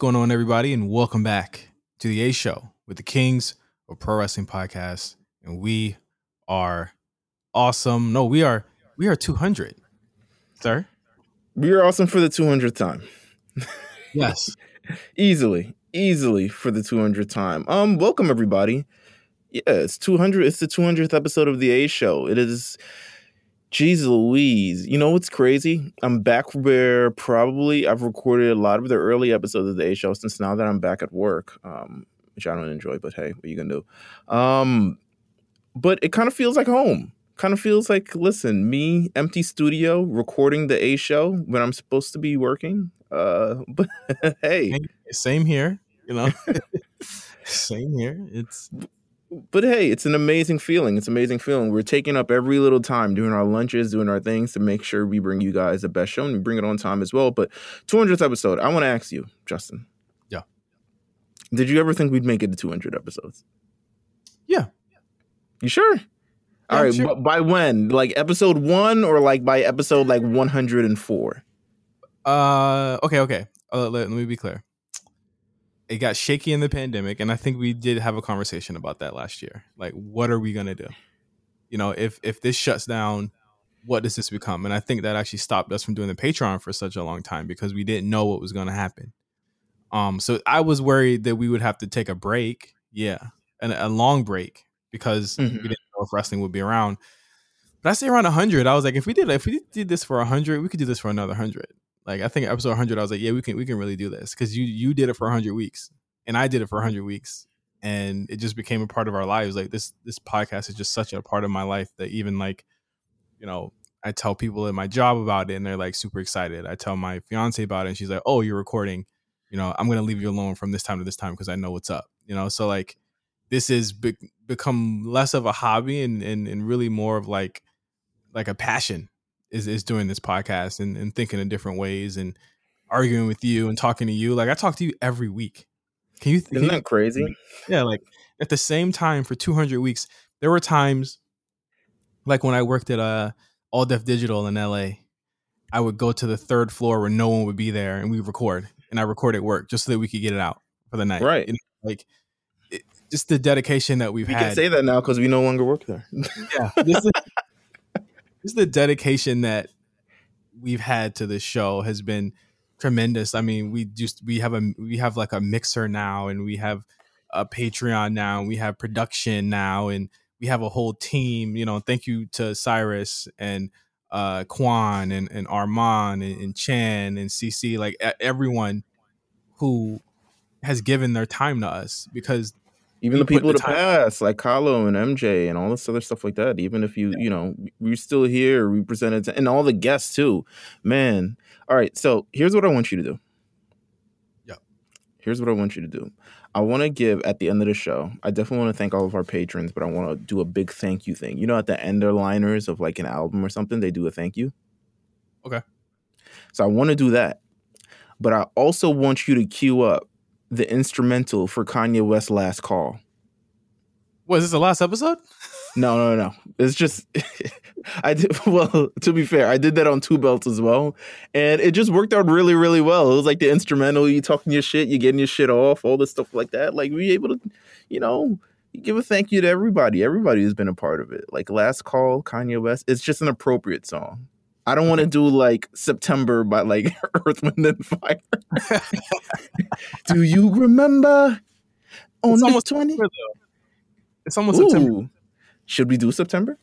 going on, everybody, and welcome back to the A Show with the Kings of Pro Wrestling Podcast. And we are awesome. No, we are we are 200, sir. We are awesome for the 200th time. Yes. easily, easily for the 200th time. Um, welcome everybody. Yeah, it's 200. It's the 200th episode of the A Show. It is. Jeez Louise. You know what's crazy? I'm back where probably I've recorded a lot of the early episodes of the A Show since now that I'm back at work, um, which I don't enjoy, but hey, what are you going to do? Um, but it kind of feels like home. Kind of feels like, listen, me, empty studio, recording the A Show when I'm supposed to be working. Uh, but hey. Same here, you know. Same here. It's but hey, it's an amazing feeling. It's an amazing feeling. We're taking up every little time, doing our lunches, doing our things to make sure we bring you guys the best show and we bring it on time as well. But 200th episode, I want to ask you, Justin. Yeah. Did you ever think we'd make it to 200 episodes? Yeah. You sure? Yeah, All right. sure. But by when? Like episode one or like by episode like 104? Uh, okay, okay. Uh, let, let me be clear. It got shaky in the pandemic, and I think we did have a conversation about that last year. Like, what are we gonna do? You know, if if this shuts down, what does this become? And I think that actually stopped us from doing the Patreon for such a long time because we didn't know what was gonna happen. Um, so I was worried that we would have to take a break, yeah, and a long break because Mhm. we didn't know if wrestling would be around. But I say around hundred. I was like, if we did if we did this for hundred, we could do this for another hundred. Like I think episode 100, I was like, yeah, we can we can really do this because you you did it for 100 weeks and I did it for 100 weeks and it just became a part of our lives. Like this this podcast is just such a part of my life that even like, you know, I tell people at my job about it and they're like super excited. I tell my fiance about it and she's like, oh, you're recording. You know, I'm gonna leave you alone from this time to this time because I know what's up. You know, so like this is be- become less of a hobby and, and and really more of like like a passion is is doing this podcast and, and thinking in different ways and arguing with you and talking to you. Like I talk to you every week. Can you? Can Isn't that crazy? yeah, like at the same time for 200 weeks, there were times like when I worked at uh All Def Digital in LA, I would go to the third floor where no one would be there and we record and I record at work just so that we could get it out for the night. Right. You know, like just the dedication that we've We had can say that now because we no longer work there. yeah this is, this the dedication that we've had to this show has been tremendous. I mean we just we have a we have like a mixer now and we have a patreon now and we have production now and we have a whole team you know thank you to cyrus and uh kwan and, and armand and, and chan and cc like everyone who has given their time to us because even the people the of the time- past, like Carlo and MJ and all this other stuff like that. Even if you, you know, we're still here, represented, and all the guests too. Man, all right. So here's what I want you to do. Yeah. Here's what I want you to do. I want to give at the end of the show. I definitely want to thank all of our patrons, but I want to do a big thank you thing. You know, at the end liners of like an album or something, they do a thank you. Okay. So I want to do that, but I also want you to queue up the instrumental for Kanye West's last call. was this the last episode No, no, no. It's just I did well, to be fair, I did that on two belts as well. And it just worked out really, really well. It was like the instrumental, you talking your shit, you getting your shit off, all this stuff like that. Like we able to, you know, give a thank you to everybody. Everybody who's been a part of it. Like last call, Kanye West. It's just an appropriate song. I don't want to do like September by like Earth, Wind, and Fire. do you remember on It's the almost 20? It's almost september Should we do September?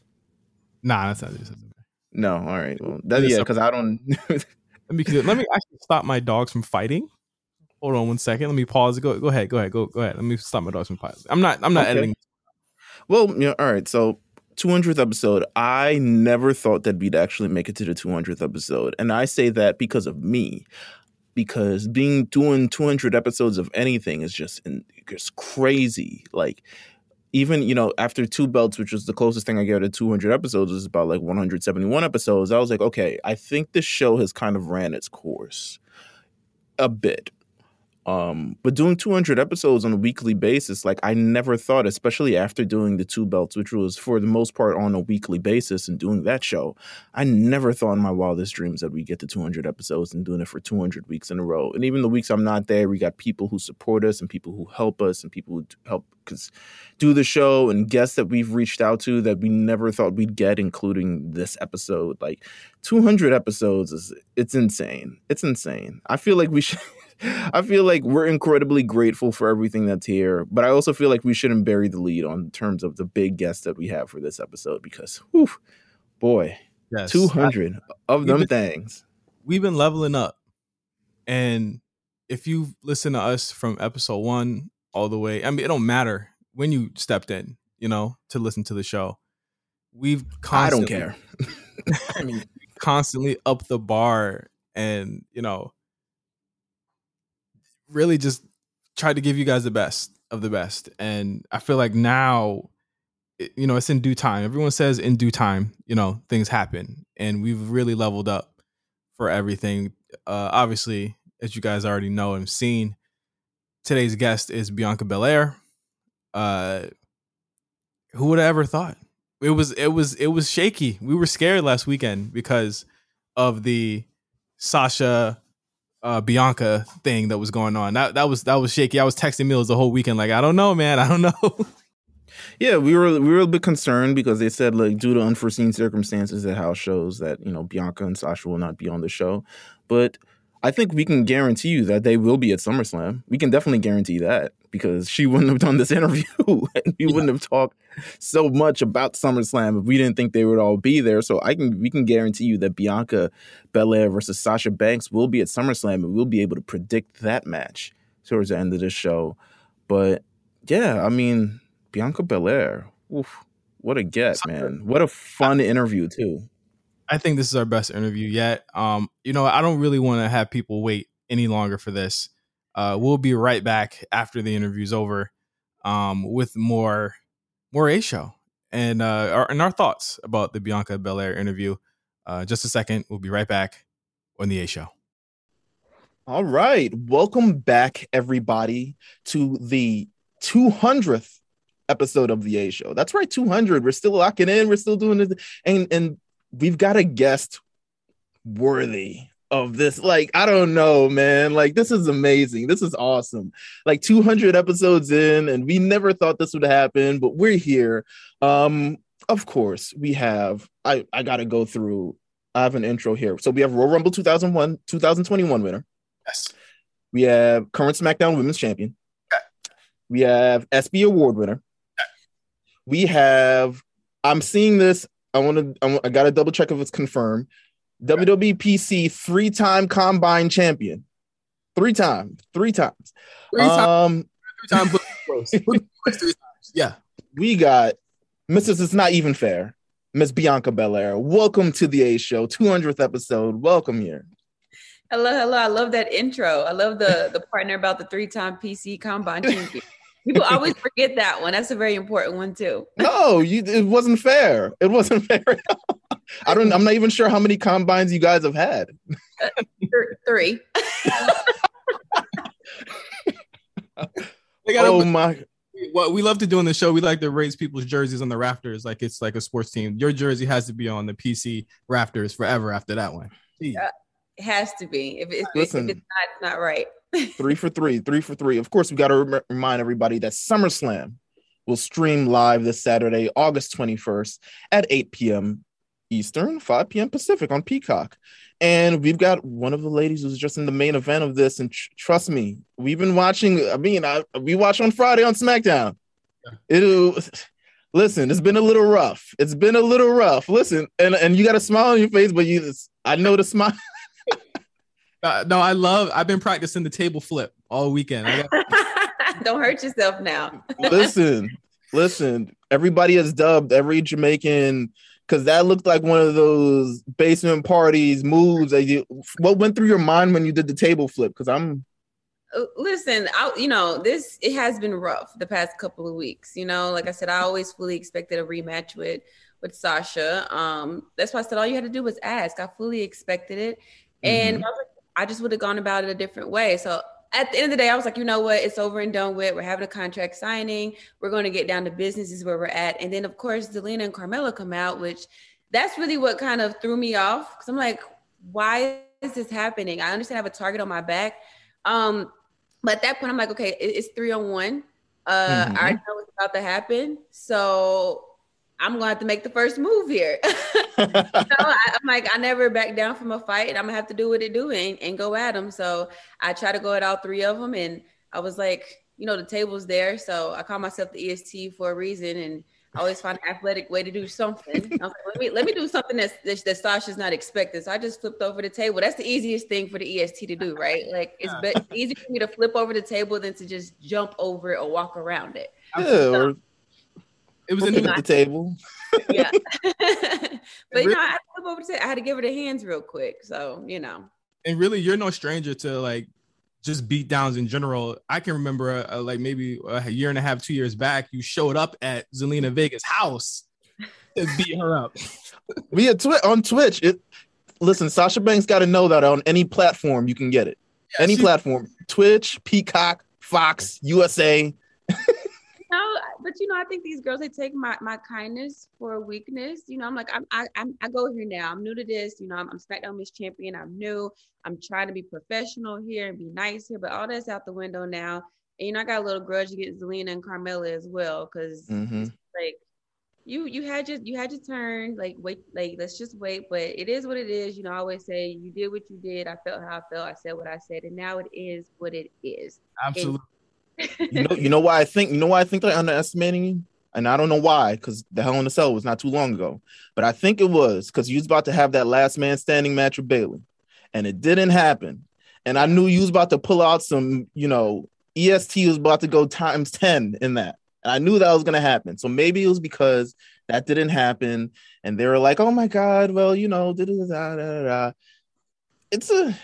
Nah, that's not September. No, all right. Well, that, yeah, because I don't. Let me let me actually stop my dogs from fighting. Hold on one second. Let me pause. Go go ahead. Go ahead. Go go ahead. Let me stop my dogs from fighting. I'm not I'm not Okay. editing. well, yeah, all right. So, 200th episode. I never thought that we'd actually make it to the 200th episode, and I say that because of me, because being doing 200 episodes of anything is just just crazy. Like. Even you know, after two belts, which was the closest thing I get to 200 episodes, was about like 171 episodes. I was like, okay, I think this show has kind of ran its course a bit. Um, but doing 200 episodes on a weekly basis, like I never thought, especially after doing the two belts, which was for the most part on a weekly basis and doing that show, I never thought in my wildest dreams that we get to 200 episodes and doing it for 200 weeks in a row. And even the weeks I'm not there, we got people who support us and people who help us and people who help because do the show and guests that we've reached out to that we never thought we'd get, including this episode. Like 200 episodes is it's insane. It's insane. I feel like we should. I feel like we're incredibly grateful for everything that's here, but I also feel like we shouldn't bury the lead on terms of the big guests that we have for this episode because, whew, boy, yes. 200 I, of them been, things. We've been leveling up. And if you listen to us from episode one all the way, I mean, it don't matter when you stepped in, you know, to listen to the show. We've constantly, I don't care. I mean, constantly up the bar and, you know, really just tried to give you guys the best of the best. And I feel like now, you know, it's in due time. Everyone says in due time, you know, things happen. And we've really leveled up for everything. Uh, obviously, as you guys already know and seen, today's guest is Bianca Belair. Uh, who would have ever thought? It was it was it was shaky. We were scared last weekend because of the Sasha uh, Bianca thing that was going on. That that was that was shaky. I was texting Meelz the whole weekend, like, I don't know, man. I don't know. yeah, we were we were a bit concerned because they said like due to unforeseen circumstances at house shows that you know Bianca and Sasha will not be on the show, but I think we can guarantee you that they will be at SummerSlam. We can definitely guarantee that because she wouldn't have done this interview and we yeah. wouldn't have talked so much about SummerSlam if we didn't think they would all be there. So I can we can guarantee you that Bianca Belair versus Sasha Banks will be at SummerSlam and we'll be able to predict that match towards the end of this show. But yeah, I mean Bianca Belair, oof, what a get, man! What a fun interview too. I think this is our best interview yet. Um, you know, I don't really want to have people wait any longer for this. Uh, we'll be right back after the interview's over um, with more more a show and uh, our, and our thoughts about the Bianca Belair interview. Uh, just a second, we'll be right back on the A show. All right, welcome back, everybody, to the 200th episode of the A show. That's right, 200. We're still locking in. We're still doing it, and and we've got a guest worthy of this. Like, I don't know, man. Like, this is amazing. This is awesome. Like 200 episodes in, and we never thought this would happen, but we're here. Um, of course, we have. I I gotta go through. I have an intro here. So we have Royal Rumble 2001, 2021 winner. Yes. We have current SmackDown Women's Champion. Okay. We have SB Award winner. Okay. We have. I'm seeing this I want to. I got to double check if it's confirmed. WWPC three time combine champion. Three times. Three times. Three times. Um, three times. three times. Yeah. We got Mrs. It's Not Even Fair, Miss Bianca Belair. Welcome to the A Show, 200th episode. Welcome here. Hello, hello. I love that intro. I love the the partner about the three time PC combine champion. People always forget that one. That's a very important one too. no, you it wasn't fair. It wasn't fair. I don't I'm not even sure how many combines you guys have had. Uh, three. oh my what we love to do on the show, we like to raise people's jerseys on the rafters like it's like a sports team. Your jersey has to be on the PC rafters forever after that one. Yeah, it has to be. If, if, Listen, if it's not, it's not right three for three, three for three. Of course, we got to rem- remind everybody that SummerSlam will stream live this Saturday, August 21st at 8 p.m. Eastern, 5 p.m. Pacific on Peacock. And we've got one of the ladies who's just in the main event of this. And tr- trust me, we've been watching. I mean, I, we watch on Friday on SmackDown. It'll listen. It's been a little rough. It's been a little rough. Listen, and and you got a smile on your face, but you, I know the smile. Uh, no, I love. I've been practicing the table flip all weekend. Got- Don't hurt yourself now. listen, listen. Everybody has dubbed every Jamaican because that looked like one of those basement parties moves. That you, what went through your mind when you did the table flip? Because I'm. Uh, listen, I, you know this. It has been rough the past couple of weeks. You know, like I said, I always fully expected a rematch with with Sasha. Um, that's why I said all you had to do was ask. I fully expected it, and mm-hmm. I just would have gone about it a different way. So at the end of the day, I was like, you know what? It's over and done with. We're having a contract signing. We're going to get down to business, is where we're at. And then, of course, Zelina and Carmella come out, which that's really what kind of threw me off. Because I'm like, why is this happening? I understand I have a target on my back. Um, but at that point, I'm like, okay, it's three on one. Uh, mm-hmm. I know what's about to happen. So I'm going to have to make the first move here. so I, am like, I never back down from a fight, and I'm gonna have to do what it do and, and go at them. So I try to go at all three of them, and I was like, you know, the table's there, so I call myself the EST for a reason, and I always find an athletic way to do something. I was like, let me let me do something that's, that, that Sasha's not expecting. So I just flipped over the table. That's the easiest thing for the EST to do, right? Like it's be- easy for me to flip over the table than to just jump over it or walk around it. Yeah, or it was in the, the table. yeah. but you know, I had, over to, I had to give her the hands real quick. So, you know. And really, you're no stranger to like just beat downs in general. I can remember uh, like maybe a year and a half, two years back, you showed up at Zelina Vega's house to beat her up. Via Twitch on Twitch. It listen, Sasha Banks got to know that on any platform you can get it. Yeah, any she, platform, Twitch, Peacock, Fox, USA. No, but you know, I think these girls they take my my kindness for a weakness. You know, I'm like, I'm I I'm, I go here now. I'm new to this. You know, I'm, I'm SmackDown Miss Champion. I'm new. I'm trying to be professional here and be nice here, but all that's out the window now. And you know, I got a little grudge against Zelina and Carmella as well because mm-hmm. like you you had your you had your turn. Like wait, like let's just wait. But it is what it is. You know, I always say you did what you did. I felt how I felt. I said what I said, and now it is what it is. Absolutely. And you know, you know why I think you know why I think they're underestimating you, and I don't know why, because the Hell in the Cell was not too long ago, but I think it was because you was about to have that last man standing match with Bayley, and it didn't happen, and I knew you was about to pull out some, you know, EST was about to go times ten in that, and I knew that was gonna happen. So maybe it was because that didn't happen, and they were like, "Oh my God, well, you know, da da da da da." It's a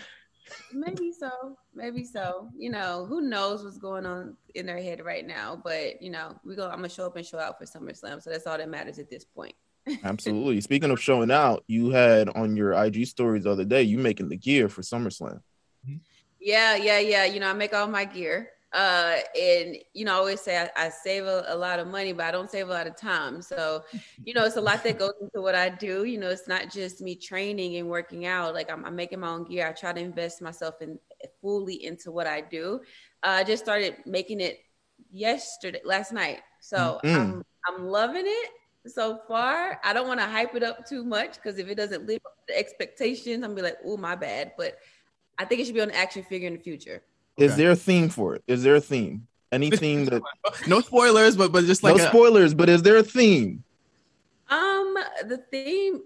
maybe so maybe so. You know, who knows what's going on in their head right now? But you know, we go. I'm gonna show up and show out for SummerSlam, so that's all that matters at this point. Absolutely. Speaking of showing out, you had on your IG stories the other day, you making the gear for SummerSlam. Mm-hmm. Yeah, yeah, yeah. You know, I make all my gear. Uh, and you know, I always say I, I save a, a, lot of money, but I don't save a lot of time. So, you know, it's a lot that goes into what I do. You know, it's not just me training and working out. Like I'm, I'm making my own gear. I try to invest myself in fully into what I do. Uh, I just started making it yesterday, last night. So mm-hmm. I'm, I'm loving it so far. I don't want to hype it up too much because if it doesn't live up to the expectations, I'm gonna be like, oh my bad. But I think it should be on an action figure in the future. Is there a theme for it? Is there a theme? Any theme that no spoilers, but but just like no a... spoilers, but is there a theme? Um, the theme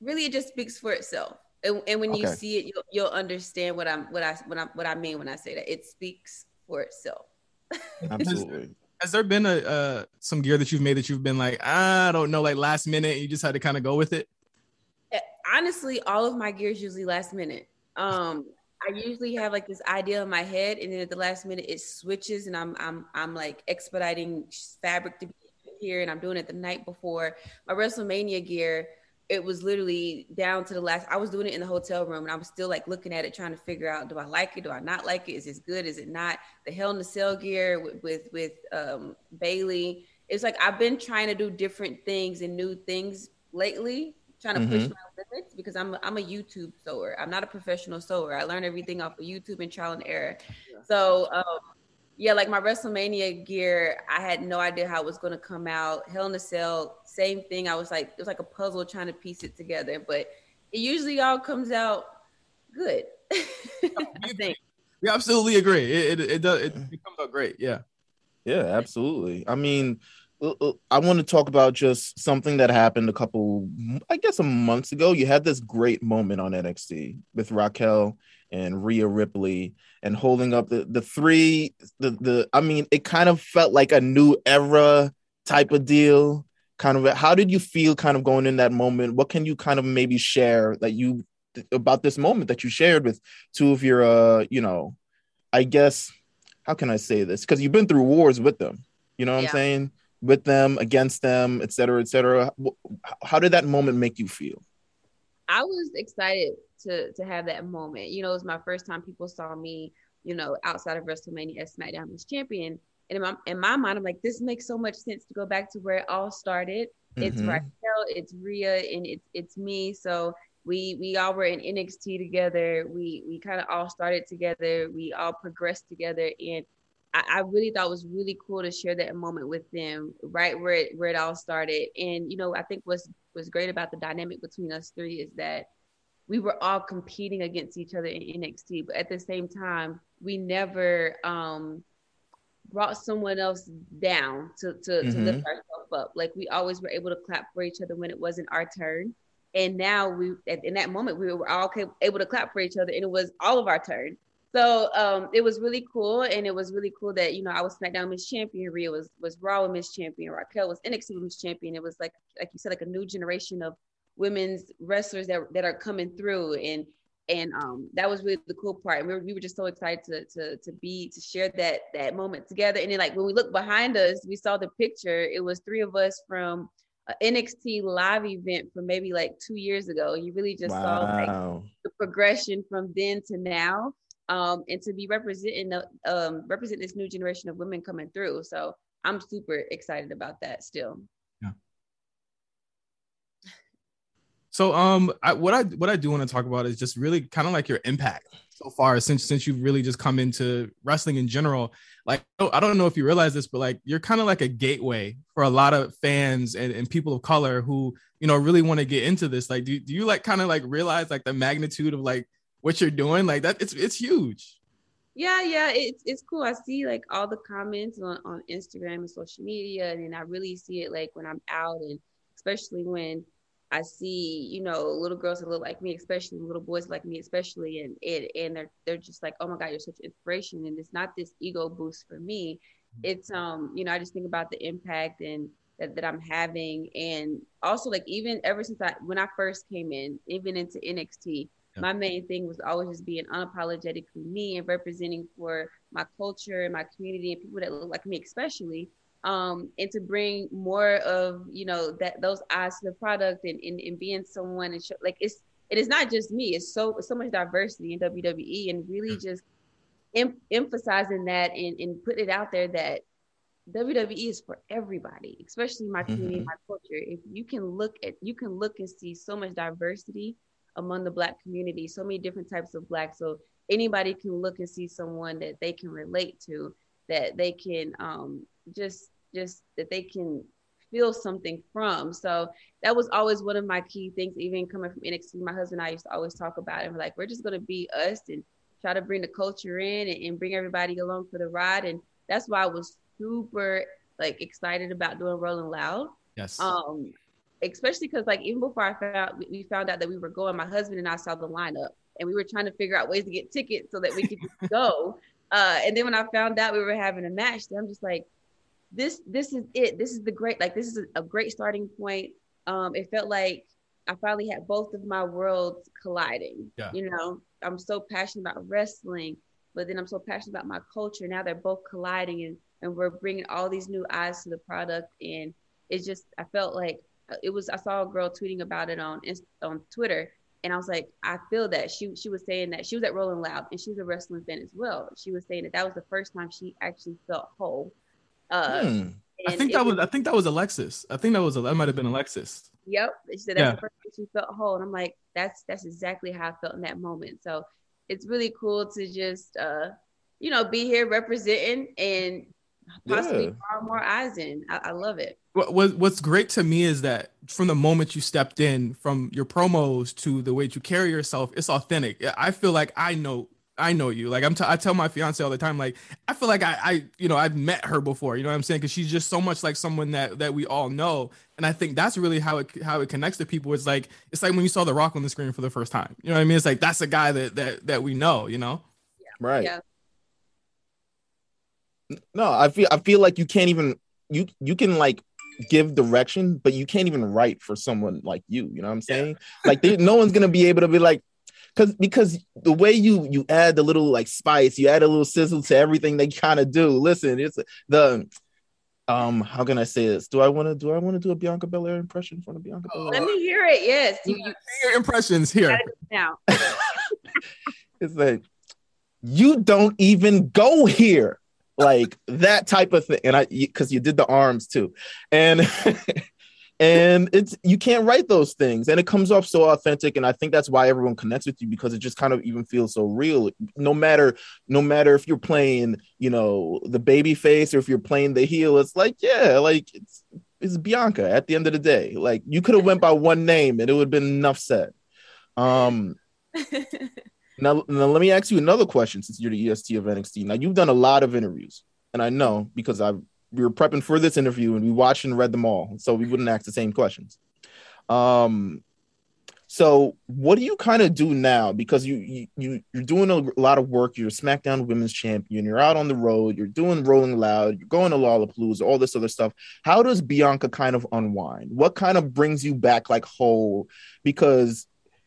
really it just speaks for itself. And, and when okay. you see it, you'll, you'll understand what I'm what I what I what I mean when I say that. It speaks for itself. Absolutely. Has there been a uh, some gear that you've made that you've been like, I don't know, like last minute, you just had to kind of go with it? Eh, honestly, all of my gear is usually last minute. Um, I usually have like this idea in my head, and then at the last minute it switches, and I'm I'm I'm like expediting fabric to be here, and I'm doing it the night before. My WrestleMania gear, it was literally down to the last. I was doing it in the hotel room, and I was still like looking at it, trying to figure out: do I like it? Do I not like it? Is this good? Is it not? The Hell in the Cell gear with with, with um, Bayley. It's like I've been trying to do different things and new things lately trying to mm-hmm. push my limits because I'm I'm a YouTube sewer. I'm not a professional sewer. I learn everything off of YouTube and trial and error. Yeah. So um, yeah, like my WrestleMania gear, I had no idea how it was going to come out. Hell in a Cell, same thing. I was like, it was like a puzzle trying to piece it together, but it usually all comes out good. I think. We absolutely agree. It it, it does it, it comes out great. Yeah. Yeah, absolutely. I mean, I want to talk about just something that happened a couple, I guess, a months ago. You had this great moment on NXT with Raquel and Rhea Ripley and holding up the the three. The the I mean, it kind of felt like a new era type of deal. Kind of, how did you feel kind of going in that moment? What can you kind of maybe share that you about this moment that you shared with two of your, uh, you know, I guess, how can I say this? Because you've been through wars with them. You know what yeah. I'm saying? With them, against them, et cetera, et cetera. How did that moment make you feel? I was excited to to have that moment. You know, it was my first time people saw me you know, outside of WrestleMania as SmackDown was champion. And in my, in my mind, I'm like, this makes so much sense to go back to where it all started. It's Mhm. Raquel, it's Rhea, and it's it's me. So we we all were in NXT together. We we kind of all started together. We all progressed together, and I, I really thought it was really cool to share that moment with them, right where it where it all started. And you know, I think what's was great about the dynamic between us three is that we were all competing against each other in NXT, but at the same time, we never um brought someone else down to to, to Mhm. lift ourselves up. Like we always were able to clap for each other when it wasn't our turn. And now we at, in that moment we were all able to clap for each other and it was all of our turn. So um it was really cool and it was really cool that you know I was SmackDown Miss Champion, Rhea was was Raw Miss Champion, Raquel was NXT Miss Champion. It was like like you said like a new generation of women's wrestlers that that are coming through and and um that was really the cool part. And we were, we were just so excited to to to be to share that that moment together. And then like when we looked behind us we saw the picture. It was three of us from a NXT live event from maybe like two years ago. You really just saw like the progression from then to now um and to be representing the um represent this new generation of women coming through so i'm super excited about that still So um I, what I what I do want to talk about is just really kind of like your impact so far since since you've really just come into wrestling in general. Like I don't know if you realize this, but like you're kind of like a gateway for a lot of fans and, and people of color who you know really want to get into this. Like do, do you like kind of like realize like the magnitude of like what you're doing? Like that it's it's huge. yeah yeah it's it's cool i see like all the comments on, on instagram and social media and i really see it like when i'm out and especially when i see you know little girls that look like me especially little boys like me especially and it and they're they're just like oh my god you're such inspiration and it's not this ego boost for me it's um you know i just think about the impact and that, that i'm having and also like even ever since i when i first came in even into nxt Yeah. my main thing was always just being unapologetically me and representing for my culture and my community and people that look like me especially um and to bring more of you know that those eyes to the product and and, and being someone and show, like it's it is not just me it's so so much diversity in wwe and really just em- emphasizing that and, and put it out there that WWE is for everybody, especially my community, Mhm. my culture. If you can look at, you can look and see so much diversity among the Black community, so many different types of Black. So anybody can look and see someone that they can relate to, that they can um, just, just that they can feel something from. So that was always one of my key things. Even coming from NXT, my husband and I used to always talk about it. We're like, we're just gonna be us and try to bring the culture in and, and bring everybody along for the ride. And that's why I was super like excited about doing Rolling Loud. Yes. Um, especially because like even before I found we found out that we were going, my husband and I saw the lineup and we were trying to figure out ways to get tickets so that we could go. Uh, and then when I found out we were having a match, I'm just like, this this is it. This is the great like this is a, great starting point. Um, it felt like I finally had both of my worlds colliding. Yeah. You know, I'm so passionate about wrestling, but then I'm so passionate about my culture. Now they're both colliding and and we're bringing all these new eyes to the product and it's just I felt like it was I saw a girl tweeting about it on on Twitter and I was like I feel that she she was saying that she was at Rolling Loud and she was a wrestling fan as well. She was saying that that was the first time she actually felt whole. Uh, Hmm. I think it that was I think that was Alexis. I think that was that might have been Alexis. Yep. She said that's Yeah. the first time she felt whole. And I'm like, that's that's exactly how I felt in that moment. So it's really cool to just uh, you know, be here representing and possibly Yeah. draw more eyes in. I, I love it. What, what what's great to me is that from the moment you stepped in, from your promos to the way you carry yourself, it's authentic. I feel like I know I know you. Like I'm t- I tell my fiance all the time, like I feel like I I you know I've met her before. You know what I'm saying? Because she's just so much like someone that that we all know, and I think that's really how it how it connects to people. It's like it's like when you saw The Rock on the screen for the first time. You know what I mean? It's like that's a guy that that that we know. You know? Right. Yeah. No, I feel I feel like you can't even you you can like give direction, but you can't even write for someone like you. You know what I'm saying? Like they, no one's gonna be able to be like because because the way you you add the little like spice, you add a little sizzle to everything they kind of do. Listen, it's the um how can I say this? Do I want to do I want to do a Bianca Belair impression from the Bianca Belair? Let me hear it. Yes. You, you Your impressions here. now. It's like you don't even go here like that type of thing. And i because you did the arms too. And and it's you can't write those things. And it comes off so authentic. And i think that's why everyone connects with you because it just kind of even feels so real. No matter no matter if you're playing you know the baby face or if you're playing the heel it's like yeah like it's it's bianca at the end of the day. Like you could have went by one name and it would have been enough said. Um now, now let me ask you another question since you're the est of nxt now you've done a lot of interviews and i know because i've we were prepping for this interview and we watched and read them all, so we wouldn't ask the same questions. Um, so what do you kind of do now? Because you you you're doing a lot of work. You're a SmackDown Women's Champion. You're out on the road. You're doing Rolling Loud. You're going to Lollapalooza. All this other stuff. How does Bianca kind of unwind? What kind of brings you back like whole? Because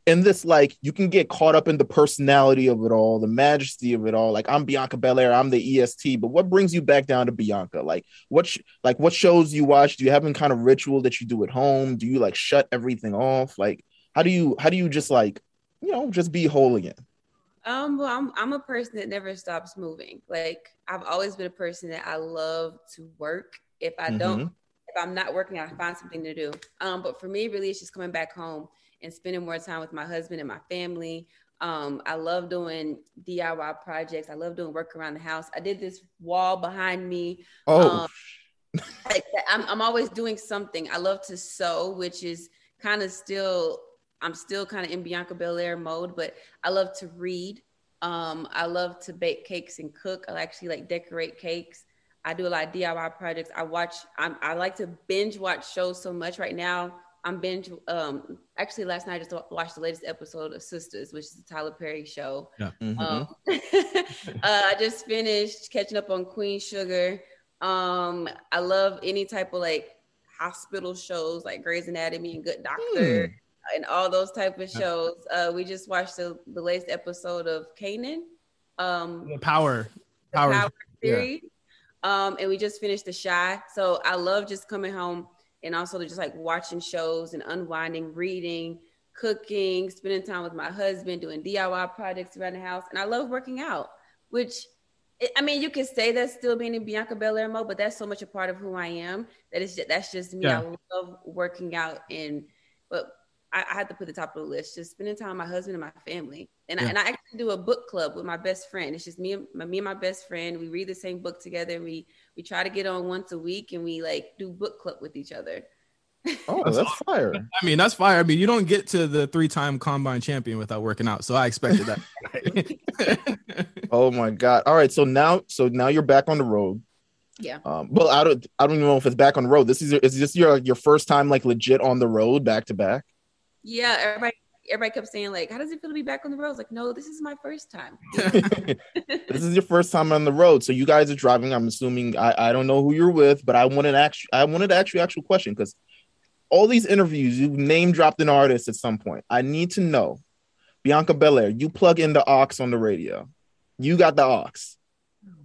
in this, like you can get caught up in the personality of it all, the majesty of it all. Like I'm Bianca Belair, I'm the EST, but what brings you back down to Bianca? Like what, sh- like what shows you watch? Do you have any kind of ritual that you do at home? Do you like shut everything off? Like how do you, how do you just like, you know, just be whole again? Um, well, I'm I'm a person that never stops moving. Like I've always been a person that I love to work. If I don't, mm-hmm. if I'm not working, I find something to do. Um, but for me, really, it's just coming back home and spending more time with my husband and my family. Um, I love doing DIY projects. I love doing work around the house. I did this wall behind me. Oh. Um, I'm, I'm always doing something. I love to sew, which is kind of still, I'm still kind of in Bianca Belair mode, but I love to read. Um, I love to bake cakes and cook. I actually like decorate cakes. I do a lot of DIY projects. I watch, I'm, I like to binge watch shows so much right now. I'm binge. Um, actually, last night I just watched the latest episode of Sisters, which is the Tyler Perry show. Yeah. Mm-hmm. Um, uh, I just finished catching up on Queen Sugar. Um, I love any type of like hospital shows, like Grey's Anatomy and Good Doctor, mm. and all those type of shows. Uh, we just watched the, the latest episode of Kanan. Um, the Power, the Power, Power series. Yeah. Um, and we just finished The Chi. So I love just coming home and also just like watching shows and unwinding, reading, cooking, spending time with my husband, doing DIY projects around the house. And I love working out, which I mean, you could say that's still being in Bianca Belair mode, but that's so much a part of who I am that is just, that's just me. Yeah. I love working out and but I, I, had to put the top of the list, just spending time with my husband and my family. And, yeah. I, and I actually do a book club with my best friend. It's just me and my, me and my best friend. We read the same book together. And we we try to get on once a week, and we like do book club with each other. Oh, that's fire! I mean, that's fire. I mean, you don't get to the three-time combine champion without working out, so I expected that. oh my god! All right, so now, so now you're back on the road. Yeah. Um, well, I don't, I don't even know if it's back on the road. This is, is this your your first time like legit on the road back to back? Yeah, everybody everybody kept saying like, "How does it feel to be back on the road?" I was like, "No, this is my first time." this is your first time on the road, so you guys are driving. I'm assuming I, I don't know who you're with, but I wanted to ask I wanted to ask you actual question because all these interviews you've name dropped an artist at some point. I need to know, Bianca Belair. You plug in the aux on the radio. You got the aux.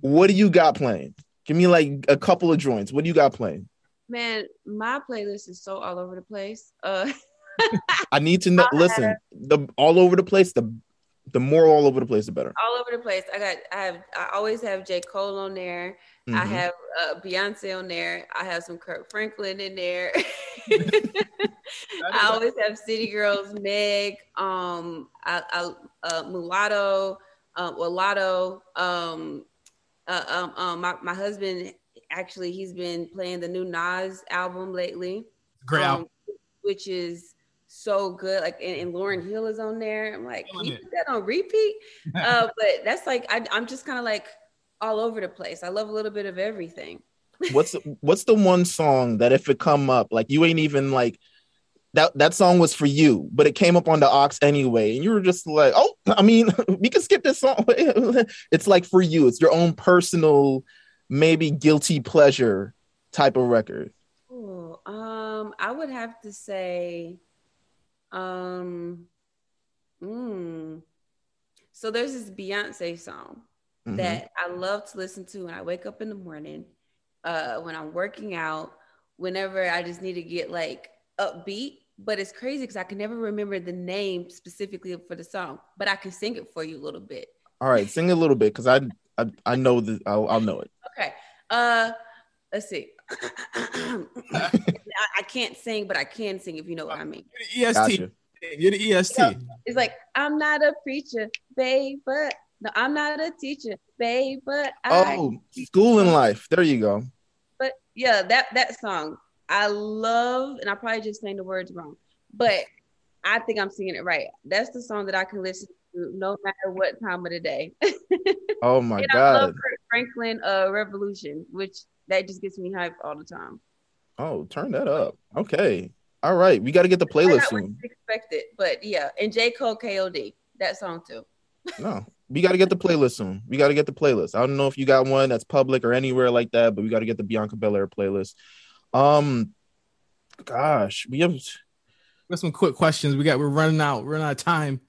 What do you got playing? Give me like a couple of joints. What do you got playing? Man, my playlist is so all over the place. Uh I need to know. Listen, the all over the place. The the more all over the place, the better. All over the place. I got. I have. I always have J Cole on there. Mm-hmm. I have uh, Beyonce on there. I have some Kirk Franklin in there. I always have City Girls, Meg, um, I, I, uh, Mulatto, uh, Mulatto. Um, uh, um, um, my my husband actually he's been playing the new Nas album lately. Great um, album. Which is so good. Like, and, and Lauryn Hill is on there. I'm like, you put that on repeat? uh, but that's like, I, I'm just kind of like all over the place. I love a little bit of everything. what's what's the one song that if it come up, like you ain't even like that that song was for you, but it came up on the aux anyway, and you were just like, oh, I mean, we can skip this song. it's like for you. It's your own personal, maybe guilty pleasure type of record. Oh, um, I would have to say um, mm, so there's this Beyonce song mm-hmm. that I love to listen to when I wake up in the morning, uh, when I'm working out, whenever I just need to get like upbeat. But it's crazy because I can never remember the name specifically for the song, but I can sing it for you a little bit. All right, sing a little bit because I, I I know that I'll, I'll know it. Okay. Uh, let's see. I, I can't sing, but I can sing if you know what I mean. You're the EST. Gotcha. You're the EST. Yeah. It's like I'm not a preacher, babe, but no, I'm not a teacher, babe, but I. Oh, school and life. There you go. But yeah, that that song I love, and I probably just sang the words wrong, but I think I'm singing it right. That's the song that I can listen to no matter what time of the day. Oh my and I love god. Franklin uh Revolution, which that just gets me hyped all the time. Oh, turn that up. Okay. All right, we got to get the playlist got soon. you expected, but yeah, and J Cole KOD that song too. No, we got to get the playlist soon. We got to get the playlist. I don't know if you got one that's public or anywhere like that, but we got to get the Bianca Belair playlist. Um, gosh, we have, Got some quick questions. We got we're running out, we're running out of time.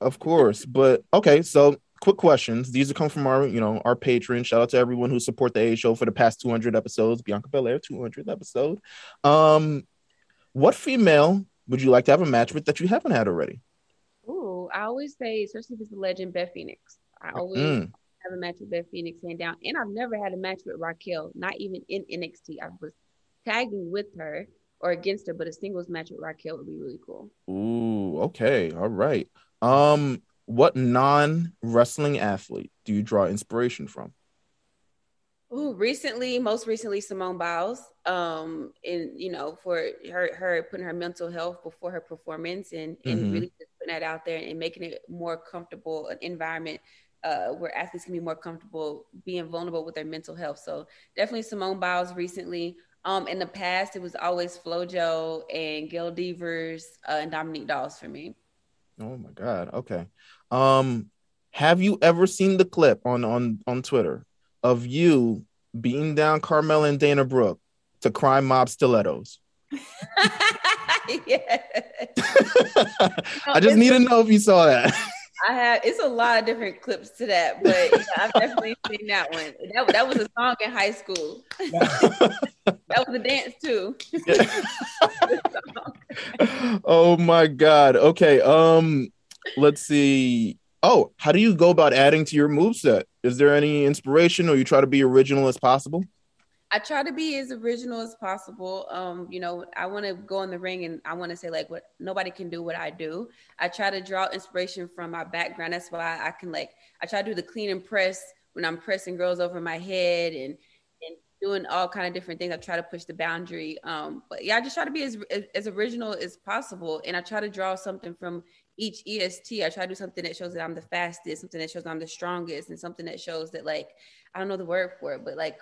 of course, but okay. So, quick questions. These are come from our, you know, our patron. Shout out to everyone who support the A Show for the past 200 episodes. Bianca Belair, 200th episode. Um, what female would you like to have a match with that you haven't had already? Ooh, I always say, especially if it's the legend Beth Phoenix. I always Mm, have a match with Beth Phoenix hand down, and I've never had a match with Raquel, not even in NXT. I was tagging with her or against her, but a singles match with Raquel would be really cool. Ooh, okay, all right. Um, what non-wrestling athlete do you draw inspiration from? Ooh, recently, most recently, Simone Biles. Um, and you know, for her, her putting her mental health before her performance, and and Mhm. really just putting that out there and making it more comfortable, an environment uh, where athletes can be more comfortable being vulnerable with their mental health. So definitely Simone Biles recently. Um, in the past, it was always FloJo and Gail Devers uh, and Dominique Dawes for me. Oh my God. Okay. Um, have you ever seen the clip on on on Twitter of you beating down Carmella and Dana Brooke to crime mob stilettos? yeah. I just need to know if you saw that. I have it's a lot of different clips to that, but yeah, I've definitely seen that one. That, that was a song in high school. That was a dance too. oh my God. Okay. Um, let's see. Oh, how do you go about adding to your moveset? Is there any inspiration or you try to be original as possible? I try to be as original as possible. Um, you know, I want to go in the ring and I want to say like what nobody can do what I do. I try to draw inspiration from my background. That's why I can like I try to do the clean and press when I'm pressing girls over my head and and doing all kind of different things. I try to push the boundary. Um, but yeah, I just try to be as as original as possible, and I try to draw something from each EST. I try to do something that shows that I'm the fastest, something that shows I'm the strongest, and something that shows that like I don't know the word for it, but like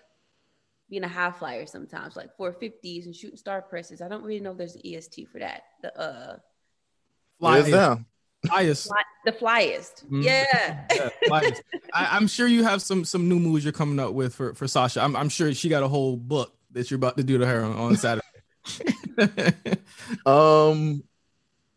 being a high flyer sometimes, like 450s and shooting star presses. I don't really know if there's an EST for that. The uh Yes, Flyest. now. Flyest. fly, the flyest. Mhm. Yeah. Yeah, flyest. I, I'm sure you have some some new moves you're coming up with for, for Sasha. I'm, I'm sure she got a whole book that you're about to do to her on, on Saturday. Um,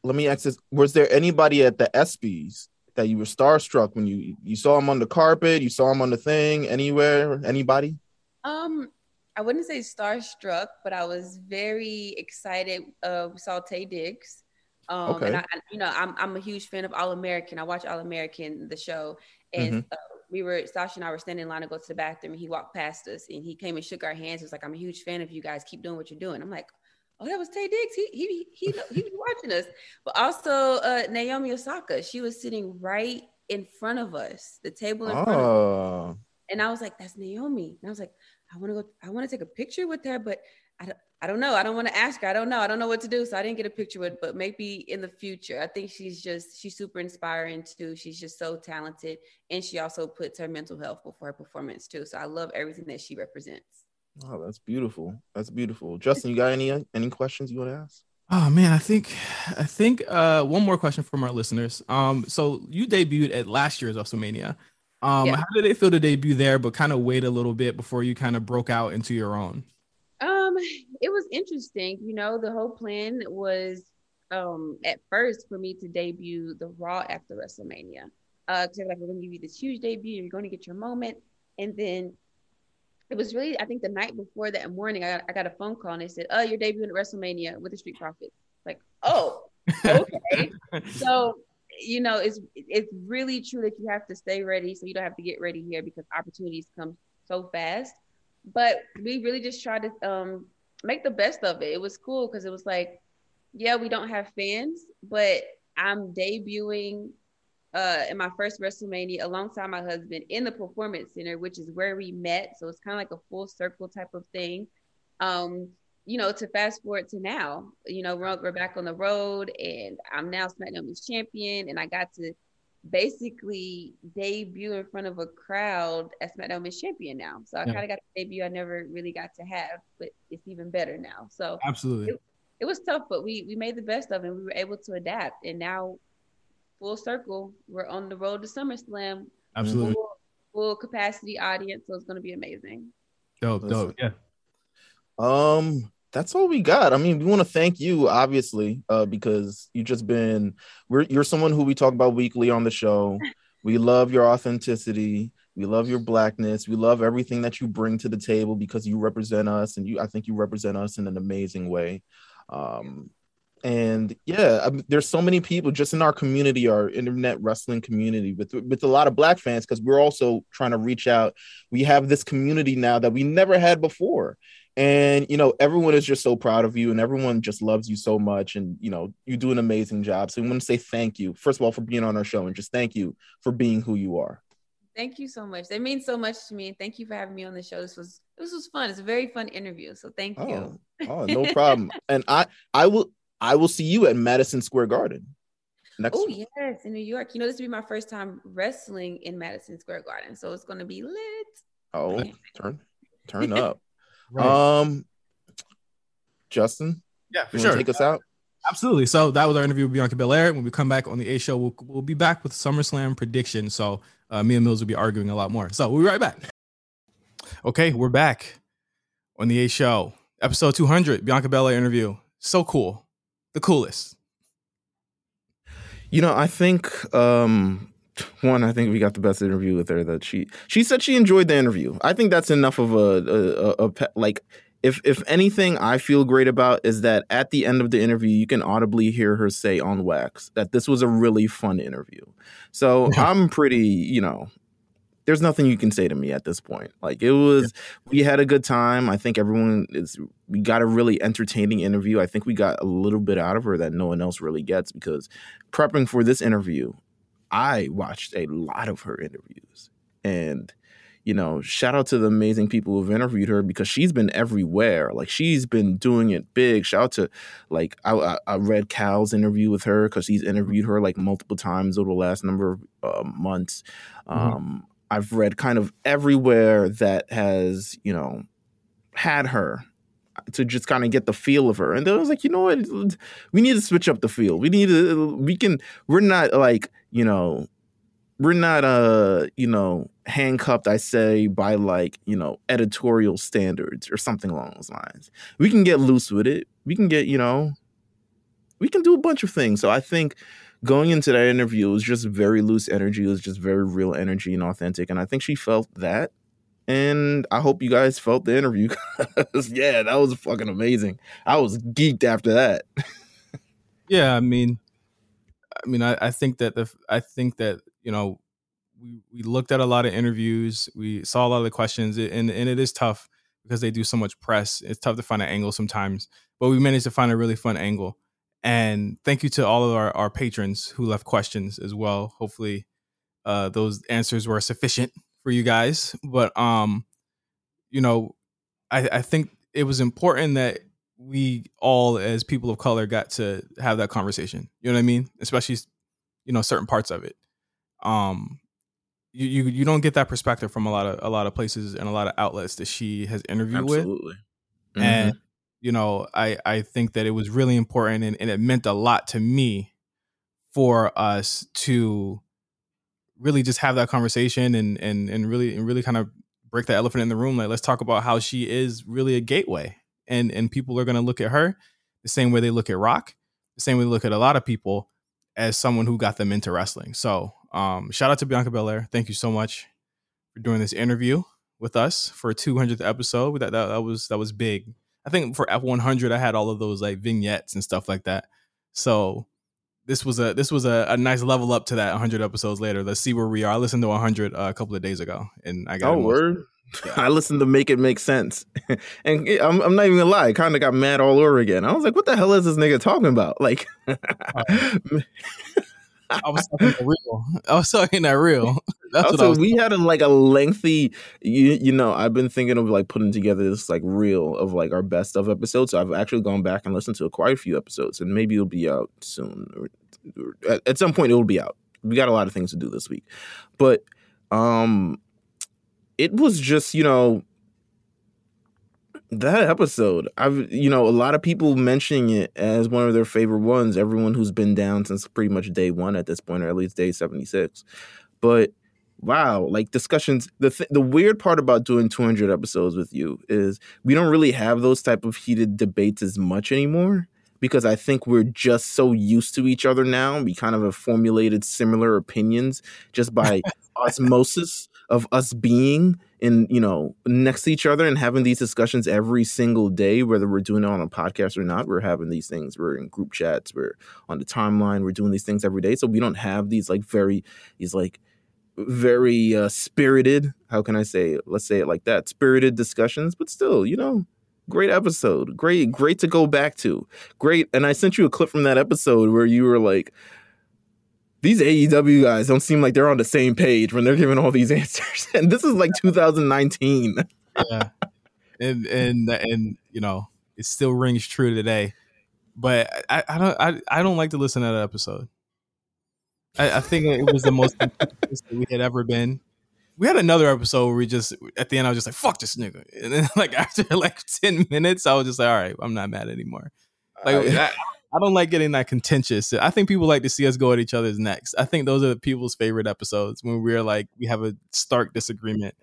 let me ask this: Was there anybody at the ESPYS that you were starstruck when you you saw him on the carpet, you saw him on the thing, anywhere, anybody? Um, I wouldn't say starstruck, but I was very excited. Uh, we saw Taye Diggs. Um, Okay. and I, you know, I'm I'm a huge fan of All American. I watch All American, the show, and uh, we were Sasha and I were standing in line to go to the bathroom, and he walked past us, and he came and shook our hands. He was like, "I'm a huge fan of you guys. Keep doing what you're doing." I'm like, "Oh, that was Taye Diggs. He he he he was watching us." But also uh, Naomi Osaka. She was sitting right in front of us, the table in front of us. Oh, And I was like, that's Naomi. And I was like, I want to go, I want to take a picture with her, but I don't, I don't know. I don't want to ask her. I don't know. I don't know what to do. So I didn't get a picture with, but maybe in the future. I think she's just, she's super inspiring too. She's just so talented. And she also puts her mental health before her performance too. So I love everything that she represents. Oh, that's beautiful. That's beautiful. Justin, you got any any questions you want to ask? Oh man, I think I think uh one more question from our listeners. Um, so you debuted at last year's WrestleMania. Um, Yeah. how did it feel to debut there, but kind of wait a little bit before you kind of broke out into your own? Um, it was interesting. You know, the whole plan was um at first for me to debut the Raw after WrestleMania. Uh, because like we're gonna give you this huge debut, you're gonna get your moment, and then it was really I think the night before that morning I got, I got a phone call and they said, "Oh, you're debuting at WrestleMania with the Street Profits." Like, oh, okay. so you know, it's it's really true that you have to stay ready, so you don't have to get ready here because opportunities come so fast. But we really just tried to um, make the best of it. It was cool because it was like, yeah, we don't have fans, but I'm debuting uh, in my first WrestleMania alongside my husband in the Performance Center, which is where we met. So it's kind of like a full circle type of thing. Um, you know, to fast forward to now, you know, we're, we're back on the road and I'm now SmackDown Women's Champion and I got to basically debut in front of a crowd as SmackDown Women's Champion now. So I yeah. kind of got a debut I never really got to have, but it's even better now. So absolutely. It, it was tough, but we we made the best of it. And we were able to adapt, and now full circle, we're on the road to SummerSlam. Absolutely, full, full capacity audience, so it's going to be amazing. Dope, dope, yeah. Um, that's all we got. I mean, we want to thank you, obviously, uh, because you've just been we're you're someone who we talk about weekly on the show. we love your authenticity. We love your blackness. We love everything that you bring to the table because you represent us, and you I think you represent us in an amazing way. Um, and yeah, I mean, there's so many people just in our community, our internet wrestling community, with with a lot of black fans, because we're also trying to reach out. We have this community now that we never had before, and you know everyone is just so proud of you and everyone just loves you so much. And you know you do an amazing job. So we want to say thank you first of all for being on our show and just thank you for being who you are. Thank you so much. It means so much to me. And thank you for having me on the show. This was this was fun. It's a very fun interview. So thank oh, you oh no problem. And i i will i will see you at madison square garden oh yes in new york you know this will be my first time wrestling in madison square garden so it's going to be lit oh turn turn up Right. Um, Justin, yeah, for sure. Take us out. Absolutely. So that was our interview with Bianca Belair. When we come back on the A show, we'll, we'll be back with SummerSlam prediction. So uh, me and Meelz will be arguing a lot more. So we'll be right back. Okay, we're back on the A show, episode 200, Bianca Belair interview. So cool, the coolest. You know, I think um, one, I think we got the best interview with her. That she she said she enjoyed the interview. I think that's enough of a, a, a, a like if if anything I feel great about is that at the end of the interview you can audibly hear her say on wax that this was a really fun interview. So I'm pretty, you know, there's nothing you can say to me at this point. Like it was yeah. we had a good time. I think everyone is we got a really entertaining interview. I think we got a little bit out of her that no one else really gets because prepping for this interview, I watched a lot of her interviews. And, you know, shout out to the amazing people who've interviewed her because she's been everywhere. Like she's been doing it big. Shout out to like I, I read Cal's interview with her because he's interviewed her like multiple times over the last number of uh, months. Mm-hmm. I've read kind of everywhere that has you know had her to just kind of get the feel of her. And then I was like, you know what? We need to switch up the feel. We need to, we can, we're not like, you know, we're not, uh, you know, handcuffed, I say, by like, you know, editorial standards or something along those lines. We can get loose with it. We can get, you know, we can do a bunch of things. So I think going into that interview, it was just very loose energy. It was just very real energy and authentic. And I think she felt that and I hope you guys felt the interview. because, yeah, that was fucking amazing. I was geeked after that. yeah, I mean, I mean, I, I think that the I think that you know we we looked at a lot of interviews, we saw a lot of the questions, and and it is tough because they do so much press. It's tough to find an angle sometimes, but we managed to find a really fun angle. And thank you to all of our, our patrons who left questions as well. Hopefully, uh, those answers were sufficient for you guys, but um, you know, I, I think it was important that we all as people of color got to have that conversation. You know what I mean? Especially, you know, certain parts of it. Um, you, you you don't get that perspective from a lot of a lot of places and a lot of outlets that she has interviewed Absolutely. with. Mm-hmm. And you know, I I think that it was really important and, and it meant a lot to me for us to really just have that conversation and and and really and really kind of break the elephant in the room. Like let's talk about how she is really a gateway, and and people are going to look at her the same way they look at Rock, the same way they look at a lot of people as someone who got them into wrestling. So um, shout out to Bianca Belair. Thank you so much for doing this interview with us for a 200th episode. That, that that was that was big. I think for F100 I had all of those like vignettes and stuff like that. So this was a this was a, a nice level up to that 100 episodes later. Let's see where we are. I listened to 100 uh, a couple of days ago, and I got oh word. I listened to Make It Make Sense, and I'm, I'm not even gonna lie, I kind of got mad all over again. I was like, "What the hell is this nigga talking about?" Like, I was talking that real. I was talking that real. That's also, we had a, like a lengthy. You, you know, I've been thinking of like putting together this like reel of like our best of episodes. So I've actually gone back and listened to a quite a few episodes, and maybe it'll be out soon. Or, or at, at some point, it will be out. We got a lot of things to do this week, but um, it was just you know that episode i've you know a lot of people mentioning it as one of their favorite ones everyone who's been down since pretty much day one at this point or at least day 76 but wow like discussions the th- the weird part about doing 200 episodes with you is we don't really have those type of heated debates as much anymore because i think we're just so used to each other now we kind of have formulated similar opinions just by osmosis of us being in you know next to each other and having these discussions every single day whether we're doing it on a podcast or not we're having these things we're in group chats we're on the timeline we're doing these things every day. So we don't have these like very these like very uh, spirited how can i say let's say it like that spirited discussions but still you know great episode great great to go back to. Great and i sent you a clip from that episode where you were like these AEW guys don't seem like they're on the same page when they're giving all these answers. And this is like 2019. yeah. And and and you know, it still rings true today. But I, I don't I, I don't like to listen to that episode. I, I think it was the most we had ever been. We had another episode where we just at the end I was just like, fuck this nigga. And then like after like 10 minutes, I was just like, all right, I'm not mad anymore. Like I, I don't like getting that contentious. I think people like to see us go at each other's necks. I think those are people's favorite episodes when we're like we have a stark disagreement.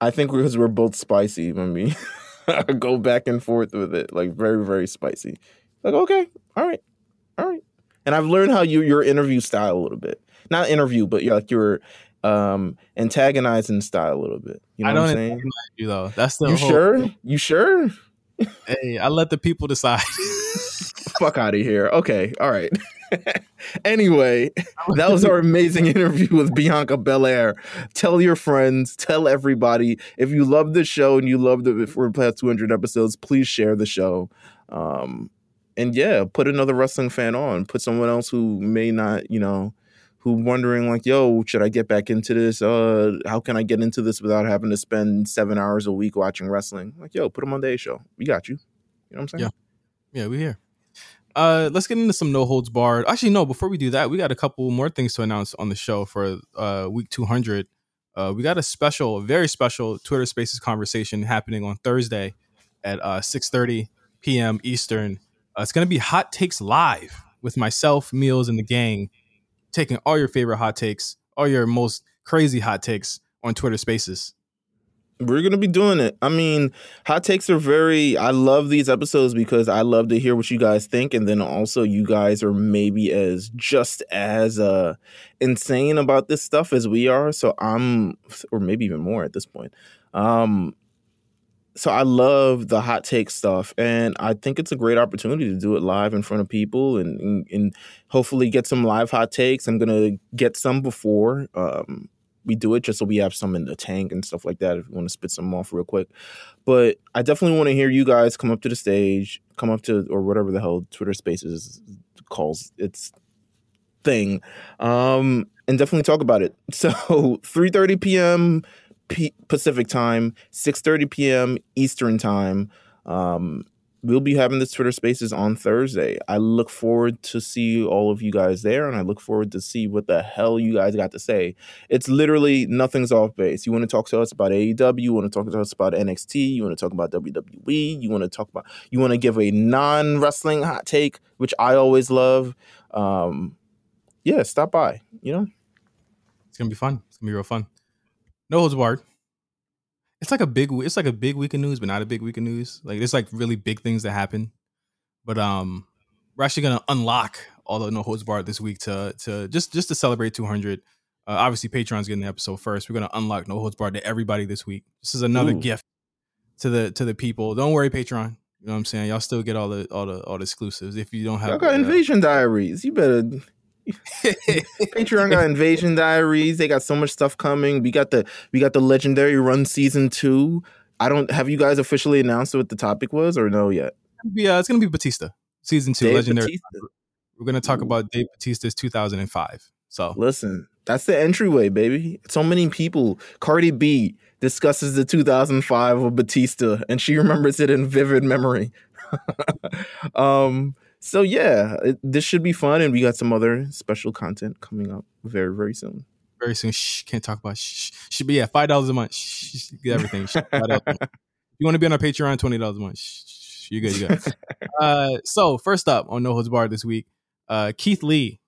I think because we're both spicy when we go back and forth with it, like very very spicy. Like okay, all right, all right. And I've learned how you your interview style a little bit. Not interview, but you're like your um antagonizing style a little bit. You know I don't what I'm saying? You though. That's the you whole- sure? You sure? hey, I let the people decide. Fuck out of here. Okay, all right. anyway, that was our amazing interview with Bianca Belair. Tell your friends, tell everybody. If you love the show and you love the if we're past 200 episodes, please share the show. Um, and yeah, put another wrestling fan on. Put someone else who may not, you know, who wondering like, yo, should I get back into this? Uh, how can I get into this without having to spend seven hours a week watching wrestling? Like, yo, put them on the A show. We got you. You know what I'm saying? Yeah, yeah, we here. Uh, let's get into some no holds barred. Actually, no. Before we do that, we got a couple more things to announce on the show for uh week 200. Uh, we got a special, very special Twitter Spaces conversation happening on Thursday at uh 6:30 p.m. Eastern. Uh, it's gonna be hot takes live with myself, Meelz, and the gang, taking all your favorite hot takes, all your most crazy hot takes on Twitter Spaces. We're gonna be doing it. I mean, hot takes are very. I love these episodes because I love to hear what you guys think, and then also you guys are maybe as just as uh insane about this stuff as we are. So I'm, or maybe even more at this point. Um, so I love the hot take stuff, and I think it's a great opportunity to do it live in front of people, and and, and hopefully get some live hot takes. I'm gonna get some before. Um, we do it just so we have some in the tank and stuff like that if you want to spit some off real quick. But I definitely want to hear you guys come up to the stage, come up to or whatever the hell Twitter Spaces calls its thing, um, and definitely talk about it. So 3:30 p.m. Pacific time, 6:30 p.m. Eastern time. Um, we'll be having this Twitter Spaces on Thursday. I look forward to see all of you guys there, and I look forward to see what the hell you guys got to say. It's literally nothing's off base. You want to talk to us about AEW, you want to talk to us about NXT, you want to talk about WWE, you want to talk about, you want to give a non wrestling hot take, which I always love. Um, yeah, stop by. You know, it's gonna be fun. It's gonna be real fun. No holds barred it's like a big it's like a big week of news, but not a big week of news. Like there's like really big things that happen. But um we're actually gonna unlock all the no holds barred this week to to just just to celebrate 200. Uh, obviously, Patreon's getting the episode first. We're gonna unlock no holds barred to everybody this week. This is another Ooh. gift to the to the people. Don't worry, Patreon. You know what I'm saying? Y'all still get all the all the all the exclusives if you don't have. Y'all got uh, invasion diaries. You better Patreon got Invasion Diaries. They got so much stuff coming. We got the we got the Legendary Run season two. I don't have you guys officially announced what the topic was or no yet. Yeah, it's gonna be Batista season two, Dave legendary. Bautista. We're gonna talk Ooh. about Dave Batista's 2005. So Listen, that's the entryway, baby. So many people. Cardi B discusses the 2005 of Batista, and she remembers it in vivid memory. um. So yeah, it, this should be fun, and we got some other special content coming up very, very soon. very soon, shh, can't talk about shh. Should be yeah, five dollars a month. Shh, get everything. Shh, $5 a month. If you want to be on our Patreon, twenty dollars a month. Shh, shh, you good, you good. uh, so first up on No Holds Barred this week, uh, Keith Lee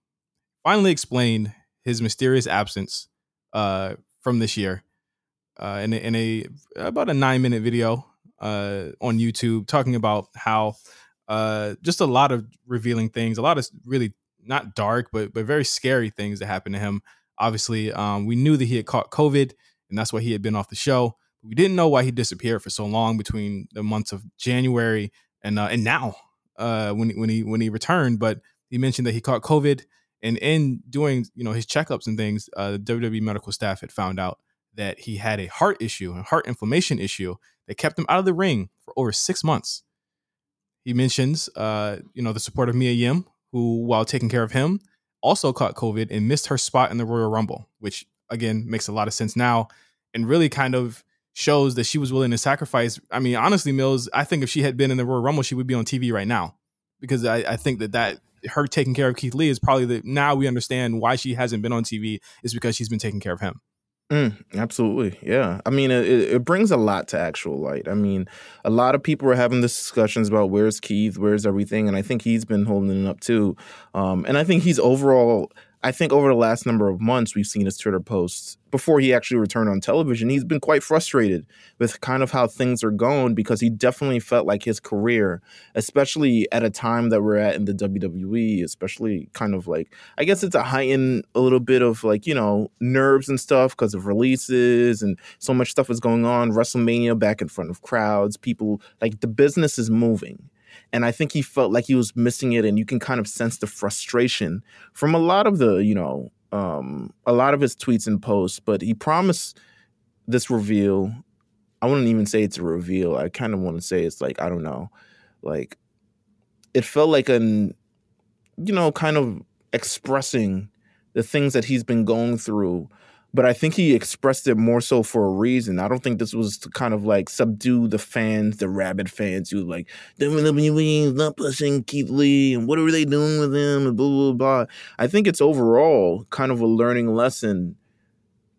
finally explained his mysterious absence uh, from this year uh, in a, in a about a nine minute video uh, on YouTube talking about how uh, just a lot of revealing things, a lot of really not dark but but very scary things that happened to him. Obviously, um, we knew that he had caught COVID, and that's why he had been off the show. We didn't know why he disappeared for so long between the months of January and uh, and now uh, when when he when he returned. But he mentioned that he caught COVID, and in doing you know his checkups and things, uh, the WWE medical staff had found out that he had a heart issue, a heart inflammation issue that kept him out of the ring for over six months. He mentions, uh, you know, the support of Mia Yim, who, while taking care of him, also caught COVID and missed her spot in the Royal Rumble, which again makes a lot of sense now and really kind of shows that she was willing to sacrifice. I mean, honestly, Meelz, I think if she had been in the Royal Rumble, she would be on TV right now because I, I think that that her taking care of Keith Lee is probably the now we understand why she hasn't been on TV is because she's been taking care of him. Mm, absolutely. Yeah. I mean, it, it brings a lot to actual light. I mean, a lot of people are having this discussions about where's Keith, where's everything. And I think he's been holding it up too. Um, and I think he's overall, I think over the last number of months, we've seen his Twitter posts before he actually returned on television. He's been quite frustrated with kind of how things are going because he definitely felt like his career, especially at a time that we're at in the WWE, especially kind of like, I guess it's a heightened a little bit of like, you know, nerves and stuff because of releases and so much stuff is going on. WrestleMania back in front of crowds, people like the business is moving. And I think he felt like he was missing it, and you can kind of sense the frustration from a lot of the, you know, um, a lot of his tweets and posts. But he promised this reveal. I wouldn't even say it's a reveal. I kind of want to say it's like I don't know, like it felt like an, you know, kind of expressing the things that he's been going through but I think he expressed it more so for a reason. I don't think this was to kind of like subdue the fans, the rabid fans who like WWE is not pushing Keith Lee and what are they doing with him and blah blah blah. I think it's overall kind of a learning lesson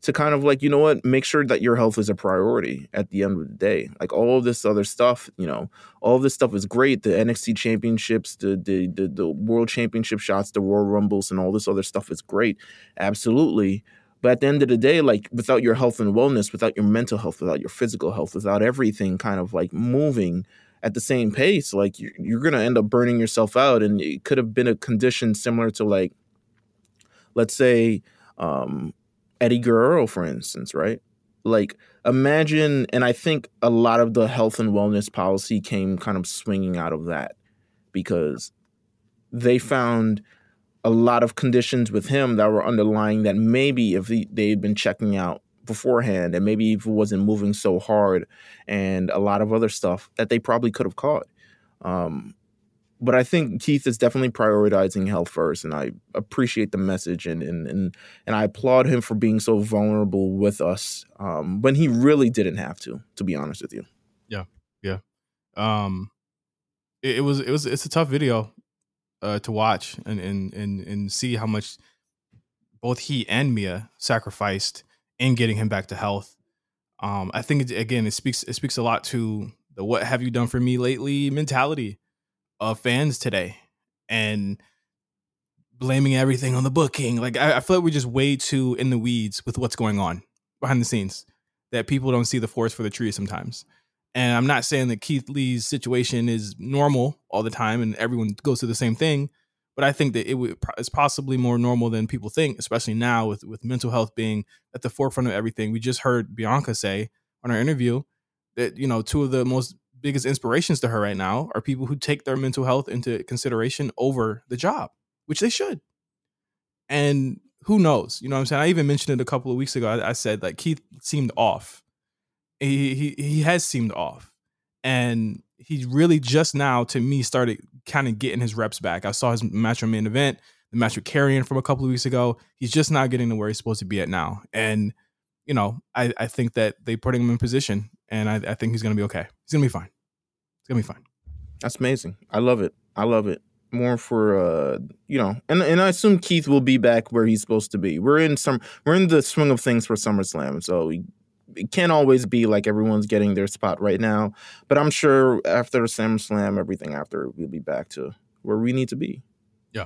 to kind of like you know what? Make sure that your health is a priority at the end of the day. Like all of this other stuff you know all this stuff is great. The nxt championships the the the, the world championship shots the world rumbles and all this other stuff is great. Absolutely but at the end of the day, like without your health and wellness, without your mental health, without your physical health, without everything kind of like moving at the same pace, like you're, you're going to end up burning yourself out. And it could have been a condition similar to like, let's say, um, Eddie Guerrero, for instance, right? Like imagine, and I think a lot of the health and wellness policy came kind of swinging out of that because they found a lot of conditions with him that were underlying that maybe if he, they had been checking out beforehand and maybe if it wasn't moving so hard and a lot of other stuff that they probably could have caught. Um, but I think Keith is definitely prioritizing health first, and I appreciate the message and and and, and I applaud him for being so vulnerable with us um, when he really didn't have to. To be honest with you, Yeah, yeah. Um, it, it was it was it's a tough video uh, to watch and and and and see how much both he and Mia sacrificed in getting him back to health. Um, I think again it speaks it speaks a lot to the "what have you done for me lately" mentality of fans today, and blaming everything on the booking. Like I, I feel like we're just way too in the weeds with what's going on behind the scenes that people don't see the forest for the trees sometimes. And I'm not saying that Keith Lee's situation is normal all the time and everyone goes through the same thing, but I think that it would, it's possibly more normal than people think, especially now with with mental health being at the forefront of everything. We just heard Bianca say on our interview that you know two of the most biggest inspirations to her right now are people who take their mental health into consideration over the job, which they should. And who knows? You know what I'm saying? I even mentioned it a couple of weeks ago. I, I said like Keith seemed off. He, he he has seemed off. And he really just now to me started kind of getting his reps back. I saw his match on main event, the match with Karrion from a couple of weeks ago. He's just not getting to where he's supposed to be at now. And, you know, I, I think that they putting him in position and I, I think he's gonna be okay. He's gonna be fine. It's gonna be fine. That's amazing. I love it. I love it. More for uh, you know, and and I assume Keith will be back where he's supposed to be. We're in some we're in the swing of things for SummerSlam, so it can't always be like everyone's getting their spot right now. But I'm sure after SummerSlam, everything after we'll be back to where we need to be. Yeah.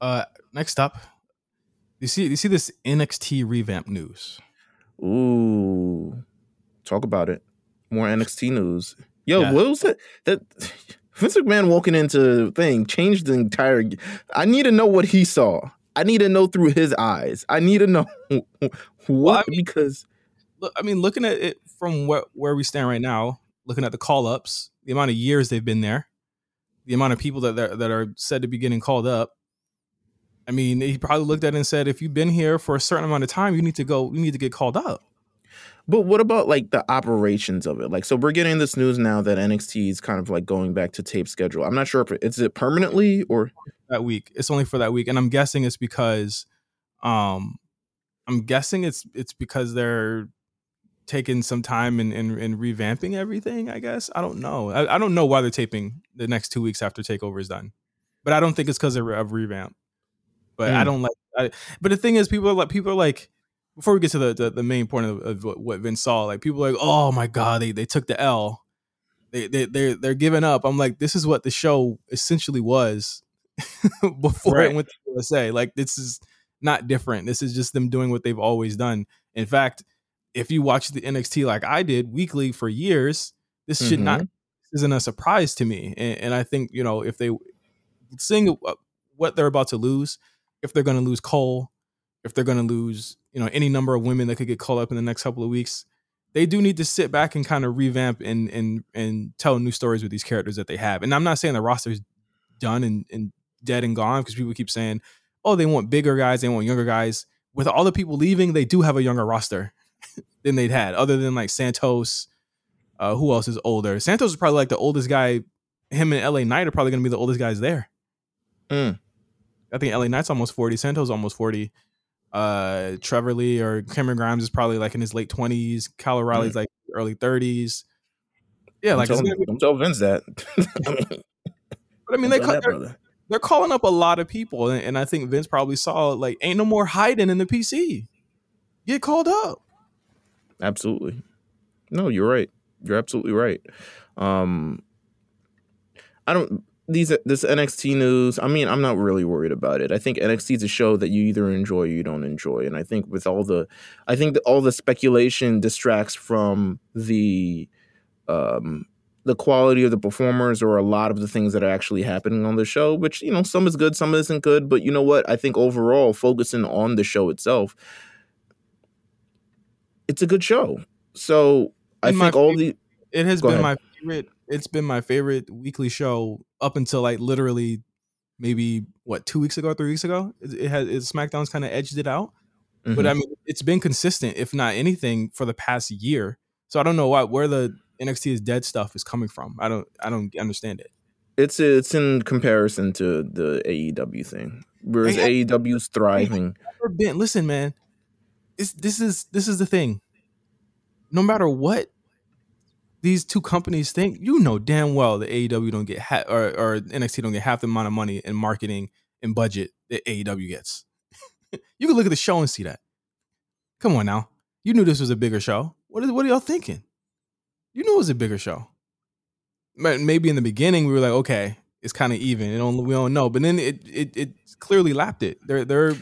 Uh, next up, you see you see this NXT revamp news. Ooh, talk about it. More NXT news. Yo, Yeah. what was that? That Vince McMahon walking into thing changed the entire. I need to know what he saw. I need to know through his eyes. I need to know what I mean- because I mean, looking at it from where where we stand right now, looking at the call ups, the amount of years they've been there, the amount of people that that, that are said to be getting called up. I mean, he probably looked at it and said, if you've been here for a certain amount of time, you need to go. You need to get called up. But what about like the operations of it? Like, so we're getting this news now that NXT is kind of like going back to tape schedule. I'm not sure if it, is it permanently or that week. It's only for that week, and I'm guessing it's because, um, I'm guessing it's it's because they're taking some time and and, and revamping everything. I guess I don't know. I, I don't know why they're taping the next two weeks after Takeover is done, but I don't think it's because of of revamp. But I Mm. don't like. I, but the thing is, people are like people are like. Before we get to the, the, the main point of, of what- Vince saw, like people are like, oh my god, they, they took the L, they they they're they're giving up. I'm like, this is what the show essentially was before Right. it went to USA. Like this is not different. This is just them doing what they've always done. In fact, if you watch the NXT like I did weekly for years, this should not this isn't a surprise to me. And, and I think you know if they seeing what they're about to lose, if they're going to lose Cole, if they're going to lose you know any number of women that could get called up in the next couple of weeks, they do need to sit back and kind of revamp and and and tell new stories with these characters that they have. And I'm not saying the roster's done and, and dead and gone because people keep saying, oh, they want bigger guys, they want younger guys. With all the people leaving, they do have a younger roster than they'd had, other than like Santos. Uh, who else is older? Santos is probably like the oldest guy. Him and LA Knight are probably going to be the oldest guys there. Mm. I think LA Knight's almost 40. Santos almost 40. Uh, Trevor Lee or Cameron Grimes is probably like in his late 20s. Kyle O'Reilly's like early 30s. Yeah, like don't, tell, be- don't tell Vince that. but I mean, they cut, that, they're, they're calling up a lot of people, and, and I think Vince probably saw like ain't no more hiding in the PC. Get called up. Absolutely. No, you're right. You're absolutely right. Um I don't these this NXT news, I mean, I'm not really worried about it. I think NXT is a show that you either enjoy or you don't enjoy. And I think with all the I think that all the speculation distracts from the um the quality of the performers or a lot of the things that are actually happening on the show, which, you know, some is good, some isn't good. But you know what? I think overall, focusing on the show itself, it's a good show. So I In think all fav- the It has been ahead. my favorite. It's been my favorite weekly show up until like literally maybe what two weeks ago, three weeks ago. It, it has it, SmackDown's kind of edged it out, but Mhm. I mean it's been consistent, if not anything, for the past year. So I don't know why where the NXT is dead stuff is coming from. I don't I don't understand it. it's it's in comparison to the AEW thing. Whereas AEW's thriving. Been. Listen, man. This this is this is the thing. No matter what these two companies think, you know damn well that AEW don't get ha- or, or NXT don't get half the amount of money in marketing and budget that AEW gets. you can look at the show and see that. Come on now, you knew this was a bigger show. What is what are y'all thinking? You knew it was a bigger show. Maybe in the beginning we were like, okay, it's kind of even. It don't, we don't know, but then it it it clearly lapped it. They're they're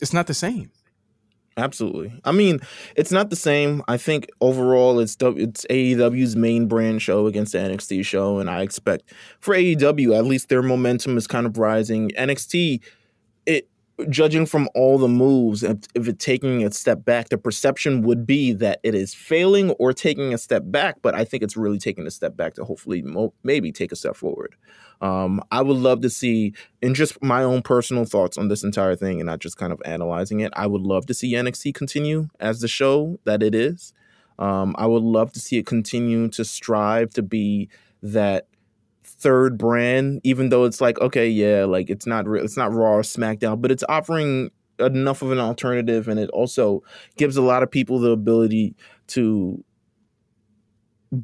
it's not the same. Absolutely. I mean, it's not the same. I think overall it's it's AEW's main brand show against the NXT show, and I expect for AEW at least their momentum is kind of rising. NXT, judging from all the moves, if, if it taking a step back, the perception would be that it is failing or taking a step back. But I think it's really taking a step back to hopefully mo- maybe take a step forward. Um, I would love to see, in just my own personal thoughts on this entire thing and not just kind of analyzing it, I would love to see NXT continue as the show that it is. Um, I would love to see it continue to strive to be that third brand, even though it's like, okay, yeah, like it's not real, it's not Raw or SmackDown, but it's offering enough of an alternative, and it also gives a lot of people the ability to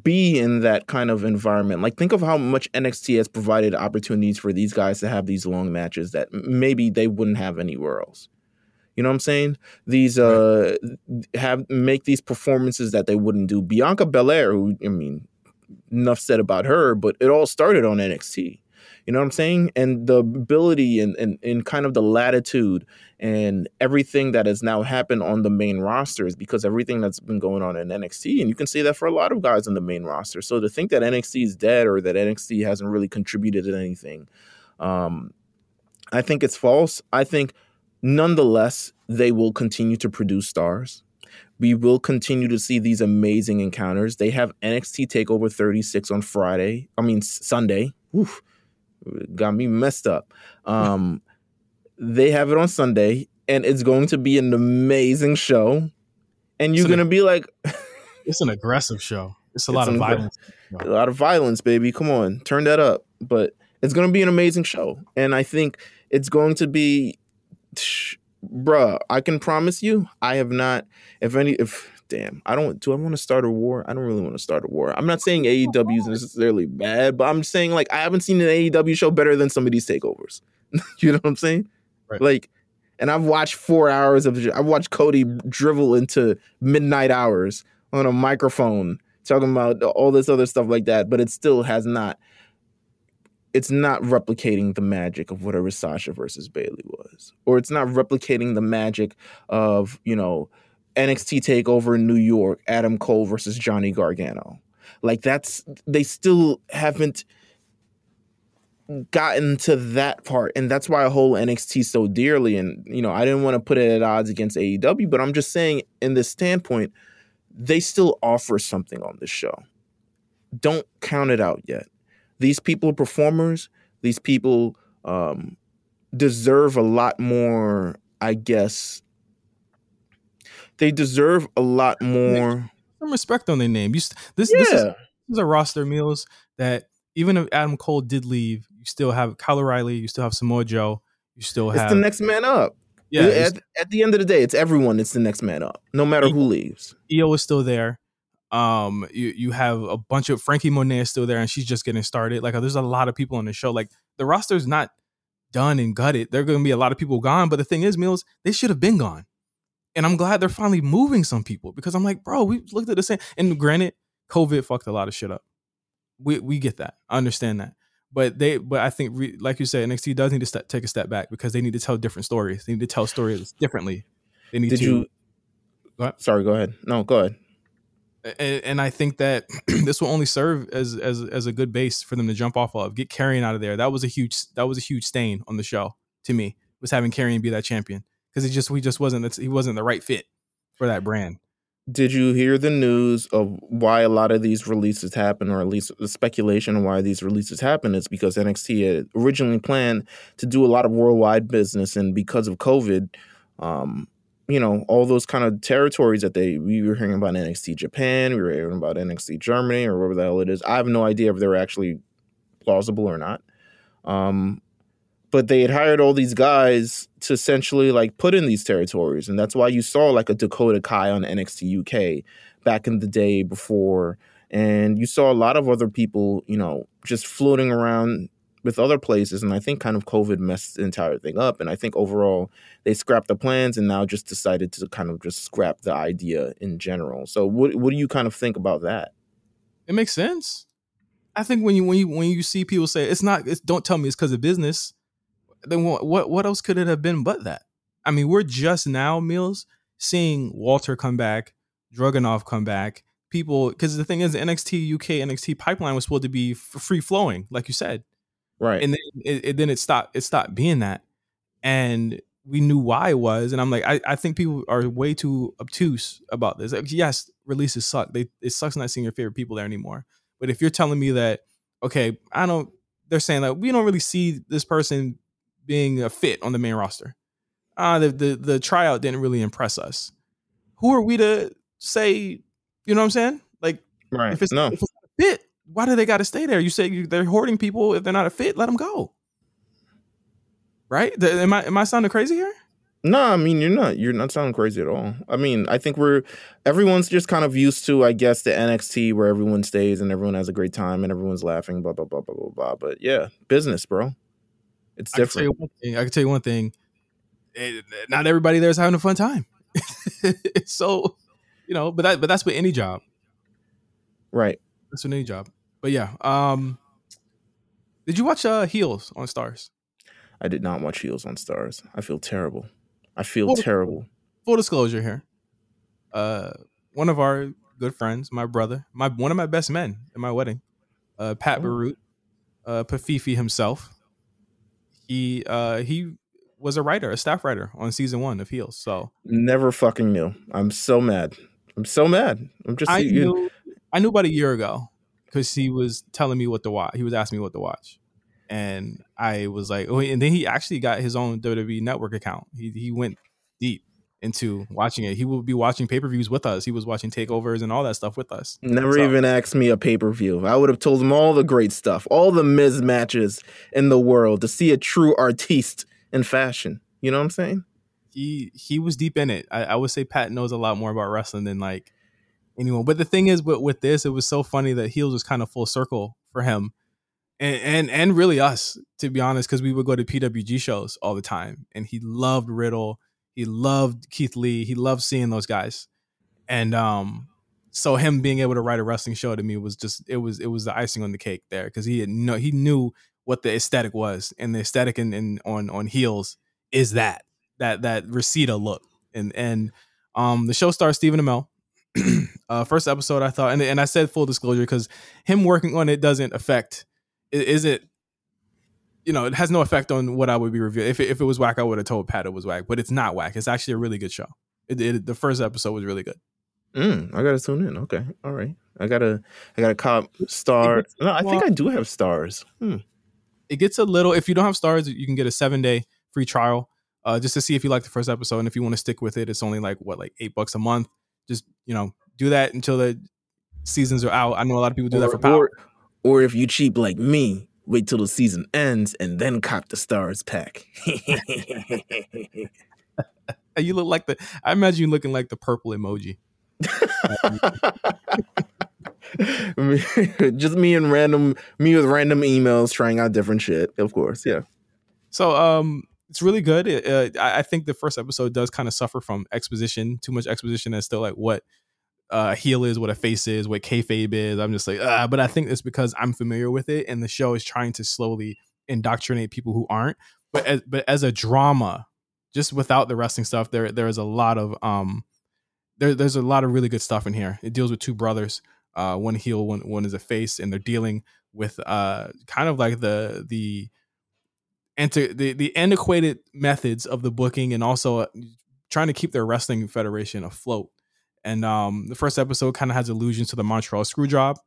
be in that kind of environment. Like think of how much NXT has provided opportunities for these guys to have these long matches that maybe they wouldn't have anywhere else. You know what I'm saying? These uh have make these performances that they wouldn't do. Bianca Belair, who I mean, enough said about her, but it all started on NXT. You know what I'm saying? And the ability and, and, and kind of the latitude and everything that has now happened on the main roster is because everything that's been going on in NXT. And you can say that for a lot of guys on the main roster. So to think that NXT is dead or that NXT hasn't really contributed to anything, um, I think it's false. I think nonetheless, they will continue to produce stars we will continue to see these amazing encounters. They have NXT Takeover 36 on Friday. I mean Sunday. Oof, got me messed up. Um, they have it on Sunday, and it's going to be an amazing show. And you're gonna be like, it's an aggressive show. It's a it's lot of violence. A lot of violence, baby. Come on, turn that up. But it's gonna be an amazing show, and I think it's going to be bruh, I can promise you, I have not. If any, if damn, I don't. Do I want to start a war? I don't really want to start a war. I'm not saying AEW is necessarily bad, but I'm saying like I haven't seen an AEW show better than some of these takeovers. you know what I'm saying? Right. Like, and I've watched four hours of. I've watched Cody drivel into midnight hours on a microphone talking about all this other stuff like that, but it still has not it's not replicating the magic of whatever Sasha versus Bayley was, or it's not replicating the magic of you know NXT Takeover in New York, Adam Cole versus Johnny Gargano. Like that's they still haven't gotten to that part, and that's why I hold NXT so dearly. And you know, I didn't want to put it at odds against AEW, but I'm just saying, in this standpoint, they still offer something on this show. Don't count it out yet these people are performers. These people um, deserve a lot more, I guess. They deserve a lot more. Some respect on their name. You, this, yeah. this, is, this is a roster Meelz that even if Adam Cole did leave, you still have Kyle O'Reilly, you still have Samoa Joe, you still have it's the next man up. Yeah. At, at, the end of the day, it's everyone. It's the next man up, no matter who leaves. Io is still there. Um, you you have a bunch of Franky Monet is still there, and she's just getting started. Like, there's a lot of people on the show. Like, the roster's not done and gutted. There are going to be a lot of people gone, but the thing is, Meelz, they should have been gone. And I'm glad they're finally moving some people because I'm like, bro, we looked at the same. And granted, COVID fucked a lot of shit up. We we get that. I understand that. But they, but I think, re, like you said, NXT does need to step, take a step back because they need to tell different stories. They need to tell stories differently. They need Did to. You, Sorry, go ahead. No, go ahead and, and I think that this will only serve as as as a good base for them to jump off of. Get Karrion out of there. That was a huge that was a huge stain on the show to me. Was having Karrion be that champion because he just he just wasn't he wasn't the right fit for that brand. Did you hear the news of why a lot of these releases happen, or at least the speculation on why these releases happen? Is because NXT had originally planned to do a lot of worldwide business, and because of COVID, um, you know, all those kind of territories that they we were hearing about NXT Japan, we were hearing about NXT Germany or whatever the hell it is. I have no idea if they're actually plausible or not. Um, but they had hired all these guys to essentially like put in these territories, and that's why you saw like a Dakota Kai on NXT UK back in the day before, and you saw a lot of other people, you know, just floating around with other places. And I think kind of COVID messed the entire thing up. And I think overall they scrapped the plans and now just decided to kind of just scrap the idea in general. So what what do you kind of think about that? It makes sense. I think when you when you when you see people say it's not it's don't tell me it's because of business, then what, what else could it have been but that? I mean, we're just now, Meelz, seeing Walter come back, Dragunov come back, people because the thing is NXT UK NXT pipeline was supposed to be free flowing, like you said. Right. And then it, it, then it stopped it stopped being that. And we knew why it was. And I'm like, I, I think people are way too obtuse about this. Like, yes, releases suck. They it sucks not seeing your favorite people there anymore. But if you're telling me that, okay, I don't they're saying that we don't really see this person being a fit on the main roster. Uh the the, the tryout didn't really impress us. Who are we to say, you know what I'm saying? Like Right. if it's, no. if it's not a fit, why do they got to stay there? You say they're hoarding people. If they're not a fit, let them go. Right? Am I am I sounding crazy here? No, I mean you're not. You're not sounding crazy at all. I mean, I think we're everyone's just kind of used to, I guess, the NXT where everyone stays and everyone has a great time and everyone's laughing, blah blah blah blah blah blah. But yeah, business, bro. It's I can tell you different. one thing. I can tell you one thing. Eh, Not everybody there is having a fun time. so, you know, but that but that's with any job. Right. That's with any job. But yeah, um, did you watch uh Heels on Starz? I did not watch Heels on Starz. I feel terrible. I feel Well, terrible. Full disclosure here. Uh, one of our good friends, my brother, my one of my best men at my wedding, uh, Pat Oh. Barut, uh, Pafifi himself. He uh he was a writer, a staff writer on season one of Heels. So Never fucking knew. I'm so mad. I'm so mad. I'm just I you- knew I knew about a year ago because he was telling me what to watch. He was asking me what to watch, and I was like, oh, and then he actually got his own WWE Network account. He he went deep into watching it. He would be watching pay per views with us. He was watching takeovers and all that stuff with us. Never So- even asked me a pay per view. I would have told him all the great stuff, all the Miz matches in the world to see a true artiste in fashion. You know what I'm saying? He he was deep in it. I, I would say Pat knows a lot more about wrestling than like anyone. But the thing is, with with this, it was so funny that heels was kind of full circle for him. and and and really us to be honest because we would go to pwg shows all the time. And he loved riddle. He loved keith lee. He loved seeing those guys. And um so him being able to write a wrestling show to me was just it was it was the icing on the cake there because he had no he knew what the aesthetic was. And the aesthetic in, in on on heels is that that that Reseda look. And and um the show stars Stephen Amell uh first episode I thought and and I said full disclosure because him working on it doesn't affect is it you know it has no effect on what I would be reviewing if it, if it was whack I would have told Pat it was whack but it's not whack it's actually a really good show it, it, the first episode was really good Mm, I gotta tune in. Okay, all right. I gotta, I gotta cop star. No, I think I do have Starz. Hmm. it gets a little if you don't have Starz you can get a seven day free trial uh just to see if you like the first episode and if you want to stick with it it's only like what like eight bucks a month just you know do that until the seasons are out i know a lot of people do that for power or, or if you cheap like me, wait till the season ends and then cop the Starz pack. You look like the i imagine you looking like the purple emoji Just me and random, me with random emails trying out different shit. Of course, yeah. so um it's really good It, uh, I, think the first episode does kind of suffer from exposition too much exposition as to like what uh, heel is, what a face is, what kayfabe is. I'm just like, ah, but I think it's because I'm familiar with it, and the show is trying to slowly indoctrinate people who aren't. But as, but as a drama, just without the wrestling stuff, there there is a lot of um, there there's a lot of really good stuff in here. It deals with two brothers, uh, one heel, one one is a face, and they're dealing with uh, kind of like the the anti- the the antiquated methods of the booking, and also uh, trying to keep their wrestling federation afloat. And um, the first episode kind of has allusions to the Montreal Screwjob,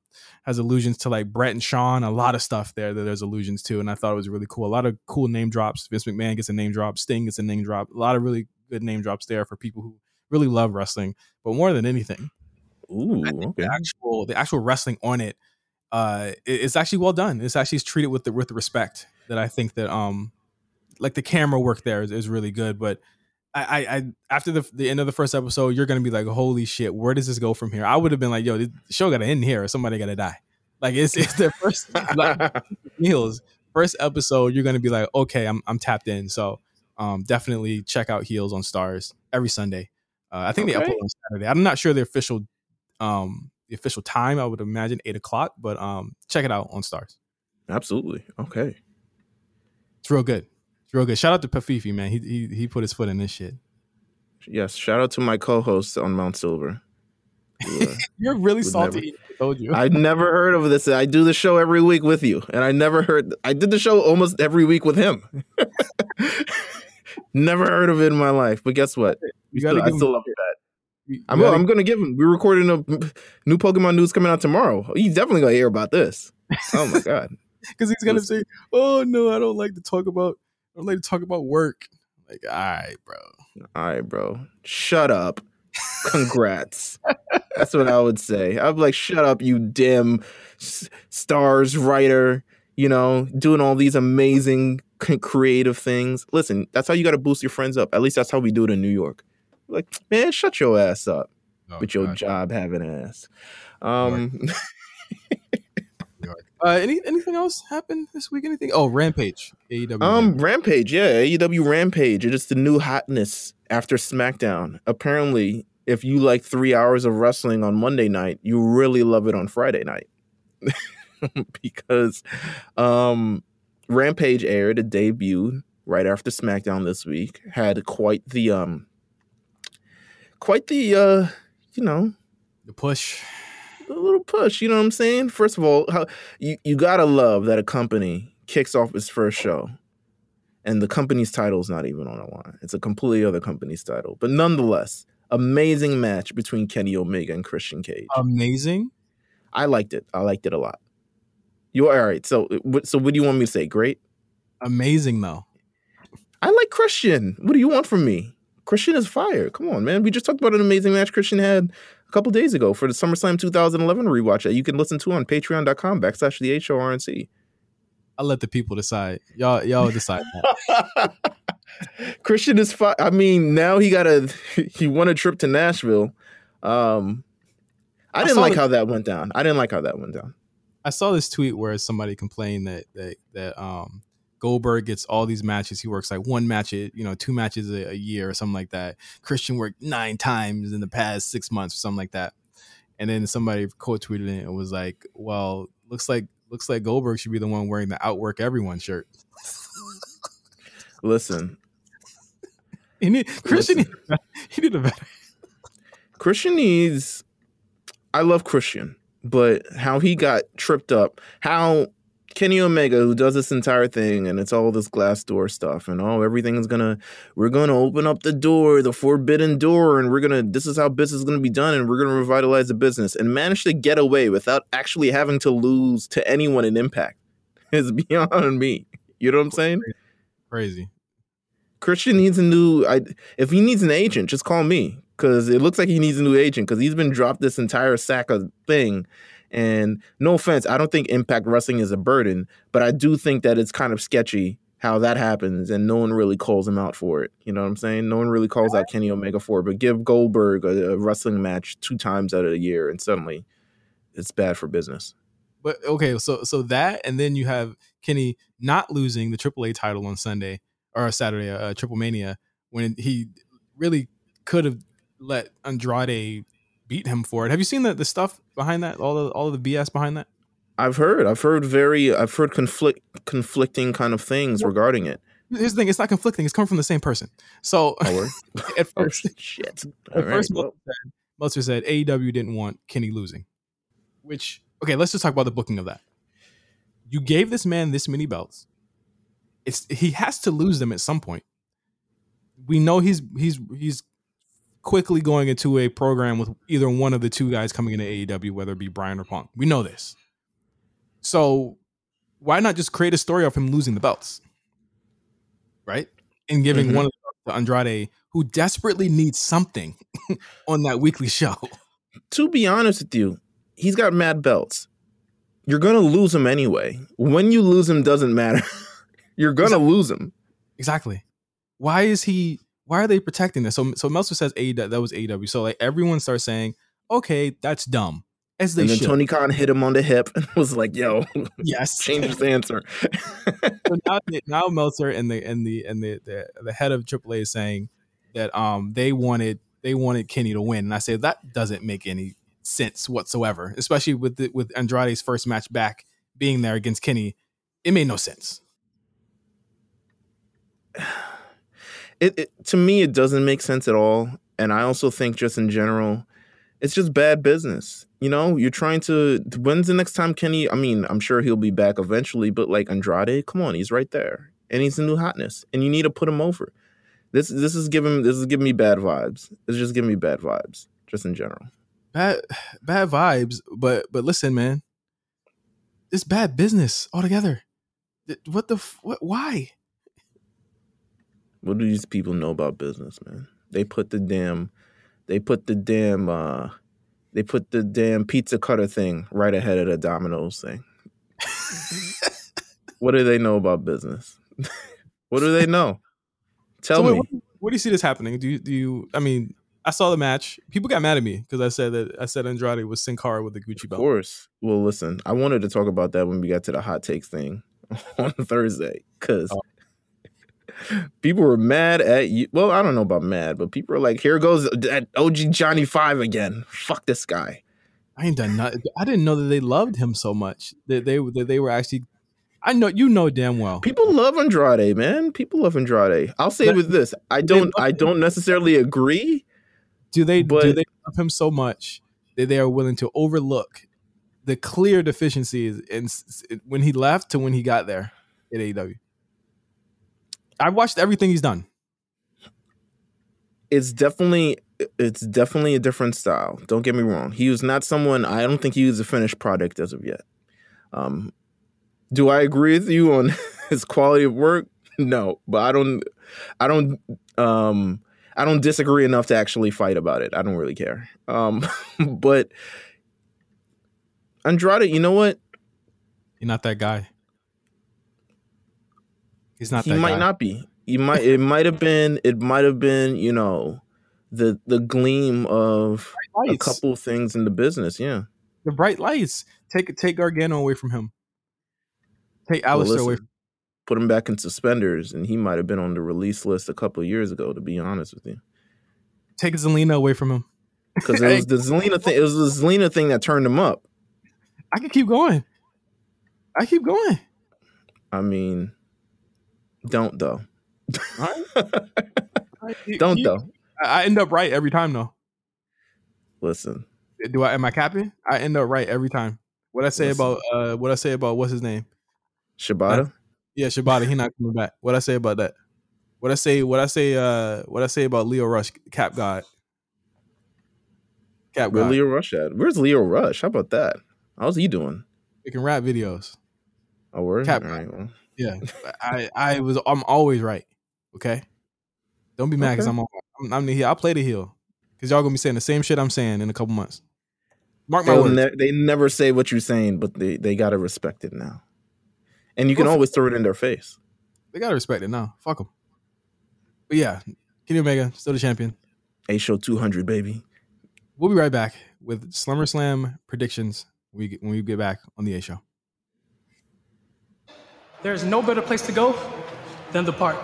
has allusions to like Brett and Shawn, a lot of stuff there that there's allusions to, and I thought it was really cool. A lot of cool name drops. Vince McMahon gets a name drop, Sting gets a name drop. A lot of really good name drops there for people who really love wrestling. But more than anything, Ooh, okay. the actual the actual wrestling on it, uh, it- it's actually well done. It's actually treated with the with the respect that I think that um, like the camera work there is, is really good. But I, I, I after the the end of the first episode, you're gonna be like, holy shit, where does this go from here? I would have been like, yo, the show gotta end here, or somebody gotta die. Like it's it's the first like, heels first episode. You're gonna be like, okay, I'm I'm tapped in. So um, definitely check out Heels on Starz every Sunday. Uh, I think they upload on Saturday. I'm not sure the official um the official time. I would imagine eight o'clock, but um check it out on Starz. Absolutely. Okay. It's real good. It's real good. Shout out to Pafifi, man. He he he put his foot in this shit. Yes. Shout out to my co-host on Mount Silver. who, uh, You're really salty. I told you. I never heard of this. I do the show every week with you, and I never heard. I did the show almost every week with him. Never heard of it in my life. But guess what? You Still- I still love that. you I'm, gotta- I'm gonna give him. We're recording a new Pokemon news coming out tomorrow. He's definitely gonna hear about this. Oh my god. because he's gonna say, "Oh no, I don't like to talk about. I don't like to talk about work." Like, all right, bro. All right, bro. Shut up. Congrats. That's what I would say. I'm like, shut up, you dim s- Starz writer. You know, doing all these amazing creative things. Listen, that's how you got to boost your friends up. At least that's how we do it in New York. Like, man, shut your ass up Oh, with your God. job having ass. Um, Uh, any anything else happened this week? Anything? Oh, Rampage. AEW. Um, Rampage, yeah, AEW Rampage. It is just the new hotness after SmackDown. Apparently, if you like three hours of wrestling on Monday night, you really love it on Friday night. because um Rampage aired, it debuted right after SmackDown this week. Had quite the um quite the uh you know the push. A little push. You know what I'm saying? First of all, how you, you gotta love that a company kicks off its first show, and the company's title is not even on the line. It's a completely other company's title, but nonetheless, amazing match between Kenny Omega and Christian Cage. Amazing. I liked it. I liked it a lot. You all right? So, uh, what- so what do you want me to say? Great. Amazing though. I like Christian. What do you want from me? Christian is fire. Come on, man. We just talked about an amazing match Christian had a couple days ago for the SummerSlam 2011 rewatch that you can listen to on patreon.com backslash the H O R N C. I'll let the people decide. Y'all, y'all decide. That. Christian is fine. I mean, now he got a he won a trip to Nashville. Um I I didn't like the- how that went down. I didn't like how that went down. I saw this tweet where somebody complained that that that um Goldberg gets all these matches. He works like one match, you know, two matches a, a year or something like that. Christian worked nine times in the past six months or something like that. And then somebody quote tweeted it and was like, "Well, looks like looks like Goldberg should be the one wearing the outwork everyone shirt." Listen, He need, Christian, Listen. he did a better. Christian needs I love Christian, but how he got tripped up, how Kenny Omega, who does this entire thing, and it's all this glass door stuff, and oh, everything's gonna, we're gonna open up the door, the forbidden door, and we're gonna, this is how business is gonna be done, and we're gonna revitalize the business, and manage to get away without actually having to lose to anyone in Impact is beyond me. You know what I'm saying? Crazy. Christian needs a new. I if he needs an agent, just call me because it looks like he needs a new agent because he's been dropped this entire sack of thing. And no offense, I don't think Impact Wrestling is a burden, but I do think that it's kind of sketchy how that happens, and no one really calls him out for it. You know what I'm saying? No one really calls out Kenny Omega for it, but give Goldberg a, a wrestling match two times out of a year, and suddenly it's bad for business. But okay, so so that, and then you have Kenny not losing the AAA title on Sunday or Saturday, uh, Triplemania, when he really could have let Andrade beat him for it. Have you seen the the stuff behind that? All the all of the BS behind that? I've heard, I've heard very, I've heard conflict, conflicting kind of things regarding it. Here's the thing: it's not conflicting. It's coming from the same person. So Oh, at oh first, shit! at All right, first well. Meltzer, said, said AEW didn't want Kenny losing. Which okay, let's just talk about the booking of that. You gave this man this many belts. It's he has to lose them at some point. We know he's he's he's quickly going into a program with either one of the two guys coming into AEW, whether it be Brian or Punk. We know this. So why not just create a story of him losing the belts? Right? And giving Mhm. one of the to Andrade who desperately needs something on that weekly show. to be honest with you, he's got mad belts. You're gonna lose him anyway. When you lose him doesn't matter. You're gonna lose him. Exactly. Why is he why are they protecting this? So so Meltzer says AEW that was AEW. So like everyone starts saying, okay, that's dumb. As they and then should. Tony Khan hit him on the hip and was like, "Yo, yes. change his answer." so now, now Meltzer and the and the and the, the the head of AAA is saying that um they wanted they wanted Kenny to win, and I say that doesn't make any sense whatsoever, especially with the, with Andrade's first match back being there against Kenny. It made no sense. It, it to me it doesn't make sense at all and i also think just in general it's just bad business you know you're trying to when's the next time kenny i mean i'm sure he'll be back eventually but like andrade come on he's right there and he's a new hotness and you need to put him over This this is giving this is giving me bad vibes. It's just giving me bad vibes, just in general. Bad bad vibes, but but listen, man. It's bad business altogether. What the what why? What do these people know about business, man? They put the damn, they put the damn, uh, they put the damn pizza cutter thing right ahead of the Domino's thing. what do they know about business? what do they know? Tell So me. what, where do you see this happening? Do you do you I mean, I saw the match. People got mad at me because I said that I said Andrade was Sin Cara with the Gucci belt. Of course. Well, listen, I wanted to talk about that when we got to the hot takes thing on Thursday because Oh. People were mad at you. Well, I don't know about mad, but people are like, here goes that OG Johnny Five again. Fuck this guy. I ain't done nothing. I didn't know that they loved him so much. That they that they were actually I know you know damn well. People love Andrade, man. People love Andrade. I'll say But- with this, I don't, I don't necessarily agree. Do they do they love him so much that they are willing to overlook the clear deficiencies in when he left to when he got there at AEW? I've watched everything he's done. It's definitely, it's definitely a different style. Don't get me wrong. He was not someone. I don't think he was a finished product as of yet. Um, do I agree with you on his quality of work? No, but I don't. I don't. Um, I don't disagree enough to actually fight about it. I don't really care. Um, but Andrade, you know what? You're not that guy. He's not he that might guy. not be. He might. It might have been. It might have been. You know, the the gleam of a couple things in the business. Yeah. the bright lights. Take take Gargano away from him. Take Well, Aleister away. listen, put him back in suspenders, and he might have been on the release list a couple of years ago. To be honest with you, Take Zelina away from him. because it was the Zelina thing. It was the Zelina thing that turned him up. I can keep going. I keep going. I mean, don't though. You- don't you- though. I end up right every time though. Listen, Do I am I capping? I end up right every time. What I say Listen. about uh what I say about what's his name? Shibata. Yeah, Shibata, he not coming back. What I say about that? What I say what I say uh what I say about Lio Rush, Cap God. Cap Where God. Lio Rush at? Where's Lio Rush? How about that? How's he doing? Making rap videos. Oh, word. Cap- right, well. Yeah. I I was I'm always right. Okay. Don't be mad because Okay. I'm, on- I'm I'm the heel. I'll play the heel. Cause y'all gonna be saying the same shit I'm saying in a couple months. Mark my They'll words. ne- they never say what you're saying, but they, they gotta respect it now. And you can Well, always throw it in their face. they gotta respect it now. Fuck them. But yeah, Kenny Omega still the champion. A show 200, baby. We'll be right back with Slumber Slam predictions when we get, when we get back on the A show. There's no better place to go than the park.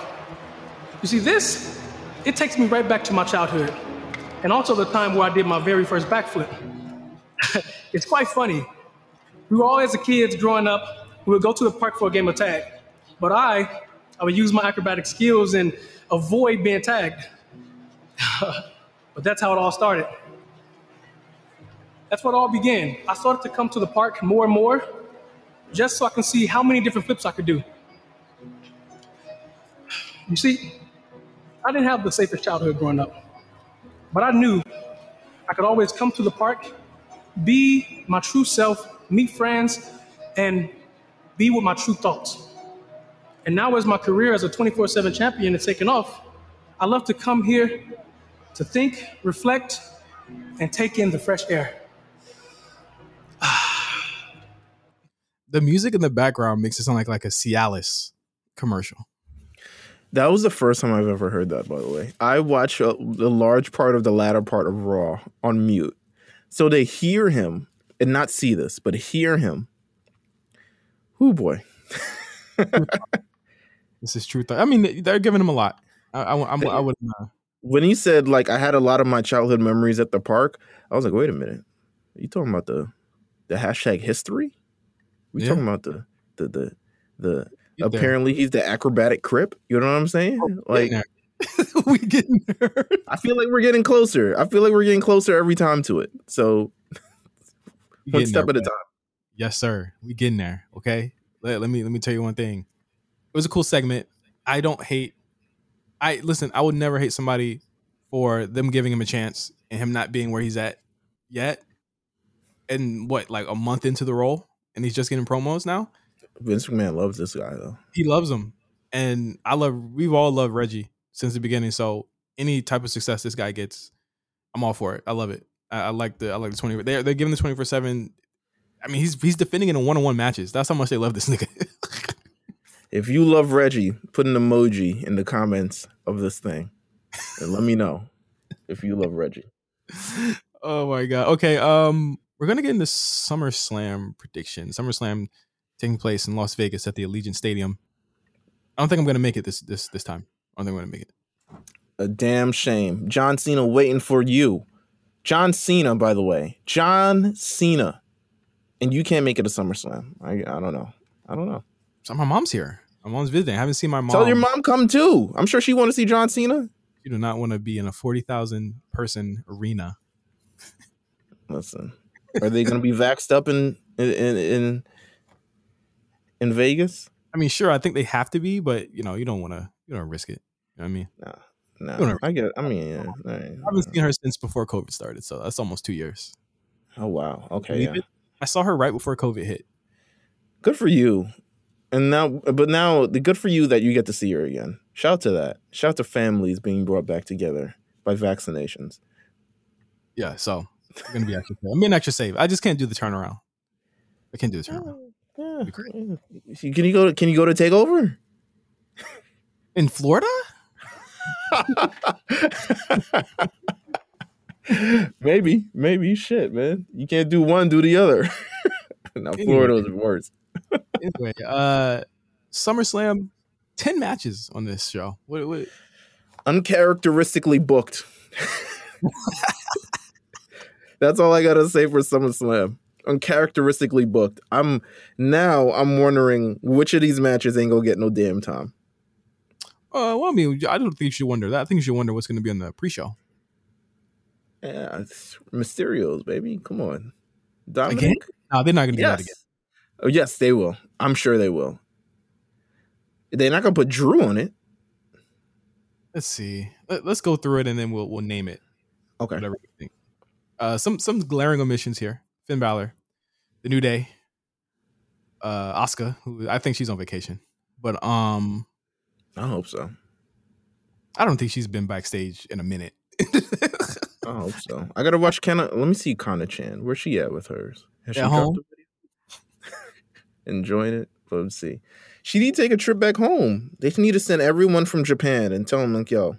You see, this, it takes me right back to my childhood and also the time where I did my very first backflip. it's quite funny. We were all as a kids growing up, we would go to the park for a game of tag. But I, I would use my acrobatic skills and avoid being tagged. but that's how it all started. That's what all began. I started to come to the park more and more just so I can see how many different flips I could do. You see, I didn't have the safest childhood growing up, but I knew I could always come to the park, be my true self, meet friends, and be with my true thoughts. And now, as my career as a 24 7 champion is taking off, I love to come here to think, reflect, and take in the fresh air. The music in the background makes it sound like like a Cialis commercial. That was the first time I've ever heard that, by the way. I watch a, a large part of the latter part of Raw on mute. So they hear him and not see this, but hear him. Whoo boy. This is truth. I mean, they're giving him a lot. I, I, I, I would. Uh, When he said like I had a lot of my childhood memories at the park, I was like, wait a minute. Are you talking about the the hashtag history? We Yeah. talking about the the the the get there. apparently he's the acrobatic crip. You know what I'm saying? Oh, like Getting we getting there. I feel like we're getting closer. I feel like we're getting closer every time to it. So one step there, at a time. Yes, sir. We getting there. Okay. Let, let me let me tell you one thing. It was a cool segment. I don't hate I listen. I would never hate somebody for them giving him a chance and him not being where he's at yet. And what, like a month into the role, and he's just getting promos now. Vince McMahon loves this guy though. He loves him, and I love. We've all loved Reggie since the beginning. So any type of success this guy gets, I'm all for it. I love it. I, I like the I like the twenty. They're they're giving the twenty four seven. I mean, he's he's defending in one on one matches. That's how much they love this nigga. If you love Reggie, put an emoji in the comments of this thing, and let me know if you love Reggie. oh my god. Okay. Um, we're gonna get into SummerSlam prediction. SummerSlam taking place in Las Vegas at the Allegiant Stadium. I don't think I'm gonna make it this this this time. I don't think I'm gonna make it. A damn shame. John Cena waiting for you. John Cena, by the way. John Cena. And you can't make it a SummerSlam. I I don't know. I don't know. So my mom's here. My mom's visiting. I haven't seen my mom. Tell your mom come too. I'm sure she want to see John Cena. You do not want to be in a forty thousand person arena. Listen, are they going to be vaxxed up in in in in Vegas? I mean, sure. I think they have to be, but you know, you don't want to. You don't risk it. You know what I mean? No, no. I get. It. I mean, yeah. I haven't seen her since before COVID started, so that's almost two years. oh wow. Okay, yeah. I saw her right before COVID hit. Good for you. And now, but now, the good for you that you get to see her again. Shout out to that. Shout out to families being brought back together by vaccinations. Yeah, so I'm gonna be extra. I'm being extra safe. I just can't do the turnaround. I can't do the turnaround Yeah. Yeah. Can you go? To, can you go to takeover? in Florida. maybe, maybe. Shit, man. You can't do one, do the other. now Anyway. Florida was worse. Anyway, uh, SummerSlam, ten matches on this show. What? what Uncharacteristically booked. That's all I gotta say for SummerSlam. Uncharacteristically booked. I'm now. I'm wondering which of these matches ain't gonna get no damn time. uh, well, I mean, I don't think you should wonder that. I think you should wonder what's going to be on the pre-show. Yeah, it's Mysterios, baby. Come on, Dominic. Again? No, they're not going to do that again. Oh, yes, they will. I'm sure they will. They're not gonna put Drew on it. Let's see. Let, us go through it and then we'll we'll name it. Okay. Whatever you think. Uh, some some glaring omissions here. Finn Balor, the New Day, uh, Asuka, who I think she's on vacation, but um, I hope so. I don't think she's been backstage in a minute. I hope so. I gotta watch Kana. Let me see Kana Chan. Where's she at with hers? Has At she home? Enjoying it. Let's see. She need to take a trip back home. They need to send everyone from Japan and tell them like, yo,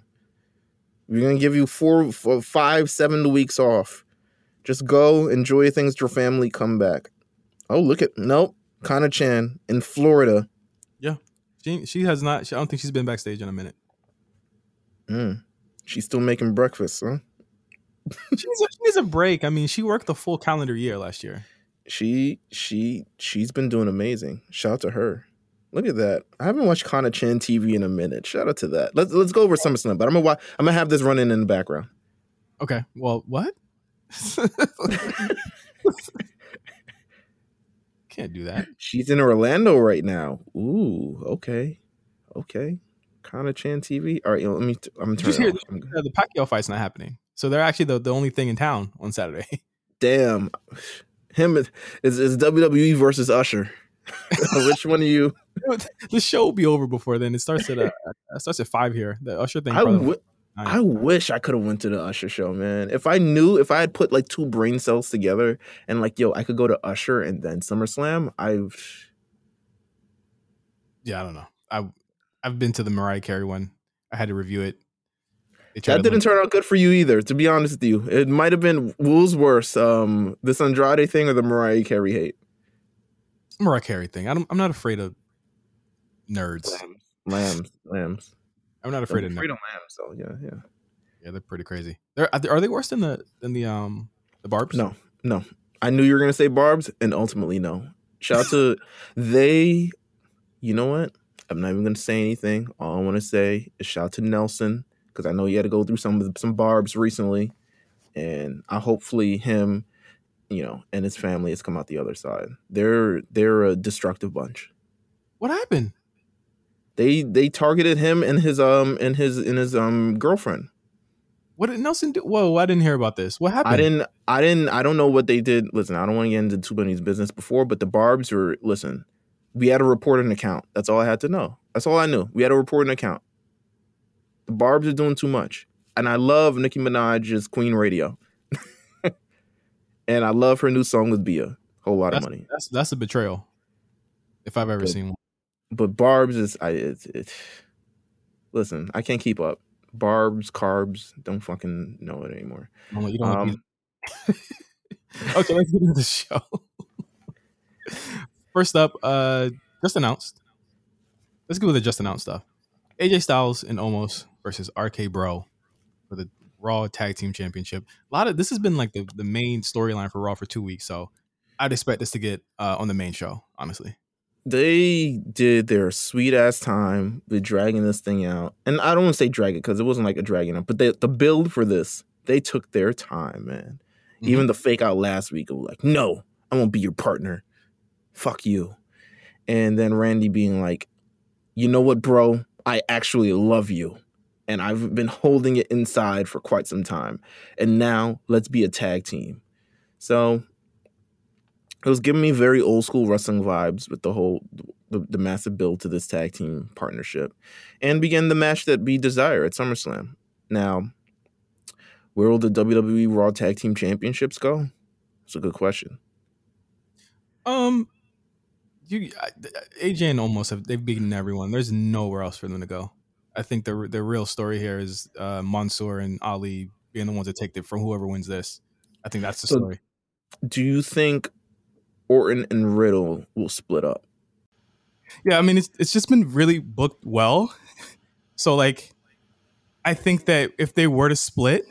we're gonna give you four, four five, seven weeks off. Just go enjoy things with your family. Come back. Oh, look at nope. Kana Chan in Florida. Yeah, she she has not. She, I don't think she's been backstage in a minute. Mm. She's still making breakfast, huh? She needs, a, she needs a break. I mean, she worked the full calendar year last year. She she she's been doing amazing. Shout out to her. Look at that. I haven't watched Kana Chan TV in a minute. Shout out to that. Let's let's go over SummerSlam, but I'm gonna wa- I'm gonna have this running in the background. Okay. Well, what? Can't do that. She's in Orlando right now. Ooh, okay, okay. Kana Chan TV. All right, yo, let me. T- I'm turning. I'm- Uh, the Pacquiao fight's not happening, so they're actually the, the only thing in town on Saturday. Damn, him is is, WWE versus Usher. Which one of you? the show will be over before then. It starts at uh, it starts at five here. The Usher thing. I nine. I wish I could have went to the Usher show, man. If I knew, if I had put like two brain cells together and like, yo, I could go to Usher and then SummerSlam. I've yeah, I don't know. I I've been to the Mariah Carey one. I had to review it. That didn't turn out good for you either. To be honest with you, it might have been was worse, um, this Andrade thing or the Mariah Carey hate. Mariah Carey thing. I don't, I'm not afraid of nerds. Lambs, Lambs, lambs. I'm not afraid of. Afraid of lambs, though. Yeah, yeah. Yeah, they're pretty crazy. They're are they, are they worse than the than the um the barbs? No, no. I knew you were gonna say Barb's, and ultimately no. Shout out to they. You know what? I'm not even gonna say anything. All I want to say is shout out to Nelson because I know he had to go through some some Barb's recently, and I hopefully him, you know, and his family has come out the other side. They're they're a destructive bunch. What happened? They they targeted him and his um and his and his um girlfriend. What did Nelson do? Whoa, I didn't hear about this. What happened? I didn't I didn't I don't know what they did. Listen, I don't want to get into too many business before, but the Barbs were listen. We had a report an account. That's all I had to know. That's all I knew. We had a report an account. The Barbs are doing too much. And I love Nicki Minaj's Queen Radio. and I love her new song with Bia. Whole lot that's, of money. That's that's a betrayal. If I've ever But- seen one. But Barbs is I it's it, listen, I can't keep up. Barbs, carbs, don't fucking know it anymore. I'm you don't Um, okay, let's get into the show. First up, uh, just announced. Let's go with the just announced stuff. AJ Styles and Omos versus RK Bro for the Raw Tag Team Championship. A lot of this has been like the, the main storyline for Raw for two weeks, so I'd expect this to get uh, on the main show. Honestly, they did their sweet ass time with dragging this thing out. And I don't want to say drag it because it wasn't like a dragging out, but they, the build for this, they took their time, man. Mhm. Even the fake out last week, was like, no, I won't be your partner. Fuck you. And then Randy being like, you know what, bro? I actually love you. And I've been holding it inside for quite some time. And now let's be a tag team. So it was giving me very old school wrestling vibes with the whole the, the massive build to this tag team partnership and began the match that we desire at SummerSlam. Now, where will the WWE Raw Tag Team Championships go? It's a good question. um, you AJ and Omos have they've beaten everyone. There's nowhere else for them to go. I think the the real story here is uh, Mansoor and Ali being the ones that take it from whoever wins this. I think that's the So- story. Do you think Orton and Riddle will split up? Yeah, I mean it's it's just been really booked well. So like I think that if they were to split,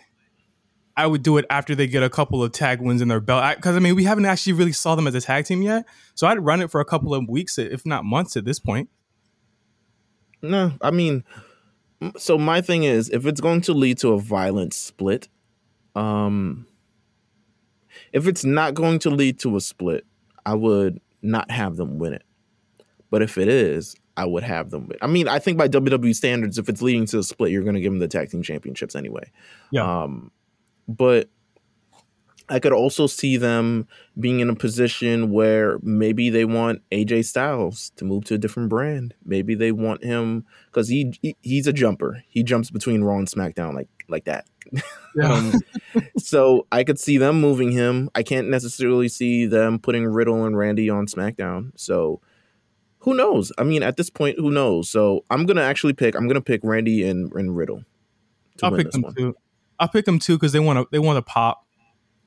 I would do it after they get a couple of tag wins in their belt. Because I, mean, we haven't actually really saw them as a tag team yet. So I'd run it for a couple of weeks, if not months, at this point. No, I mean, so my thing is, if it's going to lead to a violent split, um, if it's not going to lead to a split, I would not have them win it. But if it is, I would have them win. I mean, I think by WWE standards, if it's leading to a split, you're going to give them the tag team championships anyway. Yeah. Um, but I could also see them being in a position where maybe they want AJ Styles to move to a different brand. Maybe they want him because he, he he's a jumper. He jumps between Raw and SmackDown like like that. Um, so I could see them moving him. I can't necessarily see them putting Riddle and Randy on SmackDown. So who knows? I mean, at this point, who knows? So I'm gonna actually pick. I'm gonna pick Randy and, and Riddle I'll pick them one. too. I'll pick them too because they want to. They want to pop,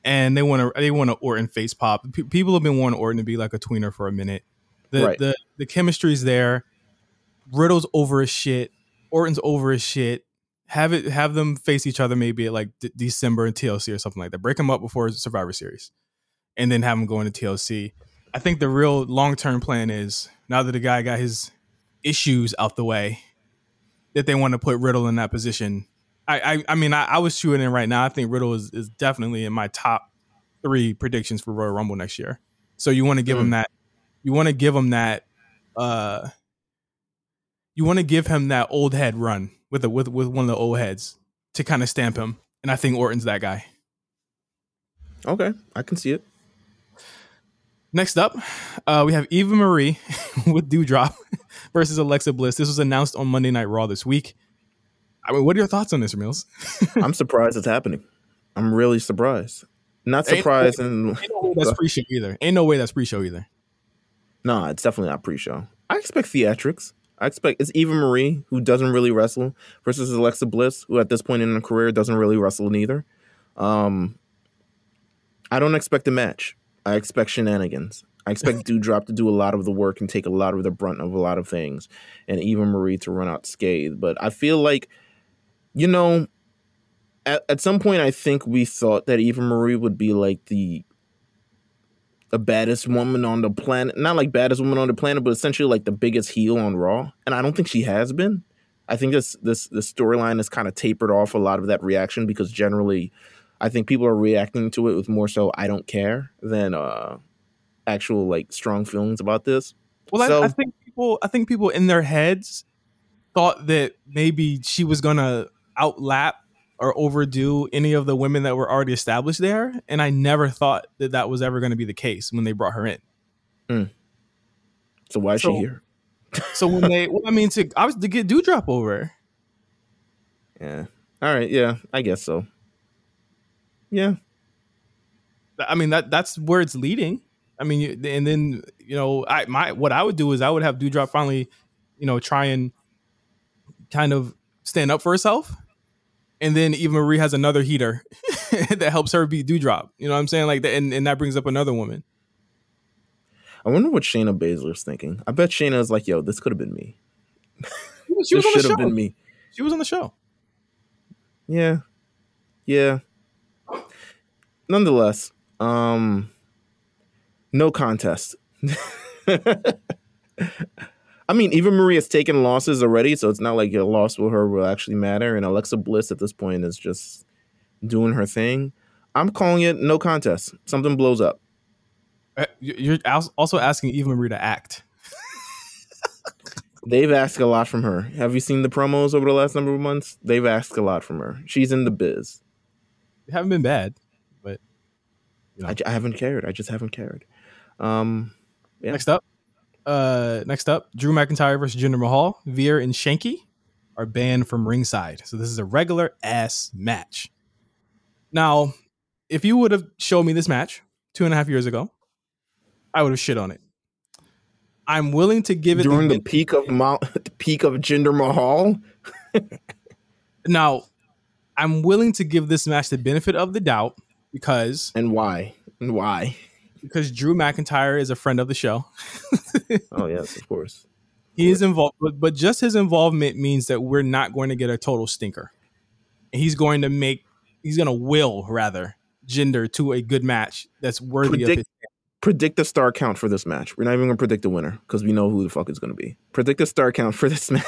and they want to. They want to Orton face pop. P- people have been wanting Orton to be like a tweener for a minute. The Right. the the chemistry's there. Riddle's over his shit. Orton's over his shit. Have it. Have them face each other maybe at like D- December and TLC or something like that. Break them up before Survivor Series, and then have them go into TLC. I think the real long term plan is now that the guy got his issues out the way, that they want to put Riddle in that position I, I, I mean, I, I was shooting in right now. I think Riddle is, is definitely in my top three predictions for Royal Rumble next year. So you want to give him that. You want to give him that. Uh, you want to give him that old head run with a, with with one of the old heads to kind of stamp him. And I think Orton's that guy. Okay, I can see it. Next up, uh, we have Eva Marie with Doudrop versus Alexa Bliss. This was announced on Monday Night Raw this week. I mean, what are your thoughts on this, Meelz? I'm surprised it's happening. I'm really surprised. Not surprised, and Ain't no way that's pre-show either. Ain't no way that's pre-show either. no, it's definitely not pre-show. I expect theatrics. I expect it's Eva Marie who doesn't really wrestle versus Alexa Bliss who at this point in her career doesn't really wrestle neither. Um, I don't expect a match. I expect shenanigans. I expect Doudrop to do a lot of the work and take a lot of the brunt of a lot of things, and Eva Marie to run out scathed. But I feel like, you know, at, at some point, I think we thought that Eva Marie would be like the the baddest woman on the planet. Not like baddest woman on the planet, but essentially like the biggest heel on Raw. And I don't think she has been. I think this this this storyline has kind of tapered off a lot of that reaction because generally I think people are reacting to it with more so I don't care than uh actual like strong feelings about this. Well, So- I, I think people, I think people in their heads thought that maybe she was gonna outlap or overdo any of the women that were already established there, and I never thought that that was ever going to be the case when they brought her in. Hmm. So why is So- she here? So when they, well, I mean, to I was to get Doudrop over. Yeah. All right. Yeah, I guess so. Yeah. I mean that that's where it's leading. I mean, and then you know, I my what I would do is I would have Doudrop finally, you know, try and kind of stand up for herself, and then Eva Marie has another heater that helps her beat Doudrop. You know what I'm saying? Like that, and, and that brings up another woman. I wonder what Shayna Baszler's thinking. I bet Shayna is like, "Yo, this could have been me. She was this on the should show. have been me." She was on the show. Yeah. Yeah. Nonetheless, um no contest. I mean, Eva Marie has taken losses already, so it's not like a loss with her will actually matter. And Alexa Bliss at this point is just doing her thing. I'm calling it no contest. Something blows up. Uh, you- You're also asking Eva Marie to act. They've asked a lot from her. Have you seen the promos over the last number of months? They've asked a lot from her. She's in the biz. They haven't been bad, but you know. I, I haven't cared. I just haven't cared. Um, Yeah. Next up, uh, next up, Drew McIntyre versus Jinder Mahal. Veer and Shanky are banned from ringside, so this is a regular ass match. Now, if you would have shown me this match two and a half years ago, I would have shit on it. I'm willing to give it during the, the peak of Ma- the peak of Jinder Mahal. now. I'm willing to give this match the benefit of the doubt because And why? And why? Because Drew McIntyre is a friend of the show. Oh yes, of course. He is involved, but, but just his involvement means that we're not going to get a total stinker. He's going to make, he's going to will rather Jinder to a good match that's worthy of Predict- his. Predict the star count for this match. We're not even gonna predict the winner because we know who the fuck it's gonna be. Predict the star count for this match.